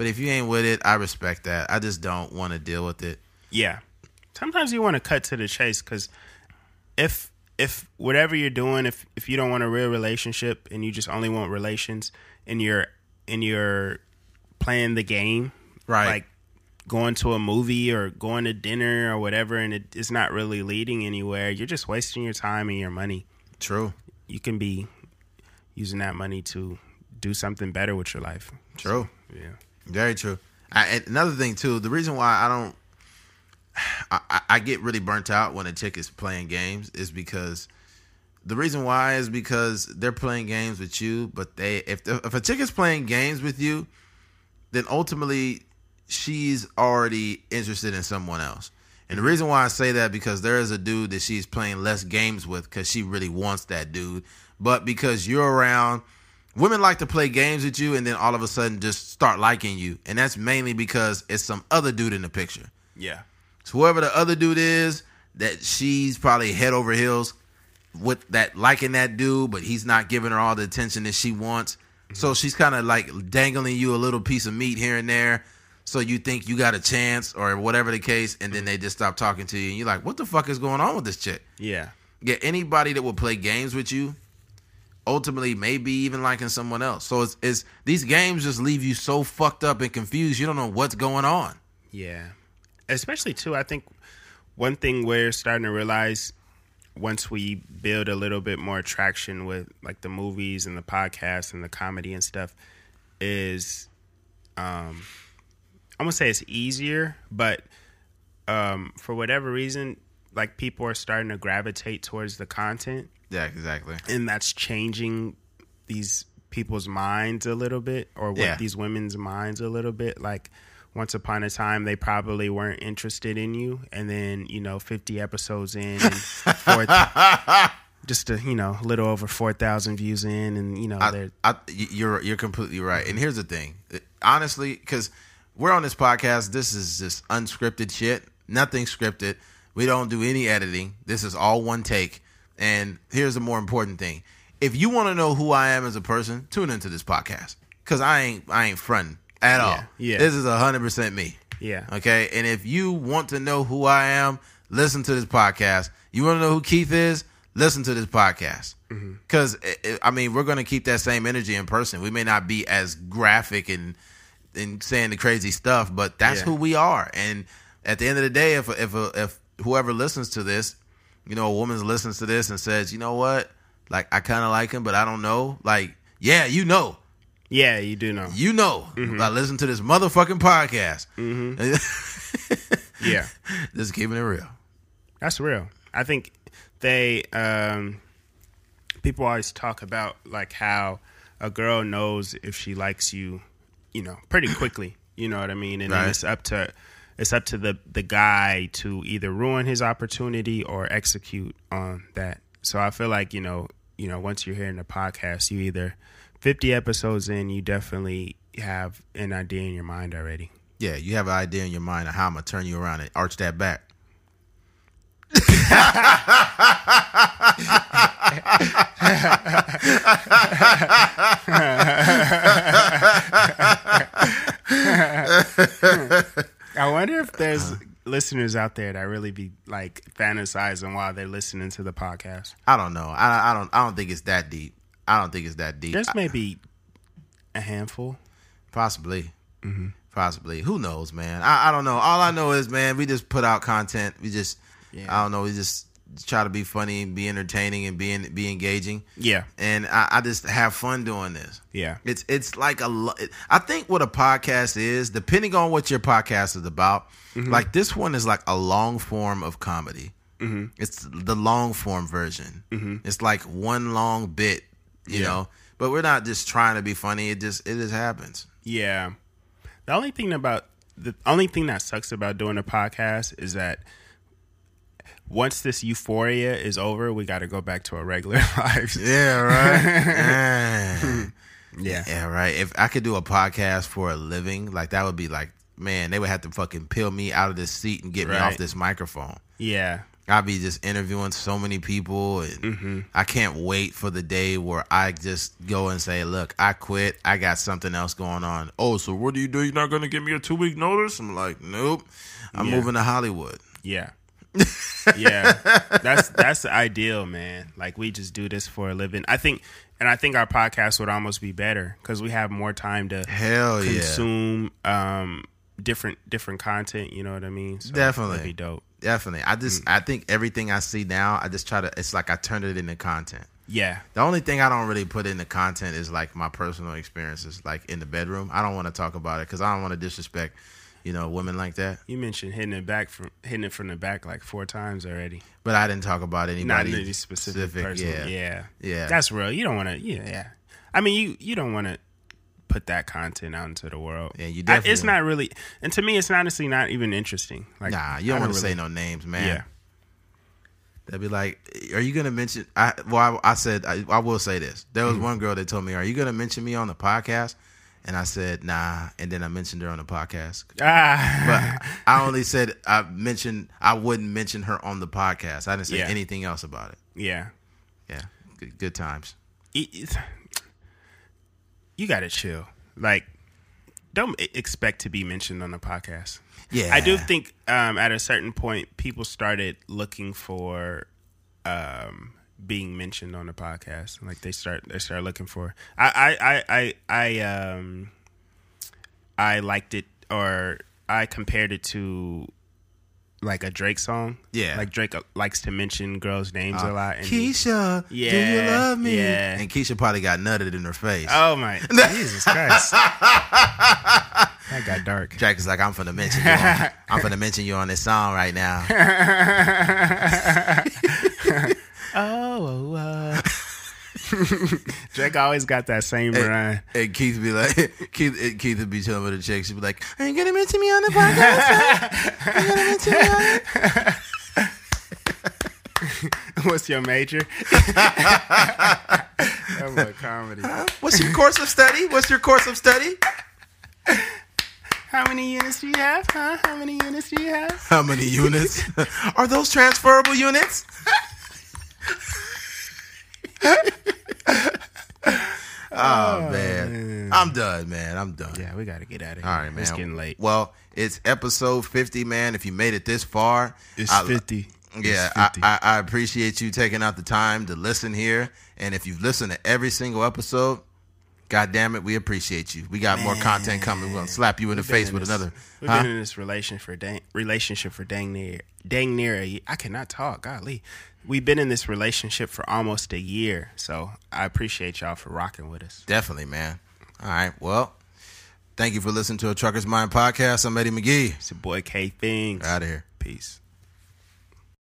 but if you ain't with it, I respect that. I just don't want to deal with it. Yeah. Sometimes you want to cut to the chase because if if whatever you're doing, if if you don't want a real relationship and you just only want relations, and you're and you're playing the game, Right. Like going to a movie or going to dinner or whatever, and it, it's not really leading anywhere. You're just wasting your time and your money. True. You can be using that money to do something better with your life. True. Yeah. Very true. I, another thing too, the reason why I don't, I, I- I get really burnt out when a chick is playing games is because the reason why is because they're playing games with you, but they if the, if a chick is playing games with you, then ultimately she's already interested in someone else. And the reason why I say that because there is a dude that she's playing less games with because she really wants that dude, but because you're around, women like to play games with you and then all of a sudden just start liking you, and that's mainly because it's some other dude in the picture. Yeah. So whoever the other dude is, that she's probably head over heels with that liking that dude, but he's not giving her all the attention that she wants. So mm-hmm. she's kind of like dangling you a little piece of meat here and there. So you think you got a chance or whatever the case, and then mm-hmm. they just stop talking to you, and you're like, "What the fuck is going on with this chick?" Yeah. Yeah, anybody that will play games with you, ultimately maybe even liking someone else. So it's, it's these games just leave you so fucked up and confused. You don't know what's going on. Yeah. Especially too, I think one thing we're starting to realize once we build a little bit more traction with like the movies and the podcasts and the comedy and stuff is um I'm gonna say it's easier, but um for whatever reason, like people are starting to gravitate towards the content Yeah, exactly. and that's changing these people's minds a little bit or what Yeah. these women's minds a little bit like once upon a time they probably weren't interested in you and then you know 50 episodes in and four, just a you know a little over 4000 views in and you know they're I, y- you're you're completely right. And mm-hmm. here's the thing, uh, honestly, because we're on this podcast, this is just unscripted shit, nothing scripted. We don't do any editing. This is all one take. And here's the more important thing: if you want to know who I am as a person, tune into this podcast because I ain't I ain't fronting at all. yeah. This is hundred percent me. yeah Okay. And if you want to know who I am, listen to this podcast. You want to know who Keith is? Listen to this podcast. Mm-hmm. Because, eh, eh, I mean, we're to keep that same energy in person. We may not be as graphic and, and saying the crazy stuff, but that's Yeah. who we are. And at the end of the day, if, if, if whoever listens to this, you know, a woman listens to this and says, you know what? Like, I kind of like him, but I don't know. Like, yeah, you know. Yeah, you do know. You know, Mm-hmm. I listen to this motherfucking podcast. Yeah, Just keeping it real. that's real. I think they um, people always talk about like how a girl knows if she likes you, you know, pretty quickly. You know what I mean? And then it's up to it's up to the the guy to either ruin his opportunity or execute on that. So I feel like you know, you know, once you're hearing the podcast, you either 50 episodes in, you definitely have an idea in your mind already. Yeah, you have an idea in your mind of how I'm gonna turn you around and arch that back. I wonder if there's listeners out there that really be like fantasizing while they're listening to the podcast. I don't know. I, I don't. I don't think it's that deep. I don't think it's that deep. There's maybe a handful. Possibly. Mm-hmm. Possibly. Who knows, man? I, I don't know. All I know is, man, we just put out content. We just, Yeah. I don't know. We just try to be funny, and be entertaining, and be be engaging. Yeah, And I, I just have fun doing this. yeah, It's it's like a. I think what a podcast is, depending on what your podcast is about. Mm-hmm. Like this one is like a long form of comedy. Mm-hmm. It's the long form version. It's like one long bit, you Yeah. know. But we're not just trying to be funny. It just it just happens. yeah. The only thing about the only thing that sucks about doing a podcast is that once this euphoria is over, we got to go back to our regular lives. Yeah, right. yeah. Yeah, right. If I could do a podcast for a living, like that would be like, man, they would have to fucking peel me out of this seat and get me off this microphone. yeah, I'd be just interviewing so many people, and mm-hmm. I can't wait for the day where I just go and say, "Look, I quit. I got something else going on." Oh, so what do you do? You're not going to give me a two week notice? I'm like, nope. I'm Yeah. moving to Hollywood. Yeah. Yeah. That's that's the ideal, man. Like we just do this for a living. I think and I think our podcast would almost be better cuz we have more time to Hell yeah, consume um different different content, you know what I mean? So Definitely. Be dope. definitely. I just, I think everything I see now, I just try to. It's like I turned it into content. Yeah. The only thing I don't really put into content is like my personal experiences, like in the bedroom. I don't want to talk about it because I don't want to disrespect, you know, women like that. You mentioned hitting it back from hitting it from the back like four times already. But I didn't talk about anybody Not any specific, person. Yeah, Yeah. yeah. That's real. You don't want to yeah, yeah. I mean, you you don't want to put that content out into the world. Yeah, you I- it's not really and to me it's honestly not even interesting. Like Nah, you don't want to really- say no names, man. Yeah. They'll be like, "Are you gonna mention?" I well, I, I said I, I will say this. There Mm-hmm. was one girl that told me, "Are you gonna mention me on the podcast?" And I said, "Nah." And then I mentioned her on the podcast, Ah. but I only said I mentioned I wouldn't mention her on the podcast. I didn't say Yeah. anything else about it. yeah. Yeah, good, good times. It- you got to chill. Like don't expect to be mentioned on the podcast. Yeah, I do think um, at a certain point, people started looking for um, being mentioned on the podcast. Like they start, they start looking for. I, I, I, I, I, um, I liked it, or I compared it to like a Drake song. Yeah. like Drake uh, likes to mention girls' names a lot. And Keisha, yeah, do you love me? yeah. And Keisha probably got nutted in her face. oh my Jesus Christ, that got dark. Drake is like, I'm finna mention you. On, I'm finna mention you on this song right now. Oh, uh. Drake always got that same run. And Keith be like, Keith, and Keith would be telling with a chick. She'd be like, "Are you gonna mention me on the podcast? Are you gonna mention me on it?" What's your major? that was comedy. What's your course of study? What's your course of study? How many units do you have? Huh? How many units do you have? How many units? Are those transferable units? oh man, oh, I'm done, man. I'm done. Yeah, we got to get out of here. All right, man. It's getting late. Well, it's episode 50, man. If you made it this far, It's I- 50. Yeah, It's I, 50. I, I appreciate you taking out the time to listen here. And if you've listened to every single episode, God damn it, we appreciate you. We got more content coming. We're gonna slap you in the We've been face with this- another. We've Huh? been in this relation for dang, relationship for dang near dang near a I cannot talk. Golly, we've been in this relationship for almost a year. So I appreciate y'all for rocking with us. Definitely, man. All right. Well, thank you for listening to a Trucker's Mind podcast. I'm Eddie McGee. It's your boy Keith Fingers. Out of here. Peace.